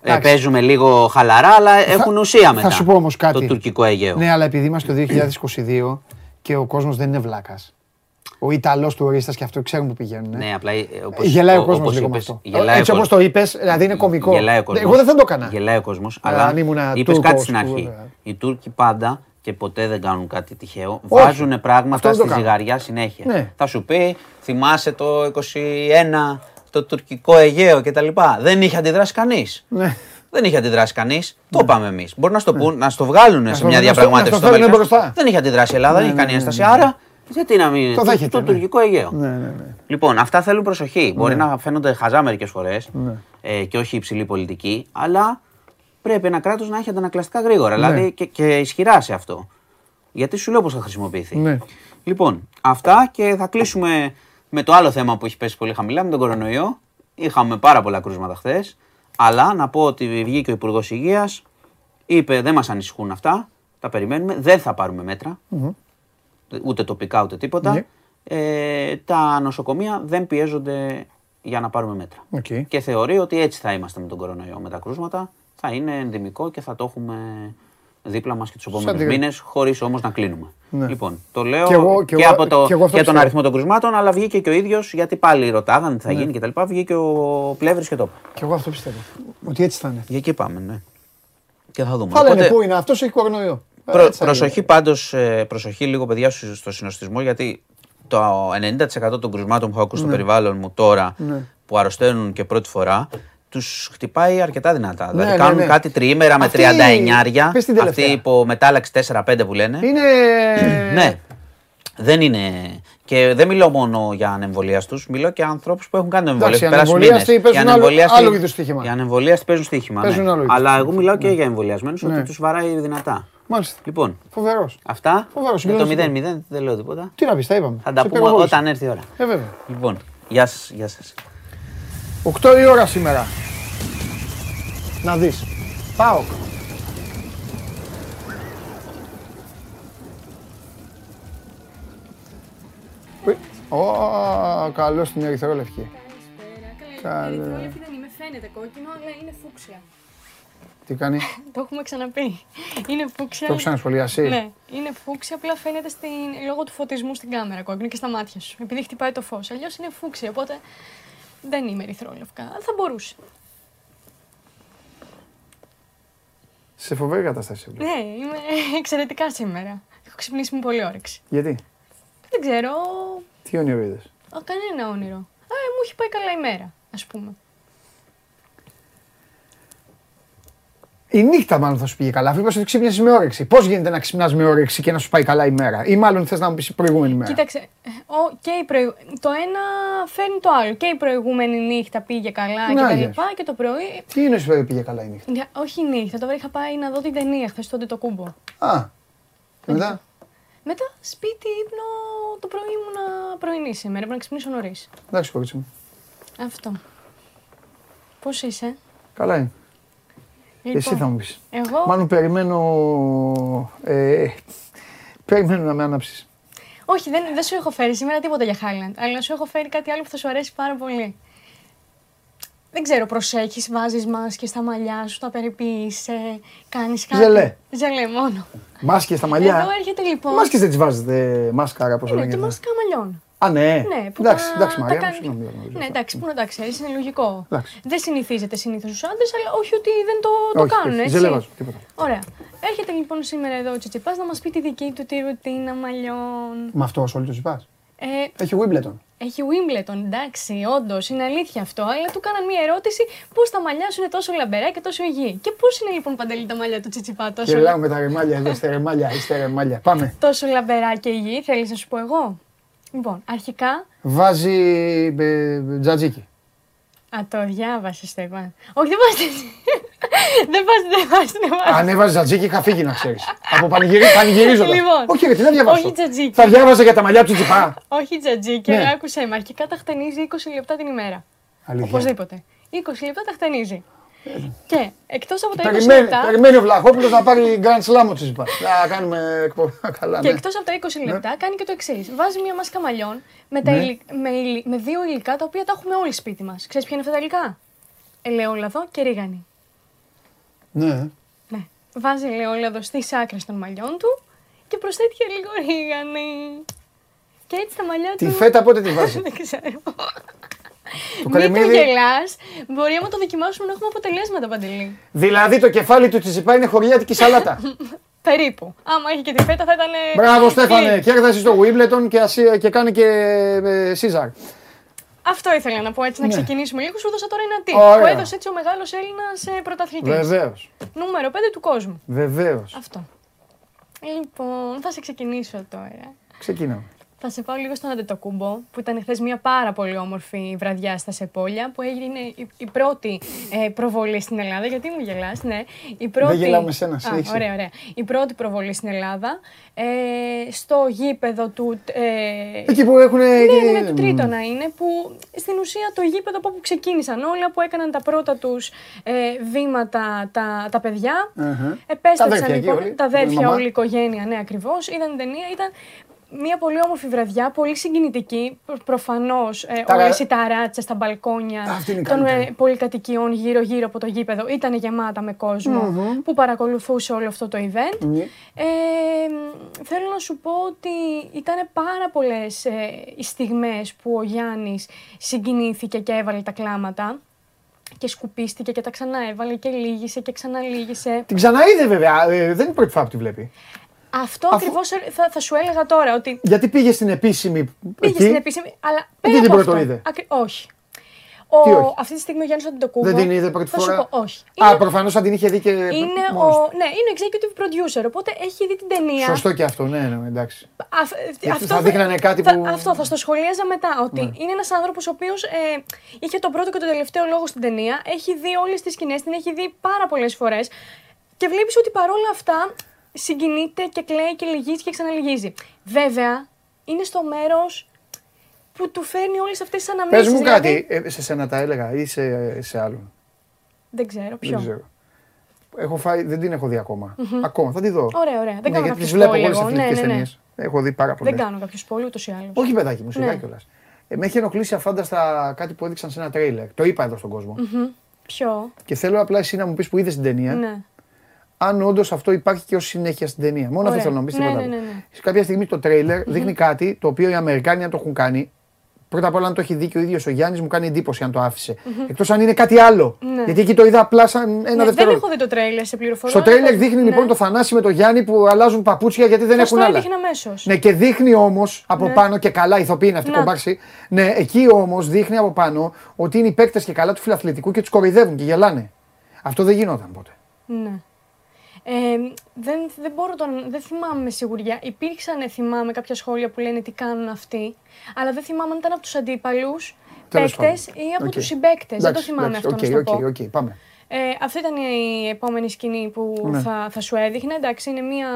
ε, Εντάξει. παίζουμε λίγο χαλαρά, αλλά έχουν ουσία μετά. Θα σου πω όμως κάτι. Το τουρκικό Αιγαίο. Ναι, αλλά επειδή είμαστε το 2022 και ο κόσμος δεν είναι βλάκας. Ο Ιταλός τουρίστας και αυτό ξέρουν που πηγαίνουν. Ναι, απλά ε, όπως, Γελάει ο ο- κόσμος όπως λίγο με είπες, αυτό. γελάει Έτσι ο όπως κόσμος. το είπες, δηλαδή είναι κωμικό. Γελάει ο κόσμος. Εγώ δεν θα το έκανα. Γελάει ο κόσμος. Αλλά Αλλά αν ήμουνα είπες Τούρκος κάτι στην που- αρχή. βέβαια. Οι Τούρκοι πάντα και ποτέ δεν κάνουν κάτι τυχαίο. Όχι. Βάζουν Αυτό πράγματα δεν το στη κάνουν. ζυγαριά συνέχεια. Ναι. Θα σου πει, θυμάσαι το 21 το τουρκικό Αιγαίο κτλ. Δεν είχε αντιδράσει κανείς. Ναι. Δεν είχε αντιδράσει κανείς. Το είπαμε εμείς. Μπορεί να στο, πούν, να στο βγάλουν σε το- μια να στο- διαπραγμάτευση. να στο στο φέρουν Βέλγιο. μπροστά. Δεν είχε αντιδράσει η Ελλάδα, δεν είχε κάνει ένσταση. Άρα, γιατί να μην. Το δέχεται, Το ναι. τουρκικό Αιγαίο. Ναι, ναι, ναι. Λοιπόν, αυτά θέλουν προσοχή. Μπορεί να φαίνονται χαζά μερικές φορές Ναι. ε, και όχι υψηλή πολιτική, αλλά πρέπει ένα κράτος να έχει αντανακλαστικά γρήγορα. Ναι. Δηλαδή και, και ισχυρά σε αυτό. Γιατί σου λέω πώς θα χρησιμοποιηθεί. Ναι. Λοιπόν, αυτά και θα κλείσουμε με το άλλο θέμα που έχει πέσει πολύ χαμηλά, με τον κορονοϊό. Είχαμε πάρα πολλά κρούσματα χθες. Αλλά να πω ότι βγήκε ο Υπουργός Υγείας, είπε δεν μας ανησυχούν αυτά. Τα περιμένουμε. Δεν θα πάρουμε μέτρα. Ούτε τοπικά ούτε τίποτα. Ναι. Ε, τα νοσοκομεία δεν πιέζονται για να πάρουμε μέτρα. Οκ. Και θεωρεί ότι έτσι θα είμαστε με τον κορονοϊό. Με τα κρούσματα θα είναι ενδημικό και θα το έχουμε δίπλα μας και τους επόμενους τη- μήνες, χωρίς όμως να κλείνουμε. Ναι. Λοιπόν, το λέω Κι εγώ- και, κι εγώ- από το, κι εγώ αυτό για τον πιστεύω. αριθμό των κρουσμάτων, αλλά βγήκε και ο ίδιος γιατί πάλι ρωτάγανε τι θα Ναι. γίνει κτλ. Βγήκε ο Πλεύρης και το είπε. Και εγώ αυτό πιστεύω. Ότι έτσι θα είναι. Για εκεί πάμε, ναι. Και θα δούμε. Θα λένε Οπότε- πού είναι αυτός, έχει κορονοϊό. Προ- Έτσι θα προσοχή είναι. πάντως, προσοχή λίγο παιδιά στο στο συνοστισμό γιατί το 90% των κρουσμάτων που έχω ακούσει στο περιβάλλον μου τώρα Ναι. που αρρωσταίνουν και πρώτη φορά τους χτυπάει αρκετά δυνατά. δηλαδή ναι, κάνουν ναι. κάτι τριήμερα με Αυτή- 39 πες την τελευταία. Αυτή που μετάλλαξη 4-5 που λένε. Είναι. Ναι. Δεν είναι. Και δεν μιλώ μόνο για ανεμβολίαστου, μιλώ και για ανθρώπους που έχουν κάνει Εντάξει, εμβολία. οι ανεμβολίαστοι παίζουν άλλο- άλλο είδους στοίχημα. Οι ανεμβολίαστοι παίζουν στοίχημα. Παίζουν ναι. άλλο είδους Αλλά εγώ μιλάω και για εμβολιασμένους Ναι. ότι τους βαράει δυνατά. Μάλιστα. Λοιπόν, Φοβερός. Αυτά. Φοβερός, με το συγκλονιστικό. 0-0 δεν λέω τίποτα. Τι να πεις, τα είπαμε. Θα τα Σε πούμε πυροβόλησε. όταν έρθει η ώρα. Ε, βέβαια. Λοιπόν, γεια σας. Γεια σας. 8 η ώρα σήμερα. Να δεις. Πάω. Ω, καλό στην ερυθρόλευκη. Καλέ. Καλή. δεν είμαι, φαίνεται κόκκινο, αλλά είναι φούξια. Τι κάνει, Το έχουμε ξαναπεί. Είναι φούξια. το έχω ξανασχολιάσει. Ναι, είναι φούξια, απλά φαίνεται στην, λόγω του φωτισμού στην κάμερα κόκκινο και στα μάτια σου. Επειδή χτυπάει το φως. Αλλιώς είναι φούξια, οπότε δεν είμαι ερυθρόλευκα. Αλλά θα μπορούσε. Σε φοβερή κατάσταση. βλέπω. Ναι, είμαι εξαιρετικά σήμερα. Έχω ξυπνήσει με πολύ όρεξη. Γιατί, Δεν ξέρω. τι όνειρο είδες; Α, κανένα όνειρο. Α, μου έχει πάει καλά η μέρα, ας πούμε. Η νύχτα μάλλον θα σου πήγε καλά. Αφού είπες ότι ξύπνησες με όρεξη. Πώς γίνεται να ξυπνάς με όρεξη και να σου πάει καλά η μέρα; Ή μάλλον θες να μου πεις η προηγούμενη μέρα; Κοίταξε, ε, ο, και η προηγου- το ένα φέρνει το άλλο. Και η προηγούμενη νύχτα πήγε καλά Να, και τα γεια λοιπά και το πρωί. Τι είναι σου πήγε καλά η νύχτα; Για- όχι η νύχτα, τώρα είχα πάει να δω την ταινία χθες τότε το κούμπο. Α, και μετά; Μετά; Σπίτι, ύπνο, το πρωί ήμουνα πρωινή σήμερα, πρέπει να ξυπνήσω νωρίς. Εντάξει, κορίτσι μου. Αυτό. Πώς είσαι, Καλά είναι. Λοιπόν, Εσύ θα μου πεις. Εγώ. Μάλλον περιμένω. Ε, περιμένω να με ανάψεις. Όχι, δεν, δεν σου έχω φέρει σήμερα τίποτα για Highland, αλλά σου έχω φέρει κάτι άλλο που θα σου αρέσει πάρα πολύ. Δεν ξέρω, προσέχεις, βάζεις μάσκες στα μαλλιά σου, τα περιποίησαι, κάνεις κάτι. Ζελέ. Ζελέ μόνο. Μάσκες στα μαλλιά. Εδώ έρχεται λοιπόν. Μάσκες δεν τις βάζετε μάσκαρα, πώς Είναι λέγεται. και μάσκα μαλλιών. Α, ναι. Ναι, που εντάξει, τα, εντάξει, τα Μαρία. μου, κάνει- συγγνώμη, δεν γνωρίζω Ναι, αυτά. εντάξει, πού να τα ξέρεις, είναι λογικό. Εντάξει. Δεν συνηθίζεται συνήθως στους άντρες, αλλά όχι ότι δεν το, το Όχι, κάνουν. όχι, έτσι. δεν βάζω τίποτα. Ωραία. Έρχεται λοιπόν σήμερα εδώ ο Τσιτσιπάς να μας πει τη δική του τη ρουτίνα μαλλιών. Με αυτός ασχολείται ο Τσιπάς. Ε, Έχει Wimbledon. έχει Wimbledon, εντάξει, όντως είναι αλήθεια αυτό, αλλά του κάναν μία ερώτηση πώς τα μαλλιά σου είναι τόσο λαμπερά και τόσο υγιή. Και πώς είναι λοιπόν παντελή τα μαλλιά του Τσιτσιπά τόσο, Γελάω με τα ρεμάλια, εδώ είστε ρεμάλια, είστε ρεμάλια. Πάμε. τόσο λαμπερά και υγιή, θέλεις να σου πω εγώ; Λοιπόν, αρχικά Βάζει ε, τζατζίκι. Α, το διάβασες, Στεφάν. Όχι, δεν βάζει. δεν βάζει, δεν βάζει, δεν βάζεις. Αν έβαζες τζατζίκι, είχα φύγει να ξέρεις. Από πανηγυρί, πανηγυρίζοντα. Λοιπόν, Όχι, ρε, τι δεν διαβάζω. όχι τζατζίκι. Θα διάβαζα για τα μαλλιά του Τσιπά. Όχι τζατζίκι, Ναι. αλλά άκουσε με. Αρχικά τα χτενίζει 20 λεπτά την ημέρα. Αλήθεια. Οπωσδήποτε. 20 λεπτά τα χτενίζει. Και εκτός από τα 20 Περιμένει, λεπτά. περιμένει ο Βλαχόπουλος να πάρει Grand Slam ο Τσιπά. Να κάνουμε εκπομπή. Καλά, Και ναι. εκτός από τα 20 λεπτά κάνει και το εξής. Βάζει μια μάσκα μαλλιών με, τα Ναι. υλι- με, υλι- με δύο υλικά τα οποία τα έχουμε όλοι σπίτι μας. Ξέρεις ποια είναι αυτά τα υλικά; Ελαιόλαδο και ρίγανη. Ναι. Ναι. Βάζει ελαιόλαδο στις άκρες των μαλλιών του και προσθέτει και λίγο ρίγανη. Και έτσι τα μαλλιά Τη του. φέτα πότε τη βάζεις; Δεν ξέρω. Το Μην το κρεμμύδι. γελάς. Μπορεί άμα το δοκιμάσουμε να έχουμε αποτελέσματα παντελή. Δηλαδή το κεφάλι του Τσιπά είναι χωριάτικη σαλάτα. Περίπου. Άμα είχε και τη φέτα θα ήταν. Μπράβο Στέφανε, κλικ. κέρδασε στο Wimbledon και, ασύ- και κάνει και ε, Σίζαρ. Αυτό ήθελα να πω έτσι, να Ναι. ξεκινήσουμε λίγο. Σου έδωσα τώρα ένα τι. Ωραία. Που έδωσε έτσι ο μεγάλος Έλληνας πρωταθλητής. Βεβαίως. Νούμερο 5 του κόσμου. Βεβαίως. Αυτό. Λοιπόν, θα σε ξεκινήσω τώρα. Ξεκινάμε. Θα σε πάω λίγο στον Αντετοκούμπο, που ήταν χθες μια πάρα πολύ όμορφη βραδιά στα Σεπόλια, που έγινε η, η πρώτη ε, προβολή στην Ελλάδα. Γιατί μου γελάς, ναι. Η πρώτη... γελάω με σένα, Α, συνέχισε. Ωραία, ωραία. Η πρώτη προβολή στην Ελλάδα, ε, στο γήπεδο του... Ε, Εκεί που έχουν. ναι, ναι, ναι, του Τρίτονα είναι που στην ουσία το γήπεδο από όπου ξεκίνησαν όλα, που έκαναν τα πρώτα τους ε, βήματα τα, τα παιδιά. Αχα. Επέστρεψαν Τα αδέρφια εκεί λοιπόν, όλοι, τα η αδέρφια, μαμά. όλη η οικογένεια, ναι, ακριβώς. Είδαν την ταινία, ήταν μια πολύ όμορφη βραδιά, πολύ συγκινητική. Προφανώς Τα- όλες οι ταράτσε στα μπαλκόνια Αυτή είναι η των καλύτερη. ε, πολυκατοικιών γύρω-γύρω από το γήπεδο ήταν γεμάτα με κοσμο που παρακολουθούσε όλο αυτό το event. Ναι. Ε, θέλω να σου πω ότι ήταν πάρα πολλές ε, οι στιγμές που ο Γιάννης συγκινήθηκε και έβαλε τα κλάματα και σκουπίστηκε και τα ξανά έβαλε και λύγησε και ξαναλύγησε. Την ξαναείδε βέβαια. ε, δεν είναι η πρώτη φορά που τη βλέπει. Αυτό ακριβώς θα, θα σου έλεγα τώρα ότι Γιατί πήγε στην επίσημη. πήγε εκεί, στην επίσημη, αλλά πέρα την από πρώτο αυτό, είδε; ακρι- όχι. Ο, Τι όχι; Αυτή τη στιγμή ο Γιάννης Αντιτοκούμπο. Δεν την είδε πρώτη θα φορά; Σου πω, όχι. Α, Είναι- προφανώς αν την είχε δει και. είναι μόνος ο, του. ναι, είναι executive producer, οπότε έχει δει την ταινία. Σωστό και αυτό, ναι, ναι, εντάξει. Αφ- Γιατί αυτό θα δείχνανε κάτι θα- που- Ναι. Αυτό θα στο σχολίαζα μετά. Ότι είναι ένας άνθρωπος ο οποίος ε, είχε τον πρώτο και τον τελευταίο λόγο στην ταινία. Έχει δει όλες τις σκηνές, την έχει δει πάρα πολλές φορές. Και βλέπεις ότι παρόλα αυτά συγκινείται και κλαίει και λυγίζει και ξαναλυγίζει. Βέβαια, είναι στο μέρος που του φέρνει όλες αυτές τις αναμνήσεις. Πες μου δηλαδή- κάτι, ε, σε σένα τα έλεγα ή σε, σε άλλον; Δεν ξέρω ποιο. Δεν ξέρω. Έχω φάει, δεν την έχω δει ακόμα. Ακόμα, θα τη δω. Ωραία, ωραία. Δεν Ναι, κάνω γιατί κάποιο τις βλέπω spoiler όλες εγώ. τις Ναι, αθλητικές ναι, ναι. ταινίες. Έχω δει πάρα πολλές. Δεν κάνω κάποιο spoiler ούτως ή άλλως. Όχι παιδάκι μου, σιγά Ναι. κιόλας. Ε, με έχει ενοχλήσει αφάνταστα κάτι που έδειξαν σε ένα τρέιλερ. Το είπα εδώ στον κόσμο. Ποιο; Και θέλω απλά εσύ να μου πεις που είδες την ταινία, Ναι. Αν όντως αυτό υπάρχει και ως συνέχεια στην ταινία. Μόνο αυτό Ωραία. θέλω να μου πεις Ναι, τίποτα. ναι, άλλο. ναι, ναι. Σε κάποια στιγμή το τρέιλερ δείχνει κάτι το οποίο οι Αμερικάνοι αν το έχουν κάνει. Πρώτα απ' όλα, αν το έχει δει και ο ίδιος ο Γιάννης, μου κάνει εντύπωση αν το άφησε. Εκτός αν είναι κάτι άλλο. Ναι. Γιατί εκεί το είδα απλά σαν ένα Ναι, δεν δευτερόλεπτο. έχω δει το τρέιλερ σε πληροφορία. Στο τρέιλερ αλλά- δείχνει ναι. λοιπόν το Θανάση με το Γιάννη που αλλάζουν παπούτσια γιατί δεν Θα έχουν στο άλλα. έδειχνε αμέσως. Ναι, και δείχνει όμως από Ναι. πάνω και καλά, ηθοποιοί είναι αυτοί Να. κομπάρσι. Ναι, εκεί όμως δείχνει από πάνω ότι είναι οι παίκτες και καλά του φιλαθλητικού και τους κοροϊδεύουν και γελάνε. Αυτό δεν γινόταν ποτέ. Ναι. Ε, δεν, δεν μπορώ τον, δεν θυμάμαι με σιγουριά. Υπήρξαν, θυμάμαι, κάποια σχόλια που λένε τι κάνουν αυτοί, αλλά δεν θυμάμαι αν ήταν από τους αντίπαλους Τέλος παίκτες πάντων. ή από Οκ. τους συμπαίκτες. Δεν το Εντάξει, θυμάμαι εντάξει, αυτό οκ, να σου το οκ, πω. οκ, πάμε. Ε, αυτή ήταν η επόμενη σκηνή που Ναι. θα, θα σου έδειχνε. Εντάξει, είναι μία...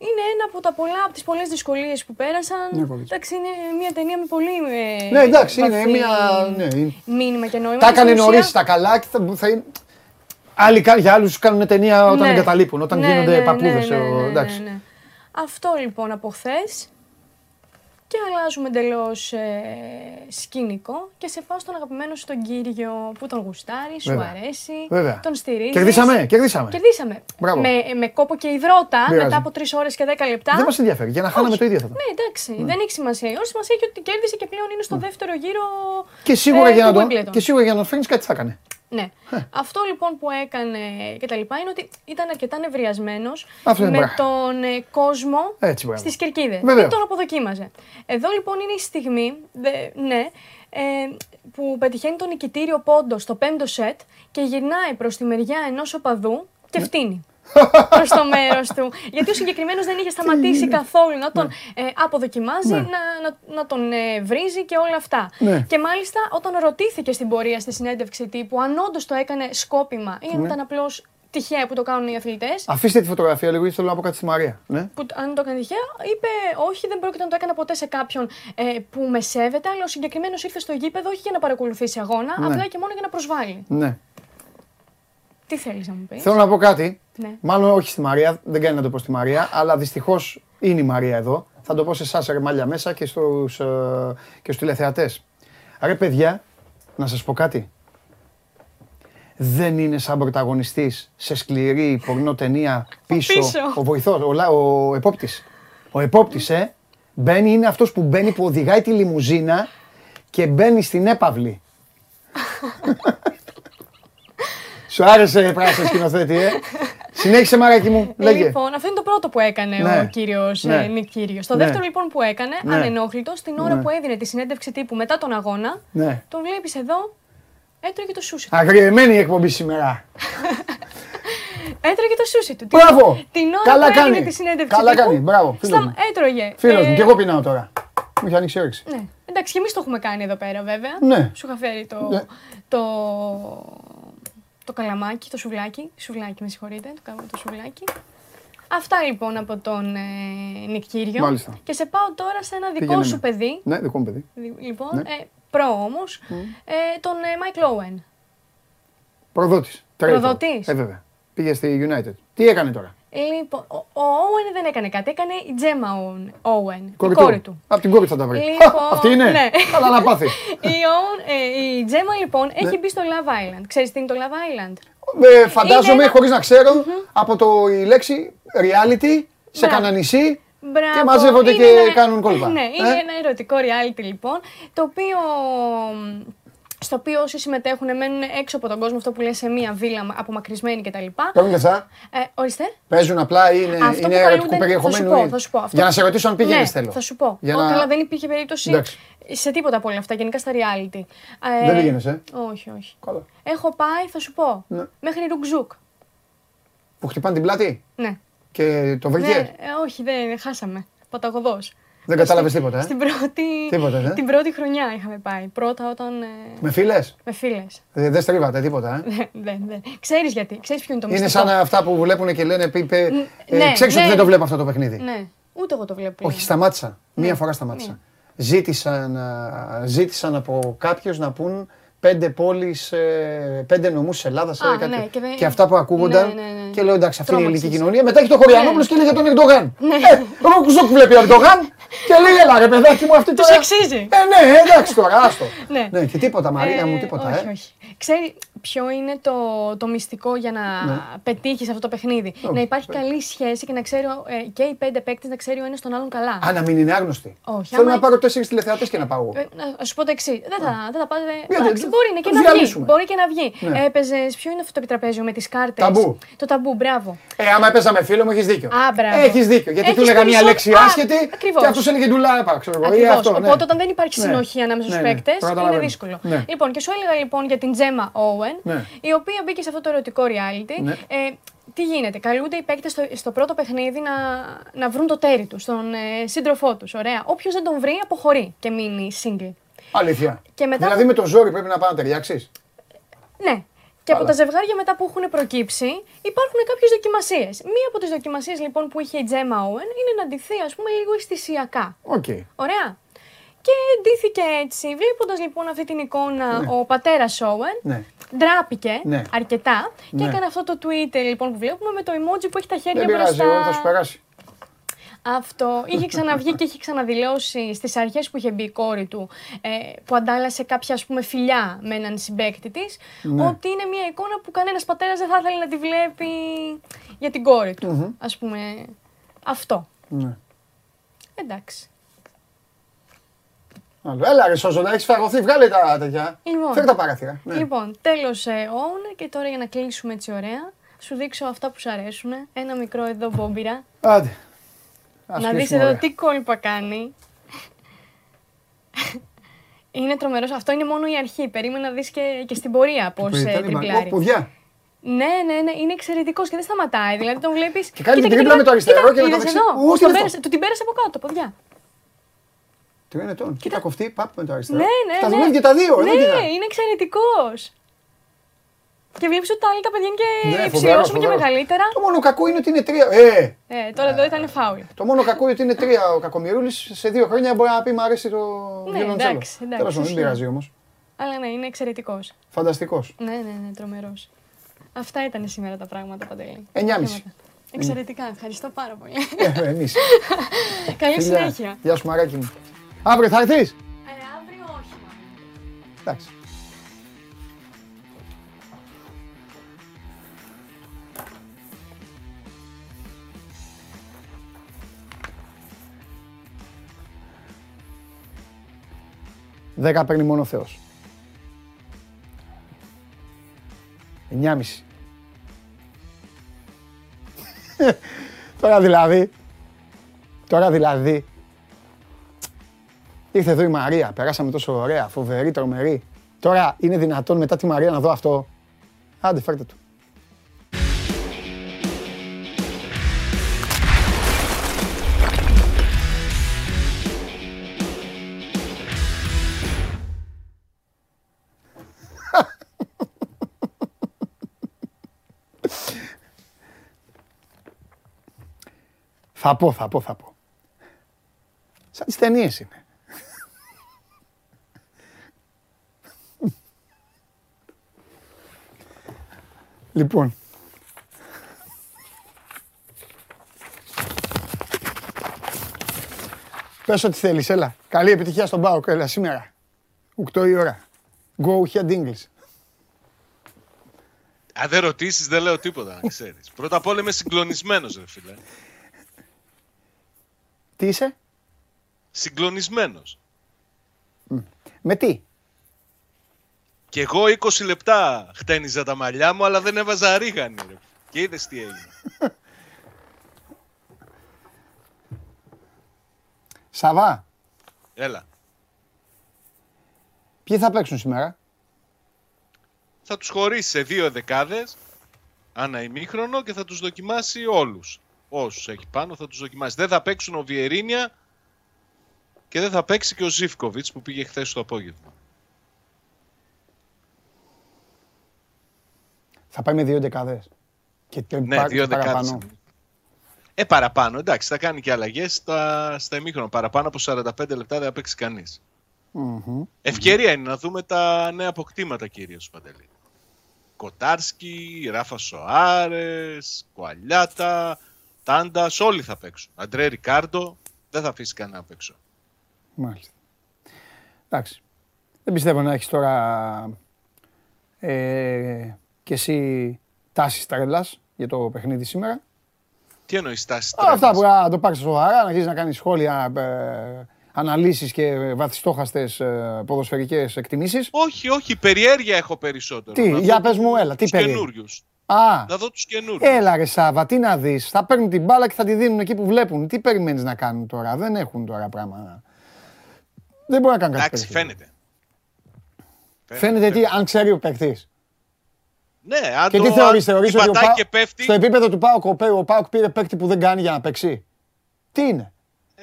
Είναι ένα από τα πολλά, από τις πολλές δυσκολίες που πέρασαν. Ναι, πολύ. εντάξει, είναι μια ταινία με πολύ ε, Ναι, εντάξει, είναι βαθύ μια. Ναι, είναι- μήνυμα και νόημα. τα Και στην έκανε ουσία- νωρί τα καλά και θα, θα είναι. Άλλοι, κα- για άλλους κάνουν ταινία όταν Ναι. εγκαταλείπουν, όταν Ναι, γίνονται ναι, παππούδες. ναι, ναι, ναι, εντάξει. ναι, ναι. Αυτό λοιπόν από χθες. Και αλλάζουμε εντελώς σκηνικό και σε πάω στον αγαπημένο σου τον κύριο που τον γουστάρει, σου Βέβαια. αρέσει, Βέβαια. τον στηρίζεις. Κερδίσαμε, κερδίσαμε. Κερδίσαμε. Μπράβο. Με, με κόπο και υδρότα Πειράζει. μετά από 3 ώρες και 10 λεπτά. Δεν μας ενδιαφέρει. Για να χάναμε Όχι. το ίδιο θα ήταν. Ναι, εντάξει, δεν έχει σημασία. Όλη σημασία έχει ότι κέρδισε και πλέον είναι στο δεύτερο γύρο. Και σίγουρα, ε, για να του τον, Wimbledon. και σίγουρα για να τον φέρνεις κάτι θα έκανε. Ναι. Αυτό λοιπόν που έκανε και τα λοιπά είναι ότι ήταν αρκετά νευριασμένος Αυτό είναι με μπράβο. τον ε, κόσμο Έτσι, μπράβο. στις κερκίδες. Βεβαίως. Και τον αποδοκίμαζε. Εδώ λοιπόν είναι η στιγμή, δε- ναι, ε, που πετυχαίνει τον νικητήριο πόντο στο πέμπτο σετ και γυρνάει προς τη μεριά ενός οπαδού Ναι. και φτύνει. Προς το μέρος του. Γιατί ο συγκεκριμένος δεν είχε σταματήσει καθόλου να τον ε, αποδοκιμάζει, Ναι. να, να, να τον ε, βρίζει και όλα αυτά. Ναι. Και μάλιστα όταν ρωτήθηκε στην πορεία στη συνέντευξη τύπου αν όντως το έκανε σκόπιμα ή αν Ναι. ήταν απλώς τυχαία που το κάνουν οι αθλητές. Αφήστε τη φωτογραφία λίγο, γιατί θέλω να πω κάτι στη Μαρία. Ναι. Που αν το έκανε τυχαία, είπε όχι, δεν πρόκειται να το έκανα ποτέ σε κάποιον ε, που με σέβεται, αλλά ο συγκεκριμένος ήρθε στο γήπεδο όχι για να παρακολουθήσει αγώνα, Ναι. απλά και μόνο για να προσβάλλει. ναι. Τι θέλεις να μου πεις; Θέλω να πω κάτι. Ναι. Μάλλον όχι στη Μαρία, δεν κάνει να το πω στη Μαρία, αλλά δυστυχώς είναι η Μαρία εδώ. Θα το πω σε εσάς, ρε μάλια μέσα και στους και στους τηλεθεατές. Ρε παιδιά, να σας πω κάτι. Δεν είναι σαν πρωταγωνιστής σε σκληρή πορνό ταινία πίσω, πίσω. ο βοηθός, ο, λα- ο επόπτης. Ο επόπτης, ε, μπαίνει, είναι αυτός που μπαίνει, που οδηγάει τη λιμουζίνα και μπαίνει στην έπαυλη. Σου άρεσε πράσινο σκηνοθέτη, ε; Συνέχισε μαράκι μου, λέγε. Λοιπόν, αυτό είναι το πρώτο που έκανε Ναι. ο κύριος Ναι. Νικ Κύριος. Το Ναι. δεύτερο λοιπόν που έκανε, Ναι. ανενόχλητο, την ώρα Ναι. που έδινε τη συνέντευξη τύπου μετά τον αγώνα, Ναι. τον βλέπεις εδώ, έτρωγε το σούσι του. Αγριεμένη η εκπομπή σήμερα. Έτρωγε το σούσι του. Μπράβο. Την, την ώρα Καλά που κάνει. έγινε τη συνέντευξη Καλά τύπου, κάνει. Μπράβο, φίλος στα- μου. Έτρωγε. Φίλος μου, Ε, και εγώ πεινάω τώρα. Μου έχει ανοίξει η όρεξη. Ναι. Εντάξει, και εμείς το έχουμε κάνει εδώ πέρα βέβαια. Ναι. Σου είχα φέρει το, Ναι. το, το καλαμάκι, το σουβλάκι. Σουβλάκι, με συγχωρείτε. Το, κα- το σουβλάκι. Αυτά λοιπόν από τον ε, Νικ Κύριο. Μάλιστα. Και σε πάω τώρα σε ένα δικό Πήγαινε σου με. παιδί. Ναι, δικό μου παιδί. δι- Λοιπόν, Ναι. ε, προ όμως, ε, τον ε, Μάικλ Όουεν. Προδότης. Προδότης. Ε, βέβαια. Πήγε στη United. Τι έκανε τώρα; Λοιπόν, ο, ο Όουεν δεν έκανε κάτι, έκανε η Τζέμα Όουεν. Η Κόρη κόρη του. Από την κόρη θα τα βρει. Λοιπόν, Χα, Αυτή είναι. ναι. Καλά να πάθει. Η, Owen- ε, η Τζέμα λοιπόν Ναι. έχει μπει στο Love Island. Ξέρεις τι είναι το Love Island; Ε, φαντάζομαι, Είναι ένα- χωρίς να ξέρω, από το η λέξη reality σε Μπράβο. κανένα νησί Μπράβο. και μαζεύονται Είναι και ένα- κάνουν κόλπα. Ναι, Ε; είναι ένα ερωτικό reality λοιπόν, το οποίο στο οποίο όσοι συμμετέχουν μένουν έξω από τον κόσμο, αυτό που λέει σε μία βίλα απομακρυσμένη κτλ. Παίρνουν λεφτά, Ε, ορίστε. παίζουν απλά ή είναι, Αυτό είναι που ερωτικού καλούνται- περιεχομένου. Θα σου πω, ή- θα σου πω. Αυτό- Για να σε ρωτήσω αν πήγαινες ναι, θέλω. Θα σου πω. Για Ω, να- Καλά, δεν υπήρχε περίπτωση Εντάξει. σε τίποτα από όλα αυτά, γενικά στα reality. Ε, Δεν πήγαινες, ε; Όχι, όχι. Καλά. Έχω πάει, θα σου πω, Ναι. μέχρι Ρουκζούκ. Που χτυπάνε την πλάτη; Ναι. και το βρήκε. Ναι, ε, όχι, δεν χάσαμε. Παταγωδός. Δεν κατάλαβες τίποτα, ε; Στην πρώτη, Τίποτα, ε; την πρώτη χρονιά είχαμε πάει. Πρώτα όταν. ε, Με φίλες; με φίλες. Ε, δεν στρίβατε τίποτα. Ε; δεν, δεν. Ξέρεις γιατί. Ξέρεις ποιο είναι το Είναι μυστικό; σαν αυτά που βλέπουν και λένε πει, πει, ε, ναι, ξέρεις ναι. ότι δεν το βλέπω αυτό το παιχνίδι. Ναι, ούτε εγώ το βλέπω. Όχι, σταμάτησα. Μία φορά σταμάτησα. Ζήτησαν, α, ζήτησαν από κάποιους να πούν πέντε πόλεις, ε, πέντε νομούς της Ελλάδας. Α, ε, κάτι. ναι, και, και δεν- αυτά που ακούγονταν. Ναι, ναι, ναι. Και λέω εντάξει, αυτή είναι η Τρόμαξες. ελληνική κοινωνία. Μετά έχει το Χωριανόπουλος Ναι. και λέει για τον Ερντογάν. Ε, ο Κουζόκ βλέπει ο Ερντογάν και λέει έλα ρε παιδάκι μου αυτή Τους τώρα. αξίζει. Ε, ναι, εντάξει τώρα, άστο. Ναι. ναι, και τίποτα Μαρία μου, Ε, τίποτα. όχι, ε. όχι. Ξέρει ποιο είναι το, το μυστικό για να Ναι. πετύχεις αυτό το παιχνίδι; Να υπάρχει καλή σχέση και να ξέρει ο- ε, και οι πέντε παίκτες να ξέρει ο ένας τον άλλον καλά. Α, να μην είναι άγνωστοι. Όχι, Θέλω άμα- να πάρω τέσσερις τηλεθεατές και να πάω. εγώ. Ε, να σου πω το εξής. Δεν θα, δεν θα πάτε. Γιατί, Εντάξει, δεν- μπορεί να και θα να τους βγει. διαλύσουμε. Μπορεί και να βγει. Ναι. Έπαιζες. Ποιο είναι αυτό το επιτραπέζιο με τις κάρτες; Ταμπού. Το ταμπού, μπράβο. Ε, άμα έπαιζα με φίλο μου, έχεις δίκιο. Α, μπράβο. Έχεις δίκιο. Γιατί του Έχεις έλεγα μία περισσό- λέξη Α, άσχετη ακριβώς. και αυτό έλεγε ντουλάπα. Ξέρω εγώ. ή Ακριβώς. αυτό, ναι. Οπότε όταν δεν υπάρχει Ναι. συνοχή ανάμεσα Ναι, στους ναι. παίκτες, Το είναι καταλαβαίνω. δύσκολο. Ναι. Λοιπόν, και σου έλεγα λοιπόν για την Τζέμα Owen, Ναι. η οποία μπήκε σε αυτό το ερωτικό reality. Ναι. Ε, τι γίνεται, καλούνται οι παίκτες στο, στο πρώτο παιχνίδι να, να βρουν το τέρι τους, στον ε, σύντροφό τους. Ωραία. Όποιος δεν τον βρει, αποχωρεί και μείνει single. Αλήθεια. Και μετά- Δηλαδή με το ζόρι πρέπει να πάει να ταιριάξεις; Ναι. Και από Καλά. τα ζευγάρια μετά που έχουν προκύψει υπάρχουν κάποιες δοκιμασίες. Μία από τις δοκιμασίες λοιπόν που είχε η Τζέμα Owen είναι να ντυθεί, ας πούμε, λίγο αισθησιακά. Οκ. Ωραία. Και ντύθηκε έτσι. Βλέποντας λοιπόν αυτή την εικόνα, ο πατέρας Owen Ναι. ντράπηκε Ναι. αρκετά και Ναι. έκανε αυτό το Twitter λοιπόν που βλέπουμε με το emoji που έχει τα χέρια Δεν πειράζει, μπροστά. εγώ θα σου περάσει. Αυτό είχε ξαναβγεί και είχε ξαναδηλώσει στις αρχές που είχε μπει η κόρη του ε, που αντάλλασε κάποια ας πούμε φιλιά με έναν συμπέκτη της Ναι. ότι είναι μια εικόνα που κανένας πατέρας δεν θα ήθελε να τη βλέπει για την κόρη του. Ας πούμε αυτό. Ναι. Εντάξει. Άλλο. Έλα ρε Σόζο, να έχεις φαγωθεί, βγάλε τα τέτοια. Λοιπόν. Φέρ τα παράθυρα. Ναι. Λοιπόν, τέλος ε, on και τώρα για να κλείσουμε έτσι ωραία σου δείξω αυτά που σου αρέσουν. Ένα μικρό εδώ μπόμπιρα. Άντε. Ας να δεις κλείσουμε, εδώ ωραία. τι κόλπα κάνει. είναι τρομερός. Αυτό είναι μόνο η αρχή. Περίμενα να δεις και, και στην πορεία πώς Που ε, ήταν η μα- τριπλάρει. Ω, Ποδιά. Ναι, ναι, ναι, είναι εξαιρετικός και δεν σταματάει. Δηλαδή τον βλέπει. Και κάνει την τρίπλα με το αριστερό και με το δεξί. Ου, τι Του, είναι πέρασε, αυτό; του την πέρασε από κάτω, παιδιά. Τριών ετών. Κοίτα κοφτή, παπ με το αριστερό. Ναι, ναι. Τα ναι. δουλεύει και τα δύο. Ναι, εδώ κοίτα. είναι εξαιρετικός. Και βλέπεις ότι τα άλλα τα παιδιά είναι και Ναι, υψηλό φοβερός, όσο και φοβερός. μεγαλύτερα. Το μόνο κακό είναι ότι είναι τρία. Ε, Ε, τώρα εδώ ήταν φάουλ. το μόνο κακό είναι ότι είναι τρία ο Κακομοιρούλης. Σε δύο χρόνια μπορεί να πει Μ' αρέσει το Ναι, βιολοντσέλο. εντάξει, εντάξει, Τέλος πάντων, δεν ισχύει. πειράζει όμως. Αλλά ναι, είναι εξαιρετικός. Φανταστικός. Ναι, ναι, ναι, τρομερός. Αυτά ήταν σήμερα τα πράγματα, Παντελή. Εννιάμιση. Εξαιρετικά, ευχαριστώ πάρα πολύ. Ε, Εμείς. Καλή συνέχεια. Γεια σου, μαράκι μου. Αύριο θα έρθεις; Ε, αύριο όχι. Εντάξει. Δέκα παίρνει μόνο ο Θεός. Εννιάμιση. Τώρα δηλαδή. Τώρα δηλαδή. Ήρθε εδώ η Μαρία. Περάσαμε τόσο ωραία. Φοβερή, τρομερή. Τώρα είναι δυνατόν μετά τη Μαρία να δω αυτό. Άντε, φέρτε του. Θα πω, θα πω, θα πω. Σαν τις ταινίες είναι. λοιπόν. Πες ό,τι θέλεις, έλα. Καλή επιτυχία στον ΠΑΟΚ, έλα σήμερα. 8 η ώρα. Go ahead English. Αν δεν ρωτήσεις, δεν λέω τίποτα, να ξέρεις. Πρώτα απ' όλα είμαι συγκλονισμένος, ρε φίλε. Τι είσαι, Συγκλονισμένος. με τι; Και εγώ 20 λεπτά χτένιζα τα μαλλιά μου, αλλά δεν έβαζα ρίγανη. Ρε. Και είδες τι έγινε. Σαβά, Έλα. ποιοι θα παίξουν σήμερα; Θα τους χωρίσει σε δύο δεκάδες, ανά ημίχρονο και θα τους δοκιμάσει όλους. Όσους έχει πάνω θα τους δοκιμάσει. Δεν θα παίξουν ο Βιερίνια και δεν θα παίξει και ο Ζίφκοβιτς που πήγε χθες το απόγευμα. Θα πάει με δύο δεκάδες. Και τε- Ναι, πα- δύο και παραπάνω. δεκάδες. Ε, παραπάνω. Εντάξει, θα κάνει και αλλαγές στα, στα ημίχρονα. Παραπάνω από 45 λεπτά δεν θα παίξει κανείς. Μμμ. Ευκαιρία είναι να δούμε τα νέα αποκτήματα κυρίως, Παντελή. Κοτάρσκι, Ράφα Σοάρες, Κουαλιάτα, Τάντας, όλοι θα παίξουν. Αντρέ Ρικάρντο, δεν θα αφήσει κανένα απ' έξω. Μάλιστα. Εντάξει. Δεν πιστεύω να έχεις τώρα ε, και εσύ τάσεις τρέλας για το παιχνίδι σήμερα. Τι εννοείς τάση Α, Αυτά που να το πάρεις σοβαρά, να αρχίσεις να κάνεις σχόλια, ε, αναλύσεις και βαθιστόχαστες ε, ποδοσφαιρικές εκτιμήσεις. Όχι, όχι, περιέργεια έχω περισσότερο. Τι, Να για δω πες μου, έλα, τι τους περίεργο. καινούριους. Α, Να δω τους καινούριους. έλα ρε Σάβα, τι να δεις. Θα παίρνουν την μπάλα και θα τη δίνουν εκεί που βλέπουν. Τι περιμένεις να κάνουν τώρα; Δεν έχουν τώρα πράγμα. Δεν μπορεί να κάνουν κάτι Εντάξει, περισσότερο. φαίνεται. Φαίνεται τι, αν ξέρει ο παίκτης. Ναι, αν Και το, τι θεωρείς, αν θεωρείς ότι ο πατάει Πα- και πέφτει, στο επίπεδο του Πάουκ, ο Πέ- ο Πάουκ πήρε παίκτη που δεν κάνει για να παίξει; Τι είναι; ε,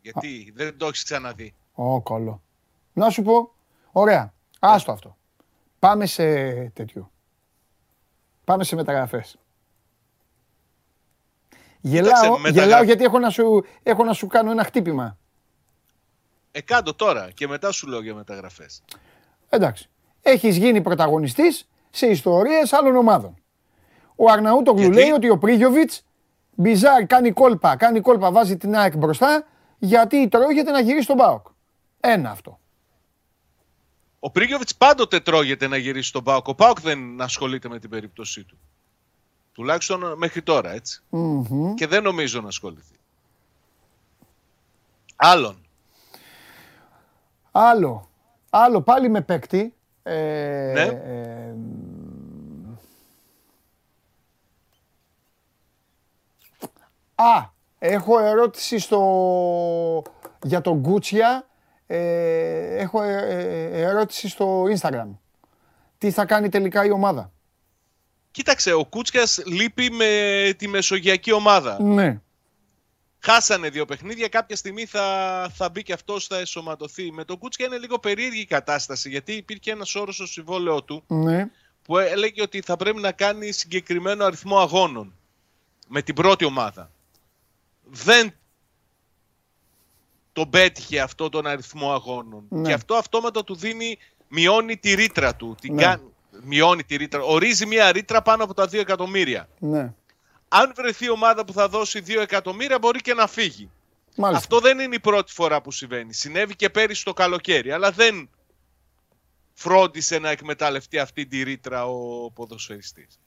γιατί δεν το έχεις ξαναδεί. Ω, κόλλο. Να σου πω, ωραία, άστο αυτό. Πάμε σε τέτοιο. Πάμε σε μεταγραφές. Γελάω, μεταγρα- γελάω γιατί έχω να, σου, έχω να σου κάνω ένα χτύπημα. Ε, κάντο τώρα και μετά σου λέω για μεταγραφές. Εντάξει. Έχεις γίνει πρωταγωνιστής σε ιστορίες άλλων ομάδων. Ο Αρναούτογλου Γιατί; λέει ότι ο Πρίγιοβιτς Μπιζάρ κάνει κόλπα, κάνει κόλπα, βάζει την ΑΕΚ μπροστά γιατί τρώγεται να γυρίσει στον ΠΑΟΚ. Ένα αυτό. Ο Πρίγκοβιτς πάντοτε τρώγεται να γυρίσει στον Πάοκ. Ο Πάοκ δεν ασχολείται με την περίπτωσή του. Τουλάχιστον μέχρι τώρα, έτσι. Μμμ. Και δεν νομίζω να ασχοληθεί. Άλλον. Άλλο. Άλλο πάλι με παίκτη. Ε, Ναι. ε, α, έχω ερώτηση στο... για τον Γκούτσια. Ε, έχω ε, ε, ερώτηση στο Instagram. Τι θα κάνει τελικά η ομάδα; Κοίταξε, ο Κούτσιας λείπει με τη μεσογειακή ομάδα. Ναι. Χάσανε δύο παιχνίδια, κάποια στιγμή θα, θα μπει και αυτός, θα εσωματωθεί. Με τον Κούτσια είναι λίγο περίεργη η κατάσταση, γιατί υπήρχε ένας όρος στο συμβόλαιό του Ναι. που έλεγε ότι θα πρέπει να κάνει συγκεκριμένο αριθμό αγώνων με την πρώτη ομάδα. Δεν τον πέτυχε αυτό τον αριθμό αγώνων. Ναι. Και αυτό αυτόματα του δίνει, μειώνει τη ρήτρα του. Την Ναι. κάνει- μειώνει τη ρήτρα. Ορίζει μια ρήτρα πάνω από τα 2 εκατομμύρια. Ναι. Αν βρεθεί ομάδα που θα δώσει 2 εκατομμύρια μπορεί και να φύγει. Μάλιστα. Αυτό δεν είναι η πρώτη φορά που συμβαίνει. Συνέβη και πέρυσι το καλοκαίρι, αλλά δεν φρόντισε να εκμεταλλευτεί αυτή τη ρήτρα ο ποδοσφαιριστής.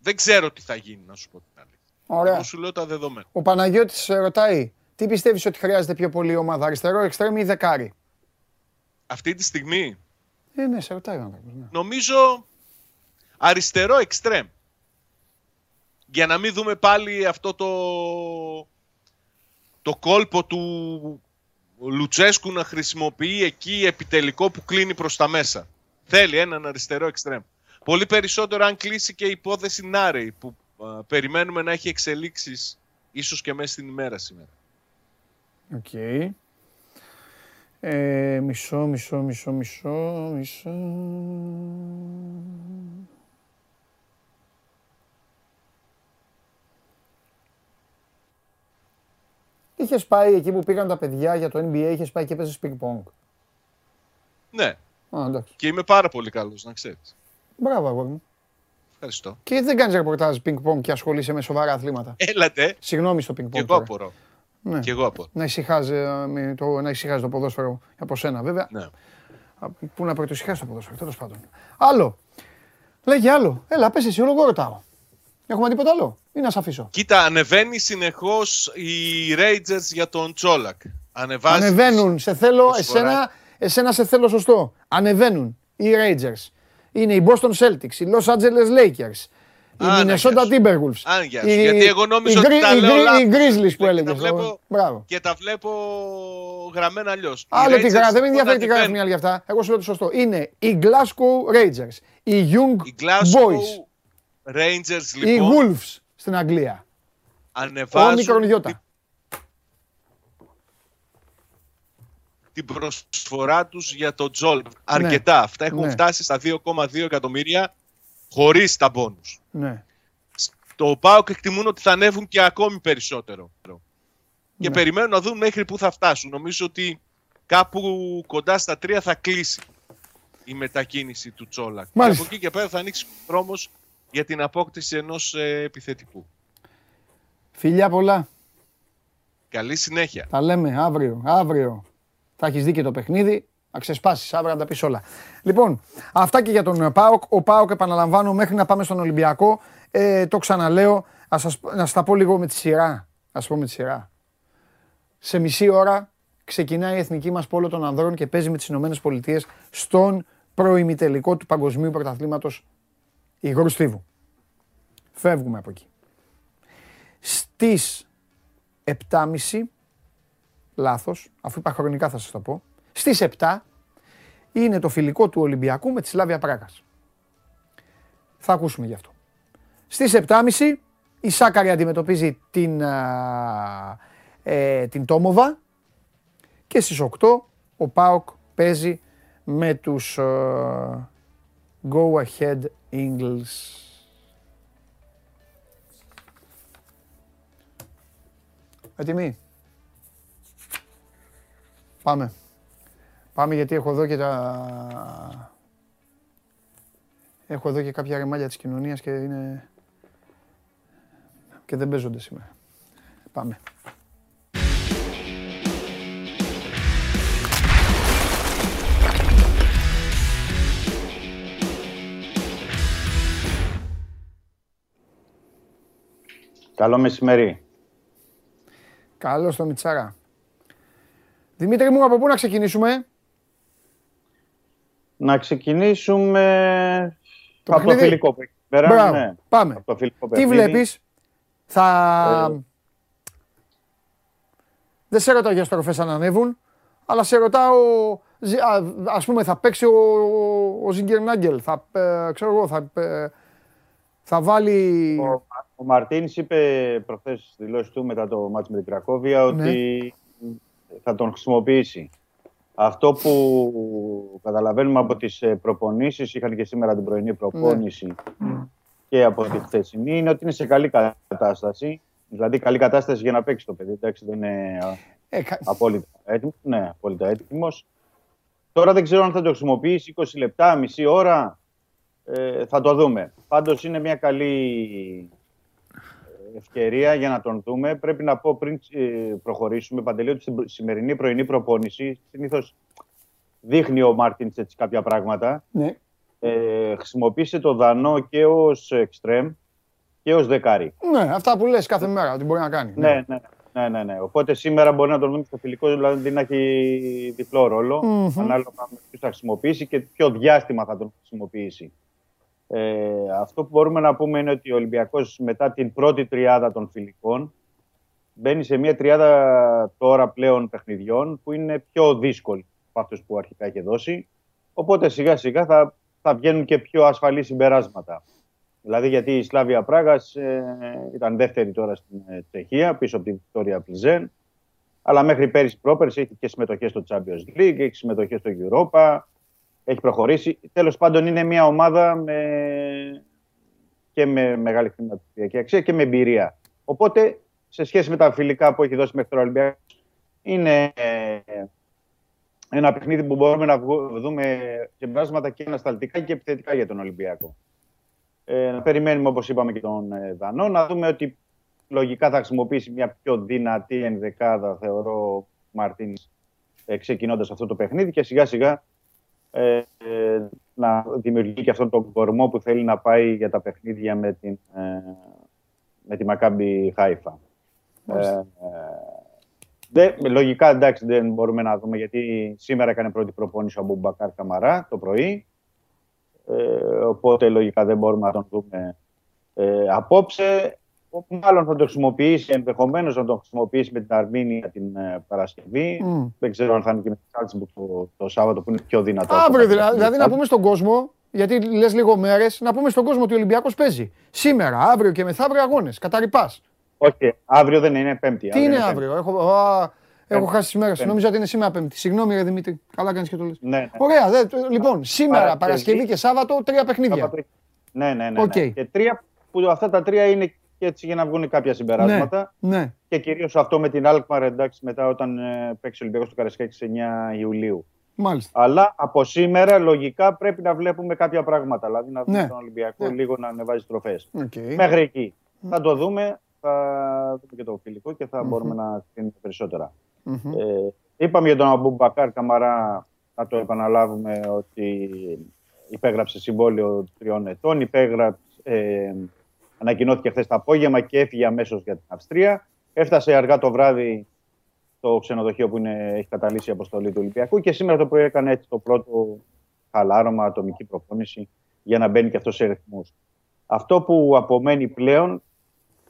Δεν ξέρω τι θα γίνει, να σου πω την αλήθεια. Ωραία. Εγώ σου λέω τα δεδομένα. Ο Παναγιώτης σε ρωτάει, τι πιστεύεις ότι χρειάζεται πιο πολύ η ομάδα, αριστερό, εξτρέμι ή δεκάρι; Αυτή τη στιγμή Ε, ναι, σε ρωτάει ο άνθρωπος. Ναι. νομίζω αριστερό εξτρέμ. για να μην δούμε πάλι αυτό το, το κόλπο του Λουτσέσκου να χρησιμοποιεί εκεί επιτελικό που κλείνει προς τα μέσα. Θέλει έναν αριστερό εξτρέμ. Πολύ περισσότερο αν κλείσει και η υπόθεση Νάρεϊ που α, περιμένουμε να έχει εξελίξεις ίσως και μέσα στην ημέρα σήμερα. Οκ. Ε, μισό, μισό, μισό, μισό, μισό. Είχες πάει εκεί που πήγαν τα παιδιά για το NBA, είχες πάει και έπαιζε ping pong. Ναι, Α, εντάξει. και είμαι πάρα πολύ καλός, να ξέρεις. Μπράβο, αγόρι μου. Ευχαριστώ. Και γιατί δεν κάνεις ρεπορτάζ ping pong και ασχολείσαι με σοβαρά αθλήματα. Έλατε, Συγγνώμη στο ping pong. και εγώ τώρα. Απορώ. Ναι. Και εγώ απορώ. Να ησυχάζει, ε, με το, να ησυχάζει το ποδόσφαιρο από σένα, βέβαια. Ναι. Α, Πού να πρωτοσυχάσει το ποδόσφαιρο, τέλος πάντων. Άλλο. Λέγε άλλο. Έλα, πες εσύ, όλο εγώ ρωτάω. Έχουμε τίποτα άλλο ή να σε αφήσω; Κοίτα, ανεβαίνει συνεχώς οι Rangers για τον Τσόλακ. Ανεβάζει Ανεβαίνουν. Σε θέλω, προσφορά. εσένα, εσένα σε θέλω σωστό. Ανεβαίνουν οι Rangers. Είναι οι Boston Celtics, οι Los Angeles Lakers, οι Α, να, Minnesota γεια σου. Timberwolves. Α, γεια σου. οι- Γιατί εγώ νόμιζα οι ότι Gri- τα οι λέω Gri- λάθος. Οι Grizzlies που Και τα έλεγες. βλέπω- Μπράβο. Και τα βλέπω γραμμένα αλλιώς. Άλλο τι γράφει, δεν με ενδιαφέρει τι γράφει μια για αυτά. Εγώ σου λέω το σωστό. Είναι οι Glasgow Rangers, οι Young Οι Glasgow Boys, Rangers οι λοιπόν Wolves στην Αγγλία. ανεβάζουν Όμικρον την, Ιώτα. την προσφορά τους για τον Τζόλ. Αρκετά. Αυτά έχουν Ναι. φτάσει στα 2,2 εκατομμύρια χωρίς τα μπόνους. Ναι. Το ΠΑΟΚ εκτιμούν ότι θα ανέβουν και ακόμη περισσότερο. Και Ναι. περιμένουν να δουν μέχρι πού θα φτάσουν. Νομίζω ότι κάπου κοντά στα τρία θα κλείσει η μετακίνηση του Τσόλακ. Και Μάλιστα. από εκεί και πέρα θα ανοίξει δρόμος για την απόκτηση ενός ε, επιθετικού. Φιλιά πολλά. Καλή συνέχεια. Τα λέμε αύριο. Αύριο. Θα έχεις δει και το παιχνίδι. Να ξεσπάσεις αύριο να τα πεις όλα. Λοιπόν, αυτά και για τον ε, Πάοκ. Ο Πάοκ, επαναλαμβάνω, μέχρι να πάμε στον Ολυμπιακό. Ε, το ξαναλέω. Ας σας, να σας τα πω λίγο με τη σειρά. Α πω με τη σειρά. Σε μισή ώρα ξεκινάει η εθνική μας πόλο των ανδρών και παίζει με τις Ηνωμένες Πολιτείες στον προημιτελικό του Παγκοσμίου Πρωταθλήματος Υγρού Στίβου. Φεύγουμε από εκεί. Στις 7.30 λάθος, αφού είπα χρονικά θα σας το πω, στις 7 είναι το φιλικό του Ολυμπιακού με τη Σλάβια Πράγας. Θα ακούσουμε γι' αυτό. Στις 7.30 η Σάκαρη αντιμετωπίζει την, α, ε, την Τόμοβα και στις 8 ο Πάοκ παίζει με τους α, Go Ahead Eagles. Έτοιμοι; Πάμε. Πάμε γιατί έχω εδώ και τα... Έχω εδώ και κάποια ρεμάλια της κοινωνίας και είναι... και δεν παίζονται σήμερα. Πάμε. Καλό μεσημέρι. Καλώς το Μιτσάρα. Δημήτρη μου, από πού να ξεκινήσουμε; Να ξεκινήσουμε Το από το παιχνίδι. φιλικό που έχει πέρα. Μπράβο, ναι. πάμε. Από το φιλικό Τι παιχνίδι. βλέπεις; Θα... Ε. Δεν σε ρωτάω για στροφές αν ανέβουν, αλλά σε ρωτάω, ζ- α, ας πούμε, θα παίξει ο, ο Ζιγκερνάγκελ, θα, ε, ξέρω εγώ, θα, ε, θα βάλει... Ο, ο Μαρτίνς είπε προχθές στη δηλώση του μετά το μάτς με την Κρακόβια ότι θα τον χρησιμοποιήσει. Αυτό που καταλαβαίνουμε από τις ε, προπονήσεις, είχαν και σήμερα την πρωινή προπόνηση και από τη χθεσινή, είναι ότι είναι σε καλή κατάσταση. Δηλαδή καλή κατάσταση για να παίξει το παιδί. Εντάξει, δεν είναι α, Ε, κα- απόλυτα έτοιμος. Ναι, απόλυτα έτοιμος. Τώρα δεν ξέρω αν θα το χρησιμοποιήσει 20 λεπτά, μισή ώρα. Ε, θα το δούμε. Πάντως είναι μια καλή ε, ευκαιρία για να τον δούμε. Πρέπει να πω πριν ε, προχωρήσουμε, Παντελή, ότι στην προ- σημερινή πρωινή προπόνηση συνήθως δείχνει ο Μάρτινς έτσι κάποια πράγματα. ναι. Ε, χρησιμοποίησε το Δανό και ως εξτρέμ και ως δεκάρι. ναι, αυτά που λες κάθε μέρα, ότι μπορεί να κάνει. Ναι, ναι, ναι, ναι, ναι. Οπότε σήμερα μπορεί να τον δούμε στο φιλικό, δηλαδή να έχει διπλό ρόλο, Μμμ. ανάλογα με ποιους θα χρησιμοποιήσει και ποιο διάστημα θα τον χρησιμοποιήσει. Ε, αυτό που μπορούμε να πούμε είναι ότι ο Ολυμπιακός μετά την πρώτη τριάδα των φιλικών μπαίνει σε μια τριάδα τώρα πλέον παιχνιδιών που είναι πιο δύσκολη από αυτούς που αρχικά είχε δώσει. Οπότε σιγά σιγά θα, θα βγαίνουν και πιο ασφαλή συμπεράσματα. Δηλαδή γιατί η Σλάβια Πράγας ε, ήταν δεύτερη τώρα στην ε, Τσεχία πίσω από τη Βικτόρια Πλιζέν αλλά μέχρι πέρυσι πρόπερση έχει και συμμετοχές στο Champions League, έχει συμμετοχές στο Europa, έχει προχωρήσει. Τέλος πάντων, είναι μια ομάδα με... και με μεγάλη χρηματική αξία και με εμπειρία. Οπότε, σε σχέση με τα φιλικά που έχει δώσει μέχρι τώρα ο Ολυμπιακός, είναι ε, ένα παιχνίδι που μπορούμε να δούμε συμπράσματα και ανασταλτικά και επιθετικά για τον Ολυμπιακό. Ε, να περιμένουμε, όπως είπαμε και τον ε, Δανό, να δούμε ότι λογικά θα χρησιμοποιήσει μια πιο δυνατή ενδεκάδα, θεωρώ, Μαρτίν, ε, ξεκινώντας αυτό το παιχνίδι και σιγά σιγά ε, ε, να δημιουργεί και αυτόν τον κορμό που θέλει να πάει για τα παιχνίδια με, την, ε, με τη Μακάμπι Χάιφα. Ε, Δε, λογικά εντάξει δεν μπορούμε να δούμε γιατί σήμερα έκανε πρώτη προπόνηση ο Μπουμπακάρ Καμαρά το πρωί. Ε, οπότε λογικά δεν μπορούμε να τον δούμε ε, απόψε μάλλον θα το χρησιμοποιήσει, ενδεχομένως να το χρησιμοποιήσει με την Αρμίνια την ε, Παρασκευή. Mm. Δεν ξέρω αν θα είναι και με την Σάλτσμπουργκ το, το Σάββατο που είναι πιο δυνατό. Αύριο δηλαδή, δηλαδή να πούμε στον κόσμο, γιατί λες λίγο μέρες, να πούμε στον κόσμο ότι ο Ολυμπιακός παίζει σήμερα, αύριο και μεθαύριο αγώνες. Καταρρυπάς. Όχι, αύριο δεν είναι Πέμπτη. Τι είναι αύριο, έχω, α, έχω χάσει τις μέρες. Νόμιζα ότι είναι σήμερα Πέμπτη. Συγγνώμη, ρε Δημήτρη. Καλά κάνεις και το λες. Ναι, ναι. Ωραία, δε, λοιπόν, σήμερα Παρασκευή και Σάββατο τρία παιχνίδια. Ναι, ναι, ναι. Okay. Και τρία που αυτά τα τρία είναι και έτσι για να βγουν κάποια συμπεράσματα. Ναι, ναι. Και κυρίως αυτό με την Alkmaar εντάξει μετά όταν ε, παίξει ο Ολυμπιακός του Καρασκάκη 9 Ιουλίου. Μάλιστα. Αλλά από σήμερα λογικά πρέπει να βλέπουμε κάποια πράγματα. Δηλαδή να δούμε ναι. τον Ολυμπιακό ναι. λίγο να ανεβάζει τροφέ. Okay. Μέχρι εκεί. Mm. Θα το δούμε. Θα δούμε και το φιλικό και θα mm-hmm. μπορούμε να κρίνουμε περισσότερα. Mm-hmm. Ε, είπαμε για τον Αμπούμπακαρ Καμαρά, να το επαναλάβουμε ότι υπέγραψε συμβόλαιο τριών ετών. Υπέγραψε. Ε, Ανακοινώθηκε χθες το απόγευμα και έφυγε αμέσως για την Αυστρία. Έφτασε αργά το βράδυ στο ξενοδοχείο που είναι, έχει καταλήξει η αποστολή του Ολυμπιακού και σήμερα το πρωί έκανε έτσι το πρώτο χαλάρωμα, ατομική προπόνηση για να μπαίνει και αυτός σε ρυθμούς. Αυτό που απομένει πλέον,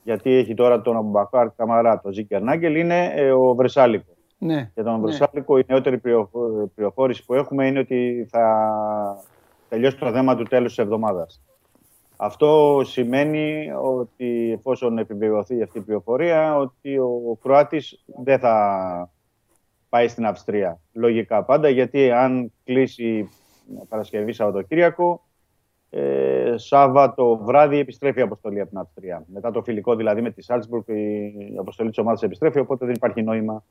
γιατί έχει τώρα τον Αμπουμπακάρ Καμαρά, τον Ζήκερ Νάγκελ, είναι ε, ο Βρεσάλικος. Ναι. Για τον ναι. Βρεσάλικο, η νεότερη πληροφόρηση που έχουμε είναι ότι θα τελειώσει το θέμα του τέλους της εβδομάδας. Αυτό σημαίνει ότι εφόσον επιβεβαιωθεί αυτή η πληροφορία, ότι ο Κροάτης δεν θα πάει στην Αυστρία. Λογικά πάντα, γιατί αν κλείσει Παρασκευή Σαββατοκύριακο, ε, Σάββατο βράδυ επιστρέφει η αποστολή από την Αυστρία. Μετά το φιλικό δηλαδή με τη Σάλτσμπουργκ η αποστολή της ομάδας επιστρέφει, οπότε δεν υπάρχει νόημα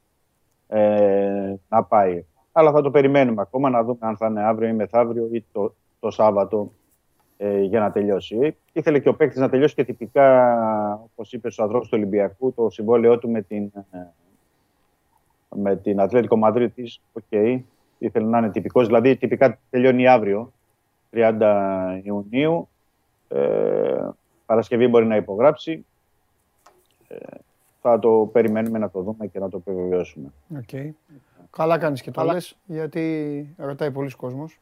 ε, να πάει. Αλλά θα το περιμένουμε ακόμα να δούμε αν θα είναι αύριο ή μεθαύριο ή το, το Σάββατο ε, για να τελειώσει. Ήθελε και ο παίκτης να τελειώσει και τυπικά, όπως είπε ο αδρό του Ολυμπιακού, το συμβόλαιό του με την, ε, με την Ατλέτικο Μαδρίτη. OK, okay. ήθελε να είναι τυπικός, δηλαδή τυπικά τελειώνει αύριο, 30 Ιουνίου. Ε, Παρασκευή μπορεί να υπογράψει. Ε, θα το περιμένουμε να το δούμε και να το επιβεβαιώσουμε. Okay. Καλά κάνεις και το λες, γιατί ρωτάει πολλοί κόσμος.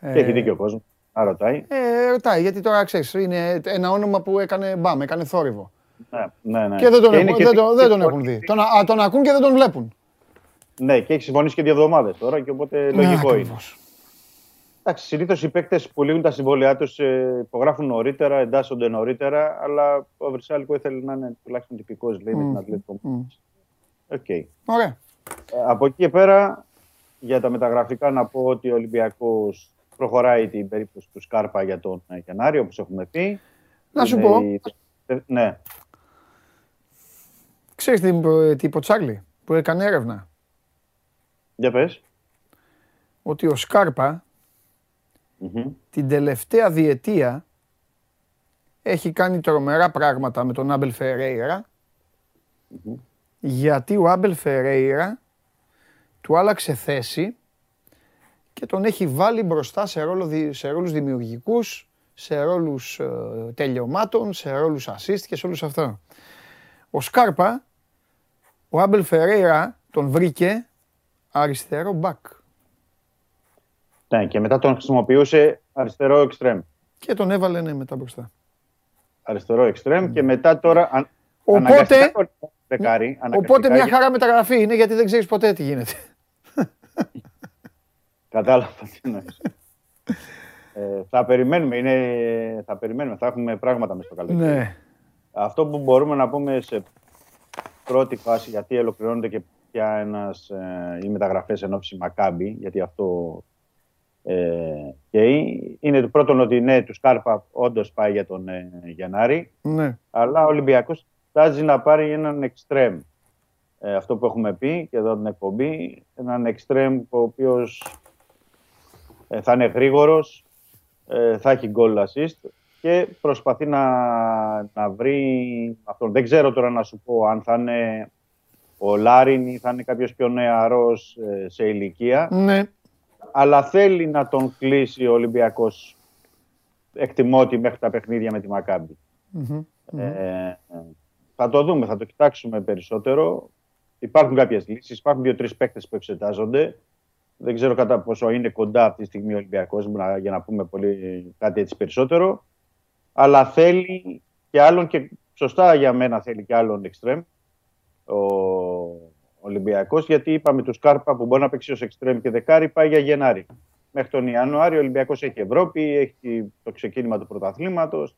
Και έχει δίκιο ο κόσμος. Α, ρωτάει. Ε, ρωτάει, γιατί τώρα ξέρεις, είναι ένα όνομα που έκανε μπαμ, έκανε θόρυβο. Ναι, ναι, ναι. Και δεν τον, και έχουν, και δεν, τον, δεν τον έχουν δει. Τον, α, τον ακούν και δεν τον βλέπουν. Ναι, και έχει συμφωνήσει και δύο εβδομάδες τώρα και οπότε ναι, λογικό είναι. Εντάξει, συνήθως οι παίκτες που λήγουν τα συμβόλαιά τους ε, υπογράφουν νωρίτερα, εντάσσονται νωρίτερα, αλλά ο Βρσάλικο ήθελε να είναι τουλάχιστον τυπικός, λέει, mm. με την Ατλέτικο. OK. Okay. Ωραία. Ε, από εκεί και πέρα, για τα μεταγραφικά, να πω ότι ο Ολυμπιακός προχωράει την περίπτωση του Σκάρπα για τον ε, Γενάριο, όπως έχουμε πει. Να σου πω. Ναι. Ξέρεις τι, τι είπε ο Τσάρλι που έκανε έρευνα. Για πες. Ότι ο σκαρπα την τελευταία διετία έχει κάνει τρομερά πράγματα με τον Άμπελ γιατί ο Άμπελ Φερέιρα του άλλαξε θέση και τον έχει βάλει μπροστά σε, ρόλο, σε ρόλους δημιουργικούς, σε ρόλους ε, τελειωμάτων, σε ρόλους assist και σε όλους αυτά. Ο Σκάρπα, ο Άμπελ Φερέιρα τον βρήκε αριστερό μπακ. Ναι, και μετά τον χρησιμοποιούσε αριστερό εξτρέμ. Και τον έβαλε ναι, μετά μπροστά. Αριστερό εξτρέμ και μετά τώρα. αν- Οπότε- αναγκαστικά το δεκάρι, Οπότε αναγκαστικά, μια για- χαρά μεταγραφή είναι γιατί δεν ξέρεις ποτέ τι γίνεται. Κατάλαβα τι εννοείς. ε, θα περιμένουμε, είναι, θα περιμένουμε, θα έχουμε πράγματα μέσα στο καλοκαίρι. ναι. Αυτό που μπορούμε να πούμε σε πρώτη φάση, γιατί ολοκληρώνεται και πια ένας, ε, οι μεταγραφές εν ώψη Μακάμπη, γιατί αυτό ε, καίει, είναι το πρώτο ότι ναι, του Σκάρπα όντως πάει για τον ε, Γενάρη, ναι. αλλά ο Ολυμπιακός φτάζει να πάρει έναν εξτρέμ. Ε, αυτό που έχουμε πει και εδώ την εκπομπή, έναν εξτρέμ ο οποίος ε, θα είναι γρήγορος, ε, θα έχει goal assist και προσπαθεί να, να βρει αυτόν. Δεν ξέρω τώρα να σου πω αν θα είναι ο Λάριν ή θα είναι κάποιος πιο νεαρός ε, σε ηλικία, ναι. αλλά θέλει να τον κλείσει ο Ολυμπιακός εκτιμώ ότι μέχρι τα παιχνίδια με τη Μακάμπη. Μμμ. Ε, θα το δούμε, θα το κοιτάξουμε περισσότερο. Υπάρχουν κάποιες λύσεις, υπάρχουν δύο-τρεις παίκτες που εξετάζονται. Δεν ξέρω κατά πόσο είναι κοντά αυτή τη στιγμή ο Ολυμπιακός να- για να πούμε πολύ κάτι έτσι περισσότερο. Αλλά θέλει και άλλον και σωστά για μένα θέλει και άλλον εξτρέμ ο Ολυμπιακός γιατί είπαμε του Σκάρπα που μπορεί να παίξει ως εξτρέμ και δεκάρι πάει για Γενάρη. Μέχρι τον Ιανουάριο ο Ολυμπιακός έχει Ευρώπη, έχει το ξεκίνημα του πρωταθλήματος,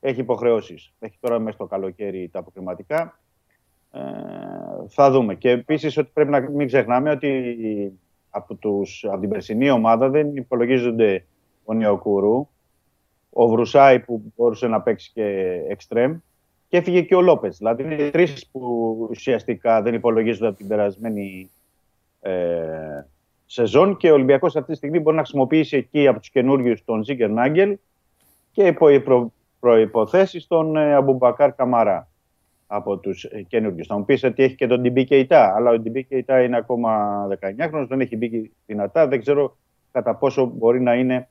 έχει υποχρεώσεις. Έχει τώρα μέσα στο καλοκαίρι τα αποκριματικά. Ε, θα δούμε. Και επίσης ότι πρέπει να μην ξεχνάμε ότι από, τους, από την περσινή ομάδα δεν υπολογίζονται ο Νεοκούρου, ο Βρουσάη που μπορούσε να παίξει και εξτρέμ. Και έφυγε και ο Λόπες. Δηλαδή είναι τρεις που ουσιαστικά δεν υπολογίζονται από την περασμένη ε, σεζόν. Και ο Ολυμπιακός αυτή τη στιγμή μπορεί να χρησιμοποιήσει εκεί από τους καινούριους τον Ζίγκερ Νάγκελ και υπό προ, προϋποθέσεις τον ε, Αμπουμπακάρ Καμαρά από τους ε, καινούριου. Θα μου πεις ότι έχει και τον Ντιμπί Κεϊτά, αλλά ο Ντιμπί Κεϊτά είναι ακόμα 19χρονος, δεν έχει μπει δυνατά, δεν ξέρω κατά πόσο μπορεί να είναι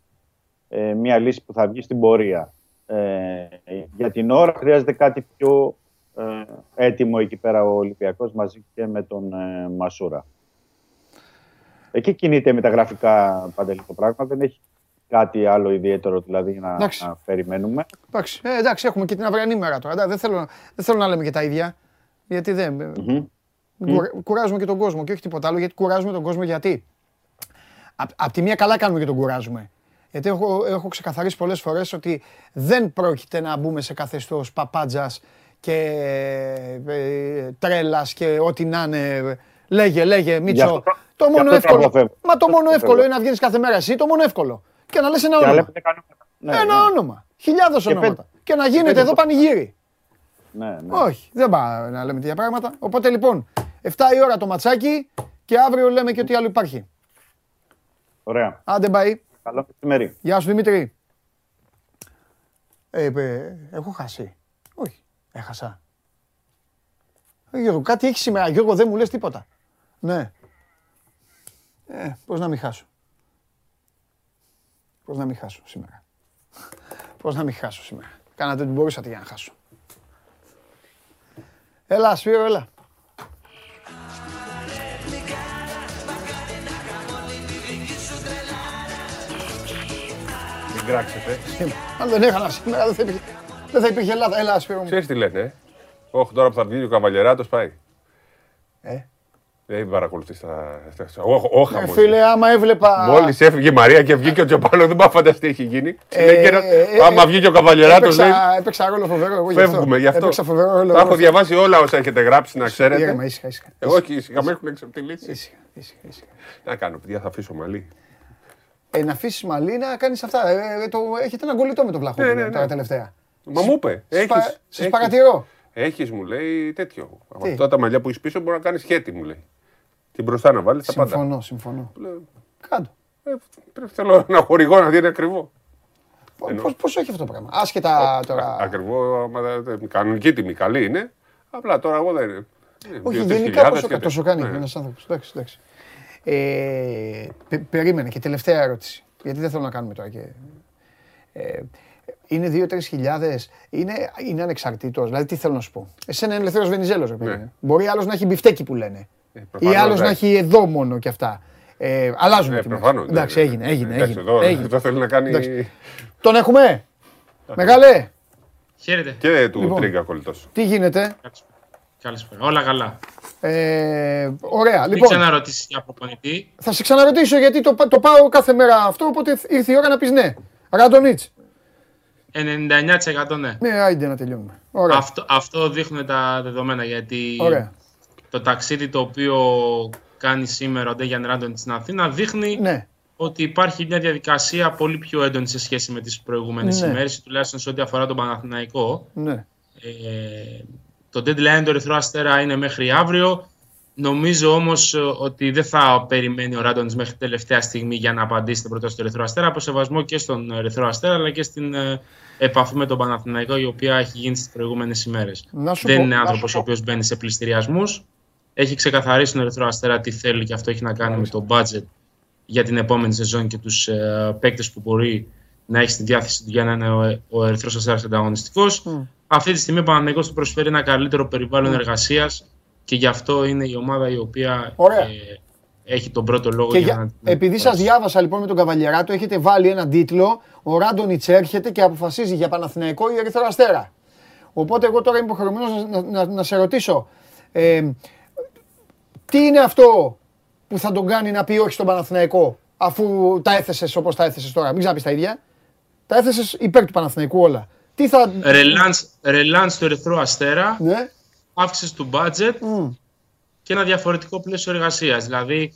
ε, μια λύση που θα βγει στην πορεία. Ε, για την ώρα χρειάζεται κάτι πιο ε, έτοιμο εκεί πέρα ο Ολυμπιακός μαζί και με τον ε, Μασούρα. Εκεί κινείται μεταγραφικά παντελή το πράγμα, δεν έχει κάτι άλλο ιδιαίτερο δηλαδή να, Εντάξει. να περιμένουμε. Εντάξει, ε, εντάξει, έχουμε και την αυριανή μέρα τώρα. Εντάξει, Δεν θέλω, δεν θέλω να λέμε και τα ίδια. Γιατί δεν. Μμμ. Κουρα- Κουράζουμε και τον κόσμο και όχι τίποτα άλλο. Γιατί κουράζουμε τον κόσμο γιατί; Απ' απ' τη μία καλά κάνουμε και τον κουράζουμε. Γιατί έχω, έχω ξεκαθαρίσει πολλές φορές ότι δεν πρόκειται να μπούμε σε καθεστώς παπάντζας και ε, τρέλας και ό,τι να είναι. Λέγε, λέγε, Μίτσο. αυτό- Το γι' μόνο αυτό το εύκολο. αποφεύγω. Μα το Αυτό μόνο το εύκολο αποφεύγω. είναι να βγαίνεις κάθε μέρα εσύ. Το μόνο εύκολο. Και να λες ένα Και να όνομα. λέμε, δεν κάνουμε- Ναι, Ένα ναι. όνομα. Χιλιάδες Και ονόματα. πέντε- Και να γίνεται πέντε εδώ πο- πανηγύρι. Ναι, ναι. Όχι, δεν πάει να λέμε τέτοια πράγματα. Οπότε λοιπόν, 7 η ώρα το ματσάκι και αύριο λέμε και ό,τι άλλο υπάρχει. Ωραία. Άντε πάει. Καλό μεσημέρι. Γεια σου Δημήτρη. Ε, ε, έχω χάσει. Όχι, έχασα. Ε, Γιώργο, κάτι έχει σήμερα. Γιώργο, δεν μου λες τίποτα. Ναι. Ε, πώς να μην χάσω. Πώς να μην χάσω σήμερα; Πώς να μην χάσω σήμερα; Κάνατε ό,τι μπορούσατε για να χάσω. Έλα, Σπύρο, έλα. Μην κράξετε. Αν δεν έχανα σήμερα, δεν θα υπήρχε, δεν θα υπήρχε Ελλάδα. Έλα, Σπύρο μου. Ξέρεις τι λένε, ε; Όχι, τώρα που θα βγει ο Καβαλιεράτος πάει. Ε; Δεν παρακολουθείς τα... Όχι, όχι, Ε, φίλε, άμα έβλεπα... Μόλις έφυγε η Μαρία και βγήκε ο Τζοπάνο, δεν πάω να φανταστεί τι έχει γίνει. Ε, Λέει και ένα- ε, ε, Άμα ε, βγει και ο Καβαλιεράτος, λέει, Έπαιξα, έπαιξα ρόλο φοβερό εγώ γι' αυτό. φεύγουμε γι' αυτό. Έπαιξα φοβερό ρόλο. Τα εγώ. έχω διαβάσει όλα όσα έχετε γράψει, να Ήρεμα, ξέρετε. ήσυχα, ήσυχα. Εγώ όχι, ήσυχα με έχουν εξαπτυλίσει. Ήσυχα, ήσυχα, ήσυχα. Να κάνω, παιδιά, θα αφήσω μαλλί. Ε, να αφήσεις μαλλί να κάνεις αυτά. Ε, ε, το, έχετε ένα κολλητό με τον Βλαχόπουλο Ναι, ναι, ναι. τώρα τελευταία. Μα μου είπε. Σας Έχεις, πα- Σας έχεις. παρατηρώ. Έχεις, μου λέει τέτοιο. Από Τι; αυτά τα μαλλιά που έχεις πίσω μπορεί να κάνεις σχέτη, μου λέει. Την μπροστά να βάλεις τα πάντα. Συμφωνώ, συμφωνώ. Λέω, Κάντο. ε, πρέπει θέλω να χορηγώ να δει είναι ακριβό. Εννοώ. Πώς, πώς έχει αυτό το πράγμα; Άσχετα τώρα. Ακριβό, άμα δεν- δεν- κανονική τιμή, καλή είναι. Απλά τώρα εγώ δεν. Όχι, δύο-τρεις γενικά χιλιάδες πόσο, και τόσο τέτοια. κάνει Ναι. ένας άνθρωπος. Εντάξει, εντάξει. Ε, πε- περίμενε και τελευταία ερώτηση. Γιατί δεν θέλω να κάνουμε τώρα και... Ε, είναι 2-3 χιλιάδες, είναι, είναι ανεξαρτήτως. Δηλαδή, τι θέλω να σου πω; Εσένα είναι ελευθέρος Βενιζέλος, ρε παιδί. Ναι. μου. Μπορεί άλλος να έχει μπιφτέκι που λένε. Ε, Ή προφανώς, άλλος να ναι. έχει εδώ μόνο και αυτά. Ε, αλλάζουν Ε, οι τιμές. προφανώς, ναι, Εντάξει, ναι. έγινε, έγινε. Εντάξει, έγινε, εδώ- έγινε. εδώ θέλει να κάνει- Εντάξει. Τον έχουμε; Μεγάλε, Χαίρετε. Και του Λοιπόν. Τρίγκα κολλητός. τι γίνεται; Καλησπέρα. Όλα καλά. Ε, ωραία, Δεν λοιπόν. ξαναρωτήσεις για προπονητή. Θα σε ξαναρωτήσω γιατί το, το πάω κάθε μέρα αυτό, οπότε ήρθε η ώρα να πεις ναι. Ραντονίτς. 99% ναι. Ναι, άιντε να τελειώνουμε. Ωραία. Αυτό, αυτό δείχνουν τα δεδομένα γιατί Ωραία. Το ταξίδι το οποίο κάνει σήμερα ο Ντέγιαν Ράντον στην Αθήνα δείχνει Ναι. ότι υπάρχει μια διαδικασία πολύ πιο έντονη σε σχέση με τις προηγούμενες Ναι. ημέρες, τουλάχιστον σε ό,τι αφορά τον Παναθηναϊκό. Ναι. Ε, το deadline του Ερυθρού Αστέρα είναι μέχρι αύριο. Νομίζω όμως ότι δεν θα περιμένει ο Ράντονη μέχρι τελευταία στιγμή για να απαντήσει την πρόταση του Ερυθρού Αστέρα. Από σεβασμό και στον Ερυθρό Αστέρα αλλά και στην ε, επαφή με τον Παναθηναϊκό, η οποία έχει γίνει στις προηγούμενες ημέρες. Να σου Δεν πω- είναι να σου άνθρωπο ο οποίος μπαίνει σε πληστηριασμούς. Έχει ξεκαθαρίσει τον Ερυθρό Αστέρα τι θέλει και αυτό έχει να κάνει με το budget για την επόμενη σεζόν και τους ε, παίκτες που μπορεί να έχει στη διάθεση του για να είναι ο, ο Ερυθρός Αστέρας ανταγωνιστικός. Αυτή τη στιγμή ο Παναθηναϊκός του προσφέρει ένα καλύτερο περιβάλλον εργασίας και γι' αυτό είναι η ομάδα η οποία Ωραία. ε, έχει τον πρώτο λόγο Και για, για, να. επειδή σας διάβασα λοιπόν με τον Καβαλιεράτο, έχετε βάλει έναν τίτλο «Ο Ράντονιτς έρχεται και αποφασίζει για Παναθηναϊκό ή Ερυθρό Αστέρα». Οπότε εγώ τώρα είμαι υποχρεωμένος να, να, να σε ρωτήσω, ε, τι είναι αυτό που θα τον κάνει να πει όχι στον Παναθηναϊκό, αφού τα έθεσες όπως τα έθεσες τώρα, μην ξαναπείς τα ίδια. Τα έθεσες υπέρ του Παναθηναϊκού όλα. Τι θα... Ρελάντς, ρελάντς του Ερυθρού Αστέρα, Ναι. αύξηση του budget και ένα διαφορετικό πλαίσιο εργασίας. Δηλαδή,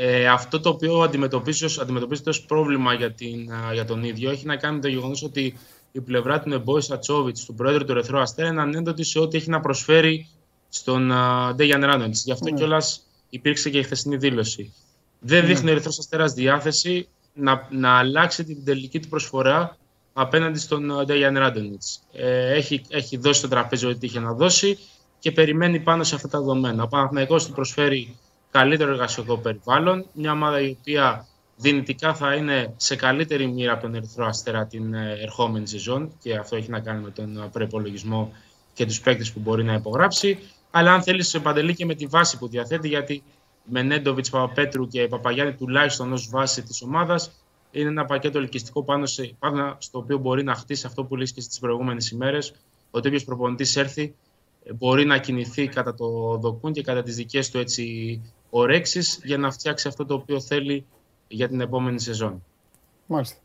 ε, αυτό το οποίο αντιμετωπίζεις ως, αντιμετωπίζεται ως πρόβλημα για, την, α, για τον ίδιο έχει να κάνει με το γεγονός ότι η πλευρά του Νεμπόη Σατσόβιτς, του πρόεδρου του Ερυθρού Αστέρα, είναι ανέντοτη σε ό,τι έχει να προσφέρει στον Ντέγιαν Ράνοντς. Γι' αυτό Ναι. κιόλας υπήρξε και η χθεσινή δήλωση. Δεν δείχνει ο Ερυθρός Αστέρας διάθεση να, να αλλάξει την τελική του προσφορά απέναντι στον Ντέγιαν Ράντονιτς. Ε, έχει, έχει δώσει το τραπέζι ό,τι είχε να δώσει και περιμένει πάνω σε αυτά τα δεδομένα. Ο Παναθηναϊκός του προσφέρει καλύτερο εργασιακό περιβάλλον, μια ομάδα η οποία δυνητικά θα είναι σε καλύτερη μοίρα από τον Ερυθρό Αστέρα την ε, ερχόμενη σεζόν και αυτό έχει να κάνει με τον προπολογισμό και τους παίκτες που μπορεί να υπογράψει. Αλλά αν θέλεις, σε παντελή και με τη βάση που διαθέτει, γιατί με Νέντοβιτς, Παπαπέτρου και Παπαγιάννη τουλάχιστον ως βάση της ομάδας, είναι ένα πακέτο ελκυστικό πάνω, σε, πάνω στο οποίο μπορεί να χτίσει αυτό που λες και στις προηγούμενες ημέρες. Ότι όποιος προπονητής έρθει ε, μπορεί να κινηθεί κατά το δοκούν και κατά τις δικές του έτσι ορέξεις για να φτιάξει αυτό το οποίο θέλει για την επόμενη σεζόν. Μάλιστα.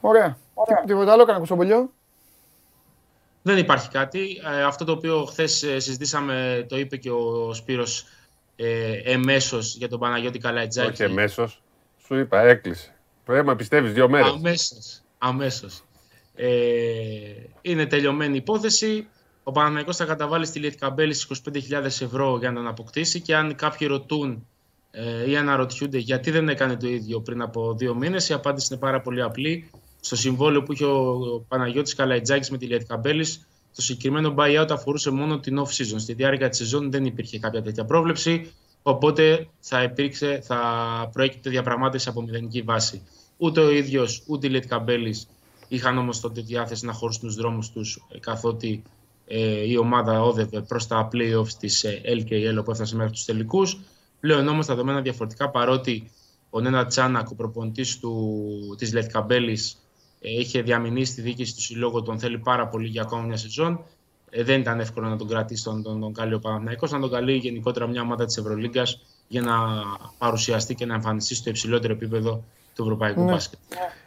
Ωραία. Τι- Τίποτα άλλο, κανένα κουστομπολιό; Δεν υπάρχει κάτι. Ε, αυτό το οποίο χθες συζητήσαμε, το είπε και ο Σπύρος ε, εμέσως για τον Παναγιώτη Καλατζάκη. Όχι εμέσως. Σου είπα, έκλεισε. Πρέπει να πιστεύεις δύο μέρες. Αμέσως. αμέσως. Ε, είναι τελειωμένη η υπόθεση. Ο Παναθηναϊκός θα καταβάλει στη Λιετκαμπέλη στις 25.000 ευρώ για να τον αποκτήσει και αν κάποιοι ρωτούν ε, ή αναρωτιούνται γιατί δεν έκανε το ίδιο πριν από δύο μήνες, η απάντηση είναι πάρα πολύ απλή. Στο συμβόλαιο που είχε ο Παναγιώτης Καλαϊτζάκης με τη Λιετκαμπέλης, το συγκεκριμένο buyout αφορούσε μόνο την off-season. Στη διάρκεια της σεζόν δεν υπήρχε κάποια τέτοια πρόβλεψη, οπότε θα, υπήρξε, θα προέκυπτε διαπραγμάτευση από μηδενική βάση. Ούτε ο ίδιος, ούτε η Λιετκαμπέλης είχαν όμως τότε διάθεση να χωρίσουν τους δρόμους τους, ε, καθότι ε, η ομάδα όδευε προς τα playoffs της ε, LKL, όπου έφτασε μέχρι τους τελικούς. Πλέον όμως τα δεδομένα διαφορετικά, παρότι ο Νένα Τσάνακ, ο προπονητής του, της Λετκαμπέλης, ε, είχε διαμηνήσει στη διοίκηση του συλλόγου, τον θέλει πάρα πολύ για ακόμα μια σεζόν. Ε, δεν ήταν εύκολο να τον κρατήσει τον, τον, τον καλεί ο Παναθηναϊκός, να τον καλεί γενικότερα μια ομάδα της Ευρωλίγκας για να παρουσιαστεί και να εμφανιστεί στο υψηλότερο επίπεδο του ευρωπαϊκού Ναι. μπάσκετ.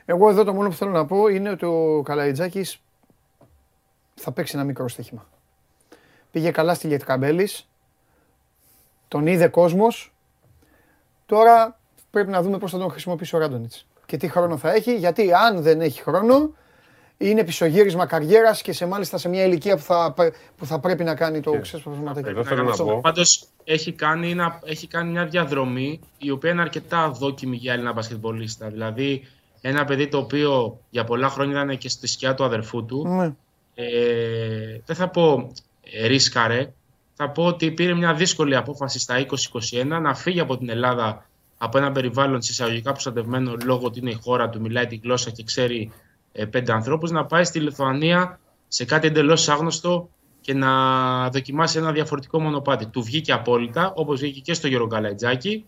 Εγώ εδώ το μόνο που θέλω να πω είναι ότι ο Καλαϊτζάκης θα παίξει ένα μικρό στοίχημα. Πήγε καλά στη Λιετκαμπέλης, τον είδε κόσμος, τώρα πρέπει να δούμε πώς θα τον χρησιμοποιήσει ο Ράντονιτς και τι χρόνο θα έχει, γιατί αν δεν έχει χρόνο, είναι πισωγύρισμα καριέρας και σε μάλιστα σε μια ηλικία που θα, που θα πρέπει να κάνει το ξέσπασματάκι. Εγώ θέλω να πω. Πάντως έχει, κάνει ένα- έχει κάνει μια διαδρομή η οποία είναι αρκετά αδόκιμη για Έλληνα μπασκετμπολίστα. Δηλαδή, ένα παιδί το οποίο για πολλά χρόνια ήταν και στη σκιά του αδερφού του. Ναι. Ε, δεν θα πω ε, ρίσκαρε. Θα πω ότι πήρε μια δύσκολη απόφαση στα 2021 να φύγει από την Ελλάδα από ένα περιβάλλον συσσαγωγικά προστατευμένο λόγω ότι είναι η χώρα του, μιλάει τη γλώσσα και ξέρει ε, πέντε ανθρώπους, να πάει στη Λιθουανία σε κάτι εντελώς άγνωστο και να δοκιμάσει ένα διαφορετικό μονοπάτι. Του βγήκε απόλυτα, όπως βγήκε και στο Γιώργο Καλατζάκη.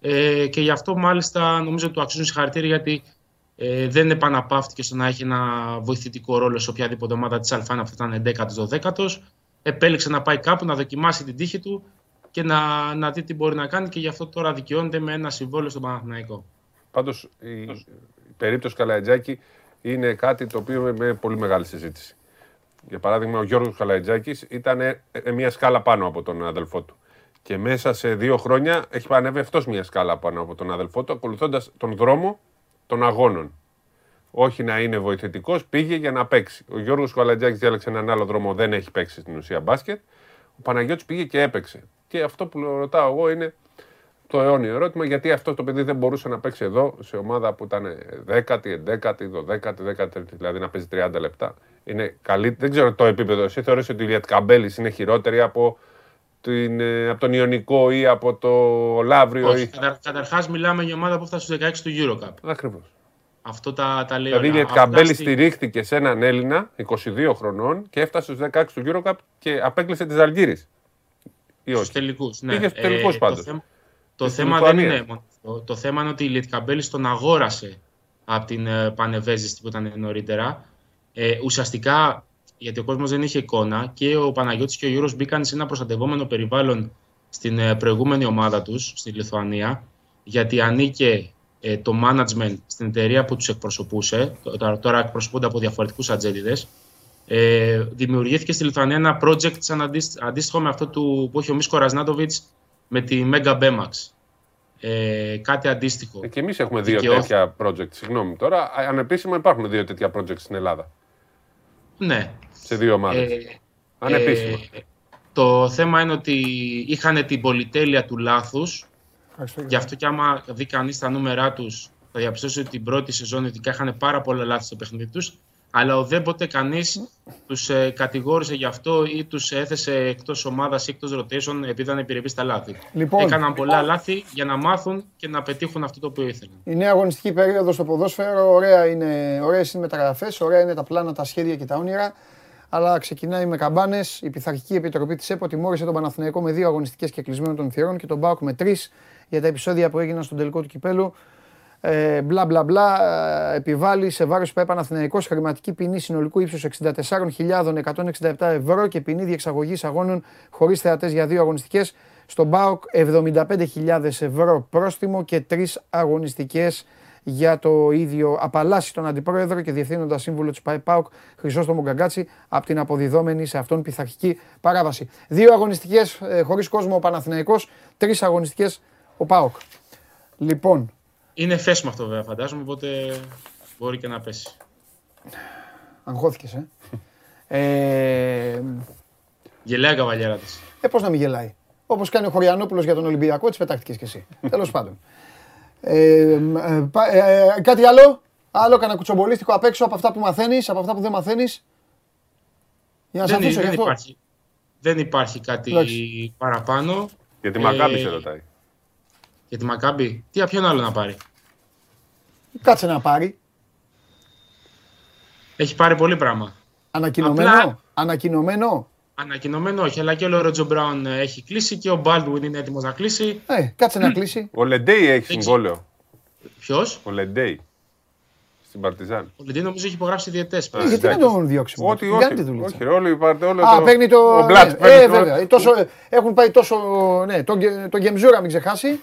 Ε, και γι' αυτό μάλιστα νομίζω του αξίζουν συγχαρητήρια γιατί Ε, δεν επαναπαύτηκε στο να έχει ένα βοηθητικό ρόλο σε οποιαδήποτε ομάδα της Αλφάνα, αυτό ήταν 11ο-12ο. Επέλεξε να πάει κάπου να δοκιμάσει την τύχη του και να, να δει τι μπορεί να κάνει και γι' αυτό τώρα δικαιώνεται με ένα συμβόλαιο στον Παναθηναϊκό. Πάντως η, η περίπτωση Καλαϊτζάκη είναι κάτι το οποίο με, με πολύ μεγάλη συζήτηση. Για παράδειγμα, ο Γιώργος Καλαϊτζάκης ήταν ε, ε, μια σκάλα πάνω από τον αδελφό του. Και μέσα σε δύο χρόνια έχει πανεύει αυτός μια σκάλα πάνω από τον αδελφό του, ακολουθώντας τον δρόμο των αγώνων. Όχι να είναι βοηθητικός, πήγε για να παίξει. Ο Γιώργος Καλατζάκη διάλεξε έναν άλλο δρόμο, δεν έχει παίξει στην ουσία μπάσκετ. Ο Παναγιώτης πήγε και έπαιξε. Και αυτό που ρωτάω εγώ είναι το αιώνιο ερώτημα, γιατί αυτό το παιδί δεν μπορούσε να παίξει εδώ σε ομάδα που ήταν 10η, 11η, 12η, 13η, δηλαδή να παίζει 30 λεπτά. Είναι καλή, δεν ξέρω το επίπεδο. Εσύ θεωρείς ότι η Ιλιατ Καμπέλης είναι χειρότερη από, την, ε, από τον Ιωνικό ή από το Λαύριο. Όχι, ή... κατα, καταρχάς μιλάμε για ομάδα που φτάσει στους 16 του Eurocup. Ακριβώς. Αυτό τα, τα λέει Δηλαδή η όλα. Ιλιατ Αυτά Καμπέλης στη- στηρίχθηκε σε έναν Έλληνα 22 χρονών και έφτασε στους 16 του Eurocup και απέκλεισε τη Ζαλγύρης. Ή Στους όχι. τελικούς, ναι. Πήγες στους τελικούς το πάντως. θέμα- Το, Και στη θέμα δεν Λιθουανία. είναι μόνο αυτό. Το θέμα είναι ότι η Λιτκαμπέλης τον αγόρασε από την ε, Πανεβέζιστη που ήταν νωρίτερα. Ε, ουσιαστικά, γιατί ο κόσμος δεν είχε εικόνα, και ο Παναγιώτης και ο Γιώργος μπήκαν σε ένα προστατευόμενο περιβάλλον στην ε, προηγούμενη ομάδα τους, στη Λιθουανία, γιατί ανήκε ε, το management στην εταιρεία που τους εκπροσωπούσε, τώρα, τώρα εκπροσωπούνται από διαφορετικούς ατζέντιδες, ε, δημιουργήθηκε στη Λιθουανία ένα project σαν αντίστ- αντίστοιχο με αυτό του, που έχει ο Μίσκο Ρασνάτοβιτς με τη Mega Bemax. Ε, κάτι αντίστοιχο. Ε, Και εμείς έχουμε δύο Δικαιώθη- τέτοια project. Συγγνώμη τώρα. α- Ανεπίσημα υπάρχουν δύο τέτοια project στην Ελλάδα. Ναι. Σε δύο ομάδες. Ε, Ανεπίσημα. ε, το θέμα είναι ότι είχαν την πολυτέλεια του λάθους. Γι' αυτό και άμα δει κανείς τα νούμερά τους, θα διαπιστώσει ότι την πρώτη σεζόν ειδικά είχαν πάρα πολλά λάθη στο παιχνίδι τους. Αλλά ουδέποτε κανείς τους ε, κατηγόρησε γι' αυτό ή τους έθεσε εκτός ομάδας ή εκτός rotation επειδή ήταν επιρρεπεί στα λάθη. Λοιπόν. Έκαναν πολλά λάθη για να μάθουν και να πετύχουν αυτό το οποίο ήθελαν. Η νέα αγωνιστική περίοδος στο ποδόσφαιρο, ωραία είναι, ωραίες είναι οι μεταγραφές, ωραία είναι τα πλάνα, τα σχέδια και τα όνειρα. Αλλά ξεκινάει με καμπάνες. Η Πειθαρχική Επιτροπή της ΕΠΟ τιμώρησε τον Παναθηναϊκό με δύο αγωνιστικές και κλεισμένο των θυρών και τον Μπάουκ με τρεις για τα επεισόδια που έγιναν στον τελικό του κυπέλου. Ε, μπλα μπλα μπλα, ε, επιβάλλει σε βάρος ΠαΕ Παναθηναϊκός χρηματική ποινή συνολικού ύψους 64.167 ευρώ και ποινή διεξαγωγής αγώνων χωρίς θεατές για δύο αγωνιστικές. Στον ΠΑΟΚ 75.000 ευρώ πρόστιμο και τρεις αγωνιστικές για το ίδιο. Απαλλάσσει τον Αντιπρόεδρο και Διευθύνοντα Σύμβουλο της ΠαΕ ΠΑΟΚ Χρυσόστομο Γκαγκάτση από την αποδιδόμενη σε αυτόν πειθαρχική παράβαση. Δύο αγωνιστικές ε, χωρίς κόσμο ο Παναθηναϊκός, τρεις αγωνιστικές ο ΠΑΟΚ. Λοιπόν, Είναι φέσιμο αυτό βέβαια φαντάζομαι, οπότε μπορεί και να πέσει. Αγχώθηκες, ε. ε, Γελάει η καβαλιέρας της. ε, πώς να μην γελάει. Όπως κάνει ο Χωριανόπουλος για τον Ολυμπιακό, έτσι πετάχτηκες κι εσύ. Τέλος πάντων. Ε, ε, πα- ε, ε, κάτι άλλο, άλλο κανένα κουτσομπολίστικο απ' έξω από αυτά που μαθαίνεις, από αυτά που δεν μαθαίνεις; Για να σε Δεν, αφήσω γι' δεν, αυτό. υπάρχει, δεν υπάρχει κάτι Εντάξει. παραπάνω. Για τη Μακάμπης Ε, σε ρωτάει. Για τη Μακάμπη. Τι ποιον άλλο να πάρει; Κάτσε να πάρει. Έχει πάρει πολύ πράγμα. Ανακοινωμένο. Απλά- Ανακοινωμένο. Ανακοινωμένο όχι, αλλά και ο Λορέτζο Μπράουν ε, έχει κλείσει και ο Μπάλτουιν είναι έτοιμος να κλείσει. Ε, κάτσε να κλείσει. Ο Λεντέι έχει συμβόλαιο. Ποιος; Ο Λεντέι. Στην Παρτιζάν. Ο Λεντή νομίζω έχει υπογράψει διαιτές. Ε, γιατί να τον διώξουμε; Ό,τι, Κάνει όχι. τη δουλειά. όχι, ρε, όλοι υπάρχουν. Όλο Α, το- παίρνει το. Ο Μπλατ ναι, παίρνει ε, το- βέβαια. Ε, Τόσο, έχουν πάει τόσο. Ναι, τον, Γκε- τον Γκεμζούρα μην ξεχάσει.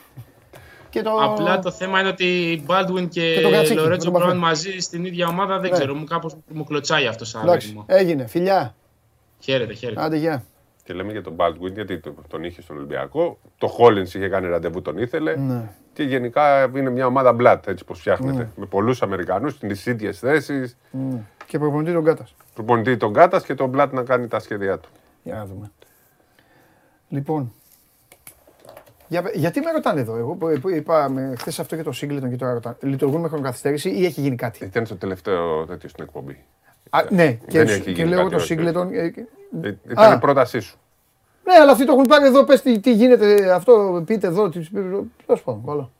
Και το... Απλά το θέμα είναι ότι Baldwin και, Και τον Κατσίκη, με Λορέτζο τον Μπράουν Παφέ. μαζί στην ίδια ομάδα δεν Ναι. ξέρω. Μου κάπως μου κλωτσάει αυτό σαν Εντάξει, ρυθμό. έγινε. Φιλιά. Χαίρετε, χαίρετε. Άντε, γεια. Και λέμε για τον Baldwin γιατί το- τον είχε στον Ολυμπιακό. Το Hollins είχε κάνει ραντεβού, τον ήθελε. Ναι. Και γενικά είναι μια ομάδα μπλατ έτσι πως φτιάχνεται. Με πολλούς Αμερικανούς στι ίδιες θέσεις. Μμ. Και προπονητή τον Κάτας. Προπονητή τον Κάτας και τον Μπλατ να κάνει τα σχέδιά του. Για να δούμε. Λοιπόν. Για, πε- γιατί με ρωτάνε εδώ, εγώ που, που είπα χθες αυτό για το Σίγκλετον και τώρα ρωτάνε. Λειτουργούν με χρονοκαθυστέρηση ή έχει γίνει κάτι; Ήταν στο τελευταίο τέτοιο στην εκπομπή. Α, ναι, και, Δεν σου- έχει και γίνει λέω κάτι, το όχι, Σίγκλετον. ε, και- Ε, Ήταν Α. η πρότασή σου. Ναι, αλλά αυτοί το έχουν πάρει εδώ. Πες τι, τι γίνεται αυτό, πείτε εδώ. Τι, τέλος πάντων, καλό.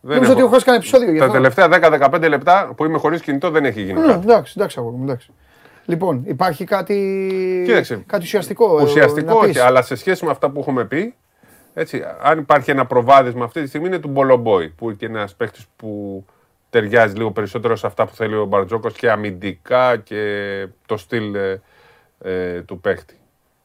Δεν Νόμιζα ότι έχω- έχω χάσει κανένα επεισόδιο γι' Τα αυτό. τελευταία 10-15 λεπτά που είμαι χωρίς κινητό δεν έχει γίνει Ναι, κάτι. εντάξει, εντάξει, αγόρι μου, εντάξει. Λοιπόν, υπάρχει κάτι, Κοίταξε, κάτι ουσιαστικό. ε, Ουσιαστικό να πεις. όχι, αλλά σε σχέση με αυτά που έχουμε πει, έτσι, αν υπάρχει ένα προβάδισμα αυτή τη στιγμή είναι του Μπολομπόη, που είναι ένας παίχτη που ταιριάζει λίγο περισσότερο σε αυτά που θέλει ο Μπαρτζόκος και αμυντικά και το στυλ ε, ε, του παίχτη.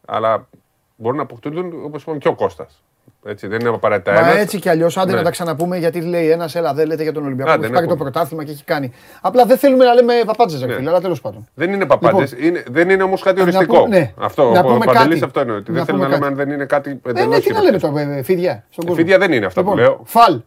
Αλλά μπορούν να αποκτούν όπως είπαμε και ο Κώστας. Έτσι, δεν είναι απαραίτητα Μα ένας. έτσι κι αλλιώς, άντε Ναι. να τα ξαναπούμε, γιατί λέει ένας, έλα δεν λέτε για τον Ολυμπιακό. Άντε, Έχει να πάρει το πούμε. πρωτάθλημα και έχει κάνει. Απλά δεν θέλουμε να λέμε παπάντζες, ρε Ναι. φίλε, αλλά τέλος πάντων. Δεν είναι παπάντε. είναι, δεν είναι όμως κάτι Να οριστικό. πούμε- ναι. Αυτό. Να ο πούμε Παντελής κάτι. αυτό εννοεί. Ότι Να δεν θέλει να πούμε λέμε αν κάτι. δεν είναι κάτι Ε, εντελώς. ναι, τι να λέμε τώρα, ε, φίδια. Στον κόσμο. Φίδια δεν είναι αυτά που Λοιπόν, λέω. Φαλ.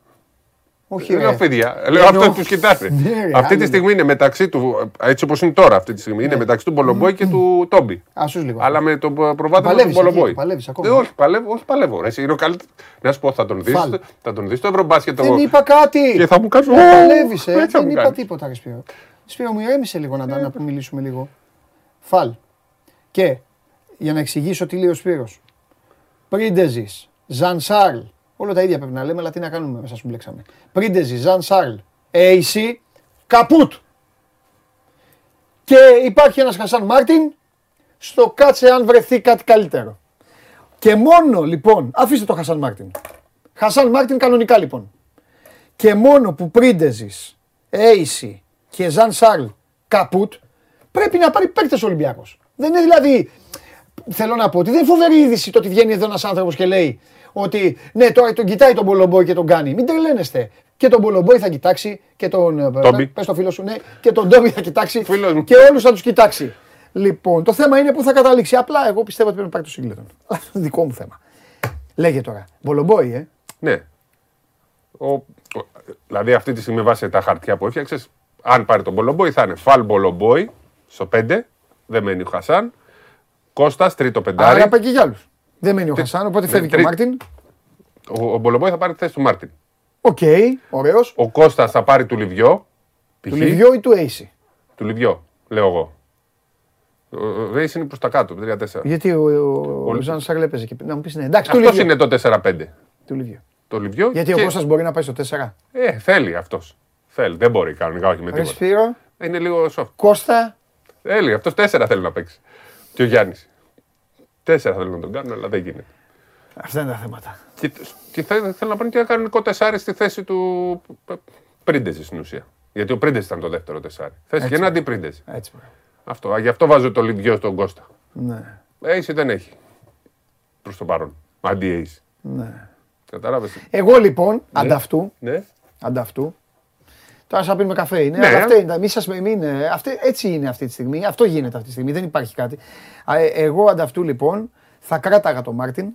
Όχι, Δεν λέω ρε. φίδια. Λέω Εννοώ- αυτό που κοιτάτε. Ναι, ρε, Αυτή άλλο. τη στιγμή είναι μεταξύ του, έτσι όπως είναι τώρα αυτή τη στιγμή, είναι μεταξύ του Μπολομπόη και του Τόμπι. Άσους λίγο. Αλλά με το προβάδισμα του Παλεύεις εκεί, Μπολομπόη. παλεύεις ακόμα; Ε, Όχι, παλεύω, όχι παλεύω. ρε, εσύ, Είναι ο καλύτερο. Να σου πω, θα τον δεις Φαλ. θα τον δεις στο Ευρωμπάσκετ. Δεν εγώ. είπα κάτι. Και θα μου κάνει. Δεν παλεύεις, ε. Έτσι θα Δεν μου είπα κάνεις. τίποτα, ρε Σπύρο. Σπύρο μου ηρέμησε λίγο να, να μιλήσουμε λίγο. Φαλ. Και για να εξηγήσω τι λέει ο Σπύρος. Πρίντεζης, Ζαν Σάρλ. Όλα τα ίδια πρέπει να λέμε, αλλά τι να κάνουμε μέσα σου μπλέξαμε. Πρίντεζης, Ζαν Σάρλ, Έισι, Καπούτ. Και υπάρχει ένας Χασάν Μάρτιν στο κάτσε αν βρεθεί κάτι καλύτερο. Και μόνο λοιπόν, αφήστε το Χασάν Μάρτιν. Χασάν Μάρτιν κανονικά λοιπόν. Και μόνο που Πρίντεζης, AC και Ζαν Σαρλ και Παπ πρέπει να πάρει παίκτες ο Ολυμπιακός. Δεν είναι δηλαδή, θέλω να πω ότι δεν είναι φοβερή είδηση το ότι βγαίνει εδώ ένας άνθρωπος και λέει ότι ναι τώρα τον κοιτάει τον Μπολομπόη και τον κάνει. Μην τρελαίνεστε. Και τον Μπολομπόη θα κοιτάξει και τον. ε, Τόμπι. Πες το φίλο σου, ναι. Και τον Τόμπι θα κοιτάξει Φίλος μου. και όλους θα τους κοιτάξει. Λοιπόν, το θέμα είναι που θα καταλήξει. Απλά εγώ πιστεύω ότι πρέπει να πάρει το Σίγκλετον. Αυτό είναι δικό μου θέμα. Λέγε τώρα. Μπολομπόη, ε. Ναι. Ο, ο- δηλαδή αυτή τη στιγμή βάσει τα χαρτιά που έφτιαξες, αν πάρει τον Μπολομπόη θα είναι φαλ Μπολομπόη στο 5, δεν μένει ο Χασάν. Κώστας, τρίτο πεντάρι. Άρα πάει και για άλλους. Δεν μένει ο Χασάν, οπότε ναι, φεύγει και ο τρί- Μάρτιν. Ο, ο Μπολομπόη θα πάρει τη θέση του Μάρτιν. Οκ, ωραίος. Ο Κώστας θα πάρει του Λιβιό. Του π.χ. Λιβιό ή του Έισι; Του Λιβιό, λέω εγώ. Ο- Ο Ρέις είναι προς τα κάτω, 3-4. Γιατί ο, ο, ο Ζαν Σάρλ έπαιζε εκεί. Να μου πεις ναι, εντάξει, του Αυτός Λιβιό. είναι το 4-5. Του Λιβιό. Το Λιβιό. Γιατί ο και- Κώστας μπορεί να πάει στο 4. Ε, θέλει αυτός. Θέλει. Δεν μπορεί κανονικά, όχι με Ρε τίποτα. Σπύρο, Είναι λίγο soft. Κώστα, Θέλει, αυτός 4 θέλει να παίξει. Και ο Γιάννης. 4 θέλει να τον κάνουν, αλλά δεν γίνεται. αυτά είναι τα θέματα. Και, και θα, θέλω να πάνε και ένα κανονικό τεσάρι στη θέση του Πρίντεζη στην ουσία. Γιατί ο Πρίντεζη ήταν το δεύτερο τεσάρι. Θέση και ένα αντίπρίντεζη. Έτσι μπορεί. Αυτό. Α, Γι' αυτό βάζω το Λιβιό στον Κώστα. Ναι, Ace δεν έχει. Προς το παρόν. Αντί Ace. ναι. Κατάλαβες; Εγώ λοιπόν, ανταυτού, Ναι. ανταυτού, τώρα σαν πίνουμε καφέ είναι, Ναι. αλλά αυτά είναι, μη σας, μην, ε, αυτή, έτσι είναι αυτή τη στιγμή, αυτό γίνεται αυτή τη στιγμή, δεν υπάρχει κάτι. Α, ε, εγώ ανταυτού λοιπόν θα κράταγα τον Μάρτιν,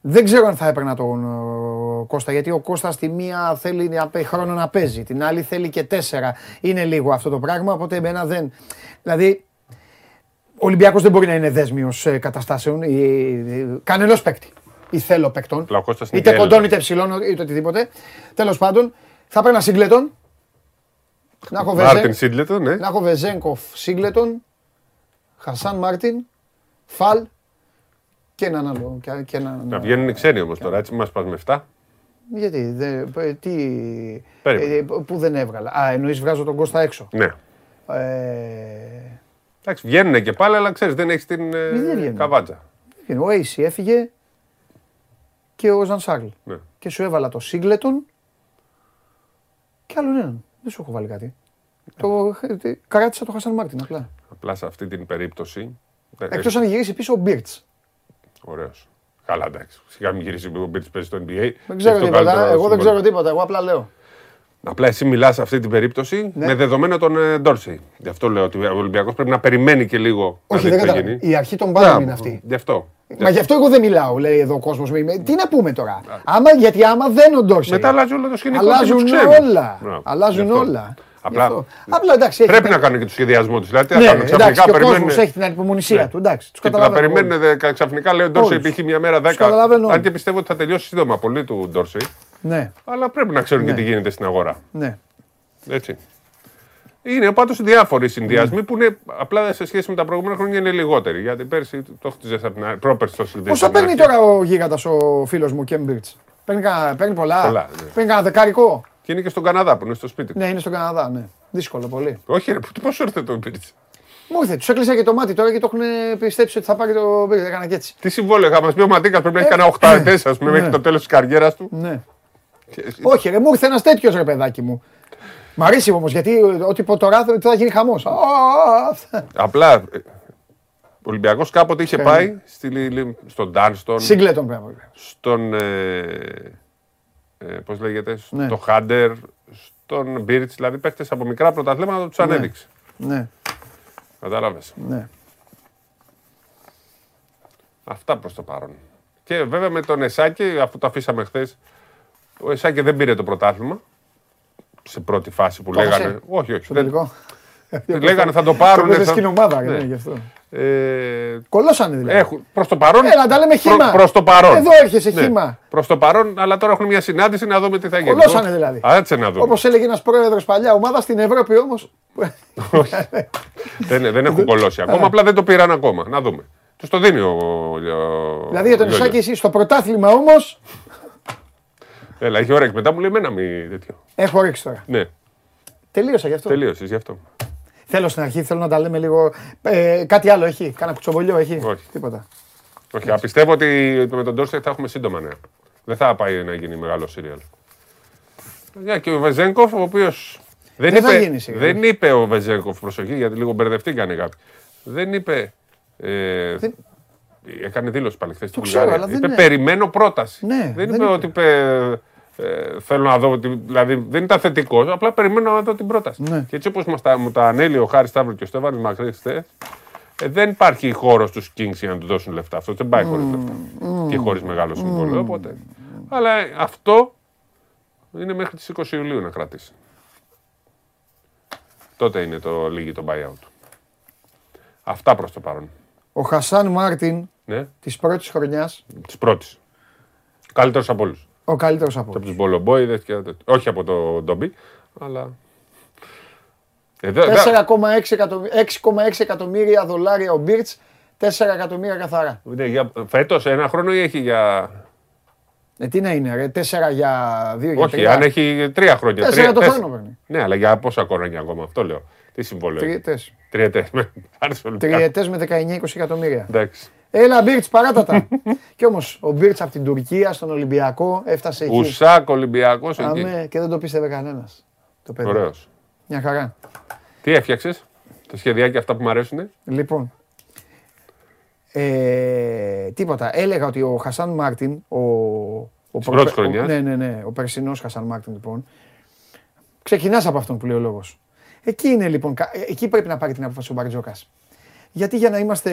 δεν ξέρω αν θα έπαιρνα τον ε, Κώστα, γιατί ο Κώστας τη μία θέλει να πέ- χρόνο να παίζει, την άλλη θέλει και τέσσερα. Είναι λίγο αυτό το πράγμα, οπότε εμένα δεν... Δηλαδή, ο Ολυμπιακός δεν μπορεί να είναι δέσμιος ε, καταστάσεων, ή, ή, κανενός παίκτη. Ή θέλω παικτών. Αλλά ο Κώστας είναι Είτε και κοντών Έλληνας. είτε ψηλών είτε οτιδήποτε. Τέλος πάντων, θα παίρνα Σίγκλετον. Να έχω, Μάρτιν Βεζέν, Σίτλετο, ναι. να έχω Βεζέγκοφ Σίγκλετον, Χασάν Μάρτιν, Φαλ και έναν άλλο. Και, και έναν, Να βγαίνουν οι ξένοι όμως τώρα, έτσι μας πας με 7. Γιατί, δε, ε, τι, Περίμενε. ε, που δεν έβγαλα. Α, εννοείς βγάζω τον Κώστα έξω. Ναι. Ε, Εντάξει, βγαίνουν και πάλι, αλλά ξέρεις, δεν έχεις την ε, δεν βγαίνουν. καβάτζα. ο Έισι έφυγε και ο Ζανσάρλ. Ναι. Και σου έβαλα το Σίγκλετον και άλλον έναν. Δεν σου έχω βάλει κάτι. Το, ε, καράτησα το Χασάν Μάρτιν απλά. Απλά σε αυτή την περίπτωση. Εκτός αν γυρίσει πίσω ο Μπίρτς. Ωραίος. Καλά, εντάξει. Σιγά μην γυρίσει ο Μπίρτς παίζει στο NBA. Δεν ξέρω Έχει το τίποτα. καλύτερο Εγώ δεν σύμβολο. ξέρω τίποτα. Εγώ απλά λέω. Απλά εσύ μιλάς σε αυτή την περίπτωση Ναι. με δεδομένο τον ε, Ντόρσεϊ. Γι' αυτό λέω ότι ο Ολυμπιακός πρέπει να περιμένει και λίγο Όχι, να δεν δει τι θα κατάλαβα. γίνει. Η αρχή των πάντων Μπράβο, είναι αυτή. Γι' αυτό. Μα γι' αυτό εγώ δεν μιλάω, λέει εδώ ο κόσμος. Τι να πούμε τώρα; Άμα, γιατί άμα δεν ο Ντόρσεϊ. Μετά αλλάζει όλο το σκηνικό. και Αλλάζουν με τους ξένους. όλα. Μπράβο, Αλλάζουν γι' αυτό. όλα. Απλά, Γι' αυτό. Απλά εντάξει. έχει- πρέπει να κάνουν και το σχεδιασμό τους. Δηλαδή, τι να Ναι, κάνουν, εντάξει, ξαφνικά και ο περιμένουν. κόσμο έχει την ανυπομονησία Ναι. του. Εντάξει, τους Και να καταλαβαίνω. περιμένουν δε- ξαφνικά λέει ο Ντόρσεϊ Όλους. π.χ. μια μέρα 10. καταλαβαίνω Αν όλους. και πιστεύω ότι θα τελειώσει σύντομα πολύ του Ντόρσεϊ. Ναι, Αλλά πρέπει να ξέρουν Ναι. και τι γίνεται στην αγορά. ναι. Έτσι. Είναι πάντω διάφοροι συνδυασμοί που είναι απλά σε σχέση με τα προηγούμενα χρόνια είναι λιγότεροι. Γιατί πέρσι το χτίζε από την αρχή. Πρόπερσι το χτίζε. Πόσα παίρνει τώρα ο γίγαντας ο φίλος μου Κέμπριτς; Παίρνει, κα- παίρνει πολλά. Πολλά, ναι. Παίρνει κανένα δεκάρικο. Και είναι και στον Καναδά που είναι στο σπίτι. του. Ναι, είναι στον Καναδά, ναι. Δύσκολο πολύ. Όχι, ρε, πώ ήρθε το Μπίρτς. Μου ήρθε, τους έκλεισα και το μάτι τώρα και το έχουν πιστέψει ότι θα πάρει το Μπίρτ. Έκανα και έτσι. Τι συμβόλαιο είχα μας πει ο Ματίκας πρέπει να έχει κανένα 8 ετέ, ας πούμε, μέχρι ναι. το τέλος της καριέρας του. Ναι. Όχι, ρε, μου ήρθε ένας τέτοιος ρε παιδάκι μου. Μ' αρέσει όμως γιατί ό,τι πω τώρα θα γίνει χαμός. Απλά ε, ο Ολυμπιακός κάποτε είχε Ε. πάει στη, Λι- Λι- στον Ντάνστον, Σύγκλετον πράγμα. στον. Ε, ε, Πώς λέγεται, Ναι. στο Χάντερ, στον Μπίρτ, δηλαδή παίχτες από μικρά πρωταθλήματα τους Ναι. ανέδειξε. Ναι, Κατάλαβες. ναι. Αυτά προς το παρόν. Και βέβαια με τον Εσάκη, αφού το αφήσαμε χθες, ο Εσάκη δεν πήρε το πρωτάθλημα. Σε πρώτη φάση που Το λέγανε. έχασε; Όχι, όχι. Στο δεν- τελικό. Λέγανε θα το πάρουν. Το παίζες θα- στην ομάδα, Ναι. ναι, γι' αυτό. Ε, Κολώσανε δηλαδή. έχουν, προς το παρόν. Έλα, τα λέμε χύμα. Προς το παρόν. Εδώ έρχεσαι χύμα. Προς το παρόν, αλλά τώρα έχουν μια συνάντηση να δούμε τι θα γίνει. Κολώσανε δηλαδή. Άτσε να δούμε. Όπως έλεγε ένας πρόεδρος παλιά ομάδα στην Ευρώπη όμω. δεν, δεν έχουν κολώσει ακόμα, απλά δεν το πήραν ακόμα. Να δούμε. Τους το δίνει ο. ο δηλαδή για τον ο Γιώργος. Ισάκη εσύ στο πρωτάθλημα όμω. Έλα, έχει ωραία. Μετά μου λέει εμένα μη τέτοιο. Έχω ρίξει τώρα. Ναι, Τελείωσα γι' αυτό; τελείωσε γι' αυτό. Θέλω στην αρχή, θέλω να τα λέμε λίγο. Ε, κάτι άλλο έχει. Κάνα κουτσομπολιό έχει; Όχι. Τίποτα. Όχι, α, πιστεύω ότι με τον Ντόρσετ θα έχουμε σύντομα νέα. Δεν θα πάει να γίνει μεγάλο σύριαλ. Για και ο Βεζέγκοφ, ο οποίος. Δεν, Δεν θα είπε, γίνει σίγουρα. δεν είπε ο Βεζέγκοφ, προσοχή, γιατί λίγο μπερδευτήκανε κάποιοι. Δεν είπε. Ε, Έκανε δήλωση πάλι χθες στην ξέρω, Βουλγαρία. αλλά δεν Είπε είναι- περιμένω πρόταση. Ναι, δεν, δεν είπε, είπε. ότι είπε. Ε, θέλω να δω. ότι- Δηλαδή δεν ήταν θετικός, απλά περιμένω να δω την πρόταση. Ναι. Και έτσι όπως τα, μου τα ανέλυε ο Χάρης Σταύρο και ο Στέφανο Μακρύς χθες, ε, δεν υπάρχει χώρος στους Kings για να του δώσουν λεφτά. Αυτό δεν πάει χωρίς λεφτά. Και χωρίς μεγάλο συμβόλαιο. Οπότε. Αλλά αυτό είναι μέχρι τις 20 Ιουλίου να κρατήσει. Τότε είναι το λίγη το buyout. Αυτά προς το παρόν. Ο Χασάν Μάρτιν Ναι, της πρώτης χρονιάς, της πρώτης. Καλύτερος από όλους. Ο καλύτερος από Από όλου. τους Μπολομπόιδες και τέτοια. Όχι από το Ντομπί, αλλά. Εδώ, 4,6 εκατομμύρια, 6,6 εκατομμύρια δολάρια ο Μπίρτς, 4 εκατομμύρια καθαρά. για, φέτος ένα χρόνο ή έχει για. Ε, τι να είναι, ρε, 4 για 2 για 3. Όχι, αν έχει τρία χρόνια. Τέσσερα τρία- το τέσσερα. χρόνο παίρνει. Ναι, αλλά για πόσα χρόνια ακόμα, αυτό λέω. Τι συμβόλαιο. έχει. Τριετές. Τριετές. Με- Άρεσε ο Ολυμπιακός. Τριετέ με 19-20 εκατομμύρια. Εντάξει. Έλα, Μπίρτς, παράτατα. Κι όμως ο Μπίρτς από την Τουρκία στον Ολυμπιακό έφτασε εκεί. Ουσάκ Ολυμπιακός εκεί. Αμέ, και δεν το πίστευε κανένας. Το παιδί. Ωραίος. Μια χαρά. Τι έφτιαξες, τα σχεδιάκια αυτά που μου αρέσουν. Λοιπόν. Ε, τίποτα. Έλεγα ότι ο Χασάν Μάρτιν, ο. ο Της πρώτης προπε- χρονιάς. ο- Ναι, ναι, ναι. Ο περσινός Χασάν Μάρτιν, λοιπόν. Ξεκινάς από αυτόν που λέει ο λόγος. Εκεί είναι λοιπόν. κα- ε, Εκεί πρέπει να πάρει την απόφαση ο Μπαρτζόκας. Γιατί για να είμαστε.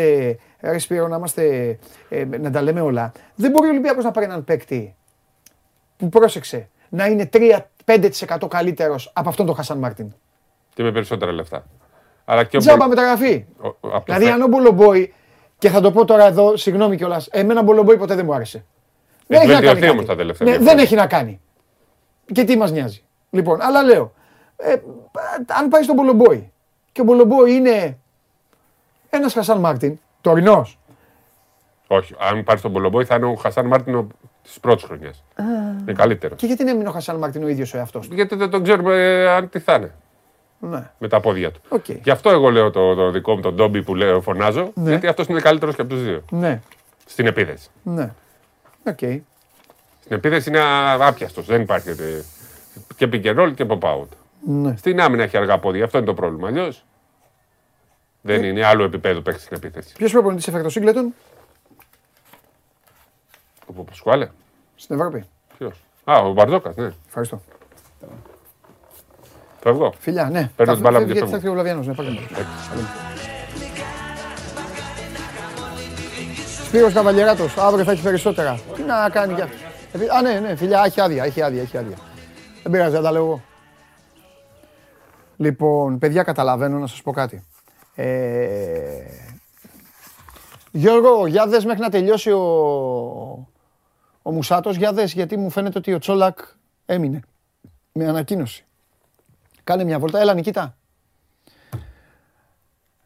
Ρε Σπύρο, να είμαστε. ε, να τα λέμε όλα. Δεν μπορεί ο Ολυμπιακός να πάρει έναν παίκτη που πρόσεξε να είναι 3-5% καλύτερος από αυτόν τον Χασάν Μάρτιν. Και με περισσότερα λεφτά. Αλλά και ο Τζάμπα Μπολ- μεταγραφή. ο- ο- από το Δηλαδή, φε- αν ο Μπολομπόη, και θα το πω τώρα εδώ, συγγνώμη κιόλας, εμένα ο Μπολομπόη ποτέ δεν μου άρεσε. Δεν έχει να βελτιωθεί κάνει. όμως κάτι. τα τελευταία Ναι, δύο δεν χρόνια. έχει να κάνει. Και τι μας νοιάζει. Λοιπόν, αλλά λέω, ε, αν πάει στον Μπολομπόη και ο Μπολομπόη είναι ένας Χασάν Μάρτιν, τωρινός. Όχι, αν πάρεις τον Μπολομπόη θα είναι ο Χασάν Μάρτιν της πρώτης χρονιάς. Είναι καλύτερος. Και γιατί δεν έμεινε ο Χασάν Μάρτιν ο ίδιος ο εαυτός του; Γιατί δεν τον ξέρουμε ε, αν τι θα είναι Ναι. με τα πόδια του. Οκ. Γι' αυτό εγώ λέω το, το δικό μου τον Τόμπι που λέω, φωνάζω. Ναι. Γιατί αυτός είναι καλύτερος και από τους δύο. Ναι, Στην επίθεση. ναι. Οκ. Στην επίθεση είναι άπιαστος. Δεν υπάρχει ε, και pick and roll και pop out. Ναι. Στην άμυνα έχει αργά πόδια. Αυτό είναι το πρόβλημα. Αλλιώς δεν Ε. είναι άλλο επίπεδο παίκτης στην επίθεση. Ποιος προπονητής έφερε το Σίγκλετον; Ο Πασκουάλε. στην Ευρώπη. Ποιος; Α, ο Μπαρτζόκα, ναι. Ευχαριστώ. Φεύγω. Φιλιά, ναι. Παίρνω Θα- την μπάλα μου φεύγει και γιατί φεύγω. θα έρθει ο Βλαβιάνος, ναι, πάμε. Σπύρος Καβαλιεράτος, αύριο θα έχει περισσότερα. Τι να κάνει κι αυτός. Επει- Α, ναι, ναι, φιλιά, έχει άδεια, έχει άδεια, έχει άδεια. Δεν πειράζει, δεν τα λέω εγώ. Λοιπόν, παιδιά, καταλαβαίνω να σας πω κάτι. Ε... Γιώργο, για δες μέχρι να τελειώσει ο, ο Μουσάτος, για δες, γιατί μου φαίνεται ότι ο Τσόλακ έμεινε με ανακοίνωση. Κάνε μια βόλτα. Έλα, Νικήτα.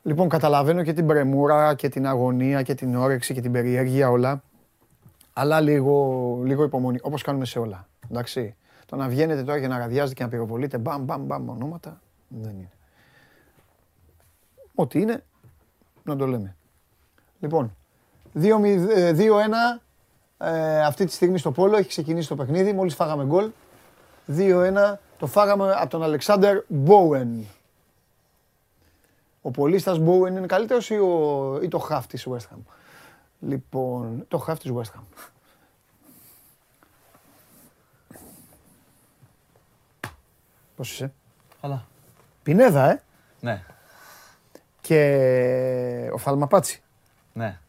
Λοιπόν, καταλαβαίνω και την πρεμούρα και την αγωνία και την όρεξη και την περιέργεια όλα. Αλλά λίγο, λίγο υπομονή, όπως κάνουμε σε όλα. Εντάξει. Το να βγαίνετε τώρα και να ραδιάζετε και να πυροβολείτε μπαμ, μπαμ, μπαμ ονόματα, δεν είναι. Ό,τι είναι, να το λέμε. Λοιπόν, 2-1 ε, αυτή τη στιγμή στο Πόλο, έχει ξεκινήσει το παιχνίδι, μόλις φάγαμε γκολ. 2-1 το φάγαμε από τον Αλεξάνδερ Μπόουεν. Ο Πολίστας Μπόουεν είναι καλύτερος ή, ο, ή το χαφ της West Ham; Λοιπόν, το χαφ της West Ham. Πώς είσαι; Καλά. Πινέδα, ε. Ναι, Και ο Φαλμαπάτσι. ναι.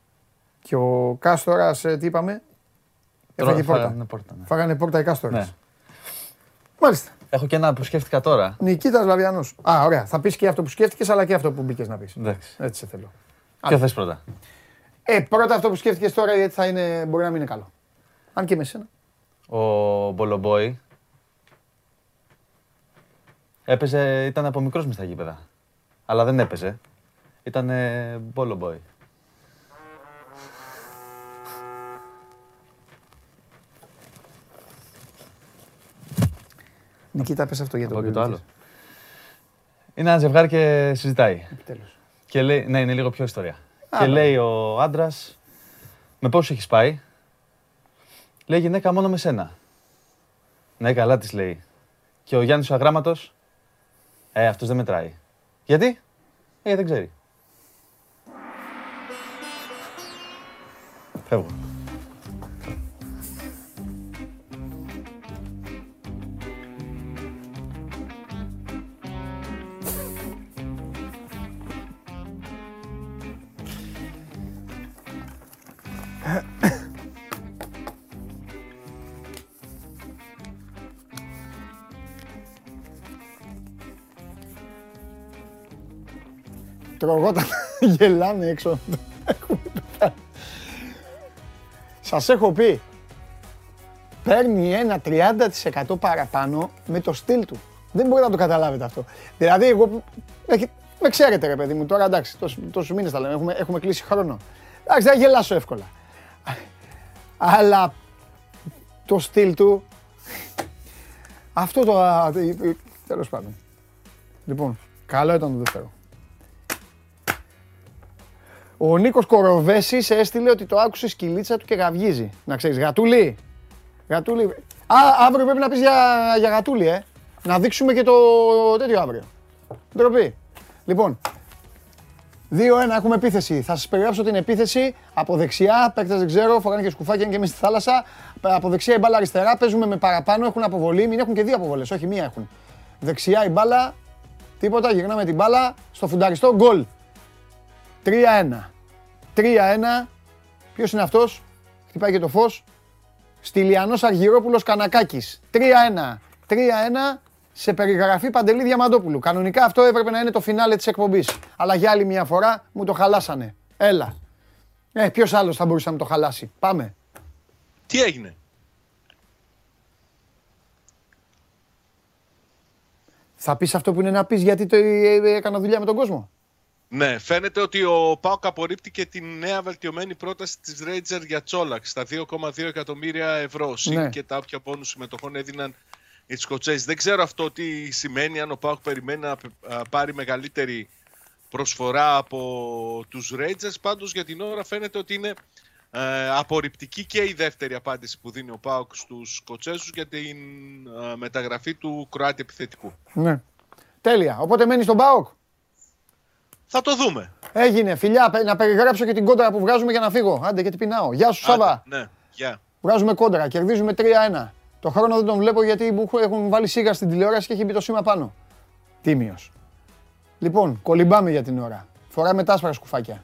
Και ο Κάστορας, ε, τι είπαμε; Έφαγε Τρώω- πόρτα. φάγανε πόρτα, ναι. Φάγανε πόρτα οι Κάστορας. Ναι. Μάλιστα. Έχω και ένα που σκέφτηκα τώρα. Νικήτας Λαβιανός. Α, ωραία. Θα πεις και αυτό που σκέφτηκες, αλλά και αυτό που μπήκες να πεις. Εντάξει. Έτσι σε θέλω. Ποιο θες πρώτα. Ε, πρώτα αυτό που σκέφτηκες τώρα, γιατί θα είναι, μπορεί να μην είναι καλό. Αν και με σένα. Ο Μπολομπόι έπαιζε, ήταν από μικρός μες στα γήπεδα. Αλλά δεν έπαιζε. Ήταν Μπολομπόι. Νικήτα, πες αυτό για το Από και το οποίο άλλο. Είναι ένα ζευγάρι και συζητάει. Επιτέλους. Και λέει, ναι, είναι λίγο πιο ιστορία. Α, και ναι. λέει ο άντρας, με πόσους έχεις πάει; Λέει γυναίκα μόνο με σένα. Ναι, καλά της λέει. Και ο Γιάννης ο Αγράμματος, ε, αυτός δεν μετράει. Γιατί; Ε, δεν ξέρει. Φεύγω. Τρογόταν, γελάνε έξω. Σας έχω πει, παίρνει ένα 30% παραπάνω με το στυλ του. Δεν μπορείτε να το καταλάβετε αυτό. Δηλαδή, εγώ, έχει- με ξέρετε ρε παιδί μου, τώρα εντάξει, τόσους, τόσους μήνες τα λέμε, έχουμε, έχουμε κλείσει χρόνο. Εντάξει, δεν θα γελάσω εύκολα. Αλλά το στυλ του, αυτό το, α, τέλος πάντων. Λοιπόν, καλό ήταν το δεύτερο. Ο Νίκος Κοροβέσης έστειλε ότι το άκουσε σκυλίτσα του και γαυγίζει. Να ξέρεις, γατούλη. Γατούλη. Α, αύριο πρέπει να πεις για, για γατούλη, ε. Να δείξουμε και το τέτοιο αύριο. Ντροπή. Λοιπόν, 2-1 έχουμε επίθεση. Θα σας περιγράψω την επίθεση. Από δεξιά, παίκτες δεν ξέρω, φοράνε και σκουφάκια είναι και εμείς στη θάλασσα. Από δεξιά η μπάλα αριστερά, παίζουμε με παραπάνω, έχουν αποβολή. Μην έχουν και δύο αποβολές, όχι μία έχουν. Δεξιά η μπάλα, τίποτα, γυρνάμε την μπάλα, στο φουνταριστό, γκολ. 3-1. 3-1. Ποιος είναι αυτός, χτυπάει και το φως. Στυλιανός Αργυρόπουλος Κανακάκης. 3-1. 3-1 σε περιγραφή Παντελή Διαμαντόπουλου. Κανονικά αυτό έπρεπε να είναι το φινάλε της εκπομπής. Αλλά για άλλη μια φορά μου το χαλάσανε. Έλα. Ε, ποιος άλλος θα μπορούσε να μου το χαλάσει; Πάμε. Τι έγινε; Θα πεις αυτό που είναι να πεις γιατί το ε, ε, έκανα δουλειά με τον κόσμο; Ναι, φαίνεται ότι ο Πάοκ απορρίπτει και τη νέα βελτιωμένη πρόταση της Ρέιτζερ για Τσόλαξ στα 2,2 εκατομμύρια ευρώ. Συν Ναι. και τα όποια πόνους συμμετοχών έδιναν οι Σκοτσέζοι. Δεν ξέρω αυτό τι σημαίνει, αν ο Πάοκ περιμένει να α, πάρει μεγαλύτερη προσφορά από τους Ρέιτζερς. Πάντως για την ώρα φαίνεται ότι είναι ε, απορριπτική και η δεύτερη απάντηση που δίνει ο Πάοκ στους Σκοτσέζους για την ε, μεταγραφή του Κροάτη επιθετικού. Ναι. Τέλεια. Οπότε μένει στον ΠΑΟΚ. Θα το δούμε. Έγινε. Φιλιά, πε- να περιγράψω και την κόντρα που βγάζουμε για να φύγω. Άντε γιατί πεινάω. Γεια σου Σάβα. Άντε, Ναι, γεια. Βγάζουμε κόντρα. Κερδίζουμε 3-1. Το χρόνο δεν τον βλέπω γιατί μου έχουν- έχουν βάλει σίγα στην τηλεόραση και έχει μπει το σήμα πάνω. Τίμιος. Λοιπόν, κολυμπάμε για την ώρα. Φοράμε τα άσπρα σκουφάκια.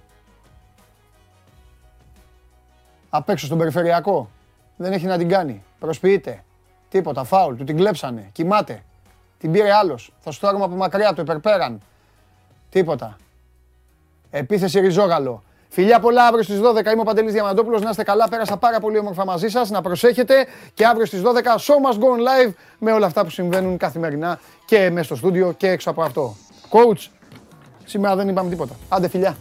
Απ' έξω στον περιφερειακό. Δεν έχει να την κάνει. Προσποιείται. Τίποτα. Φάουλ. Του την κλέψανε. Κοιμάται. Την πήρε άλλος. Θα σου το από μακριά. Το υπερπέραν. Τίποτα. Επίθεση Ριζόγαλο. Φιλιά πολλά αύριο στις 12. Είμαι ο Παντελής Διαμαντόπουλος. Να είστε καλά. Πέρασα πάρα πολύ όμορφα μαζί σας. Να προσέχετε. Και αύριο στις 12 Show must go on live με όλα αυτά που συμβαίνουν καθημερινά και μέσα στο στούντιο και έξω από αυτό. Coach, σήμερα δεν είπαμε τίποτα. Άντε φιλιά.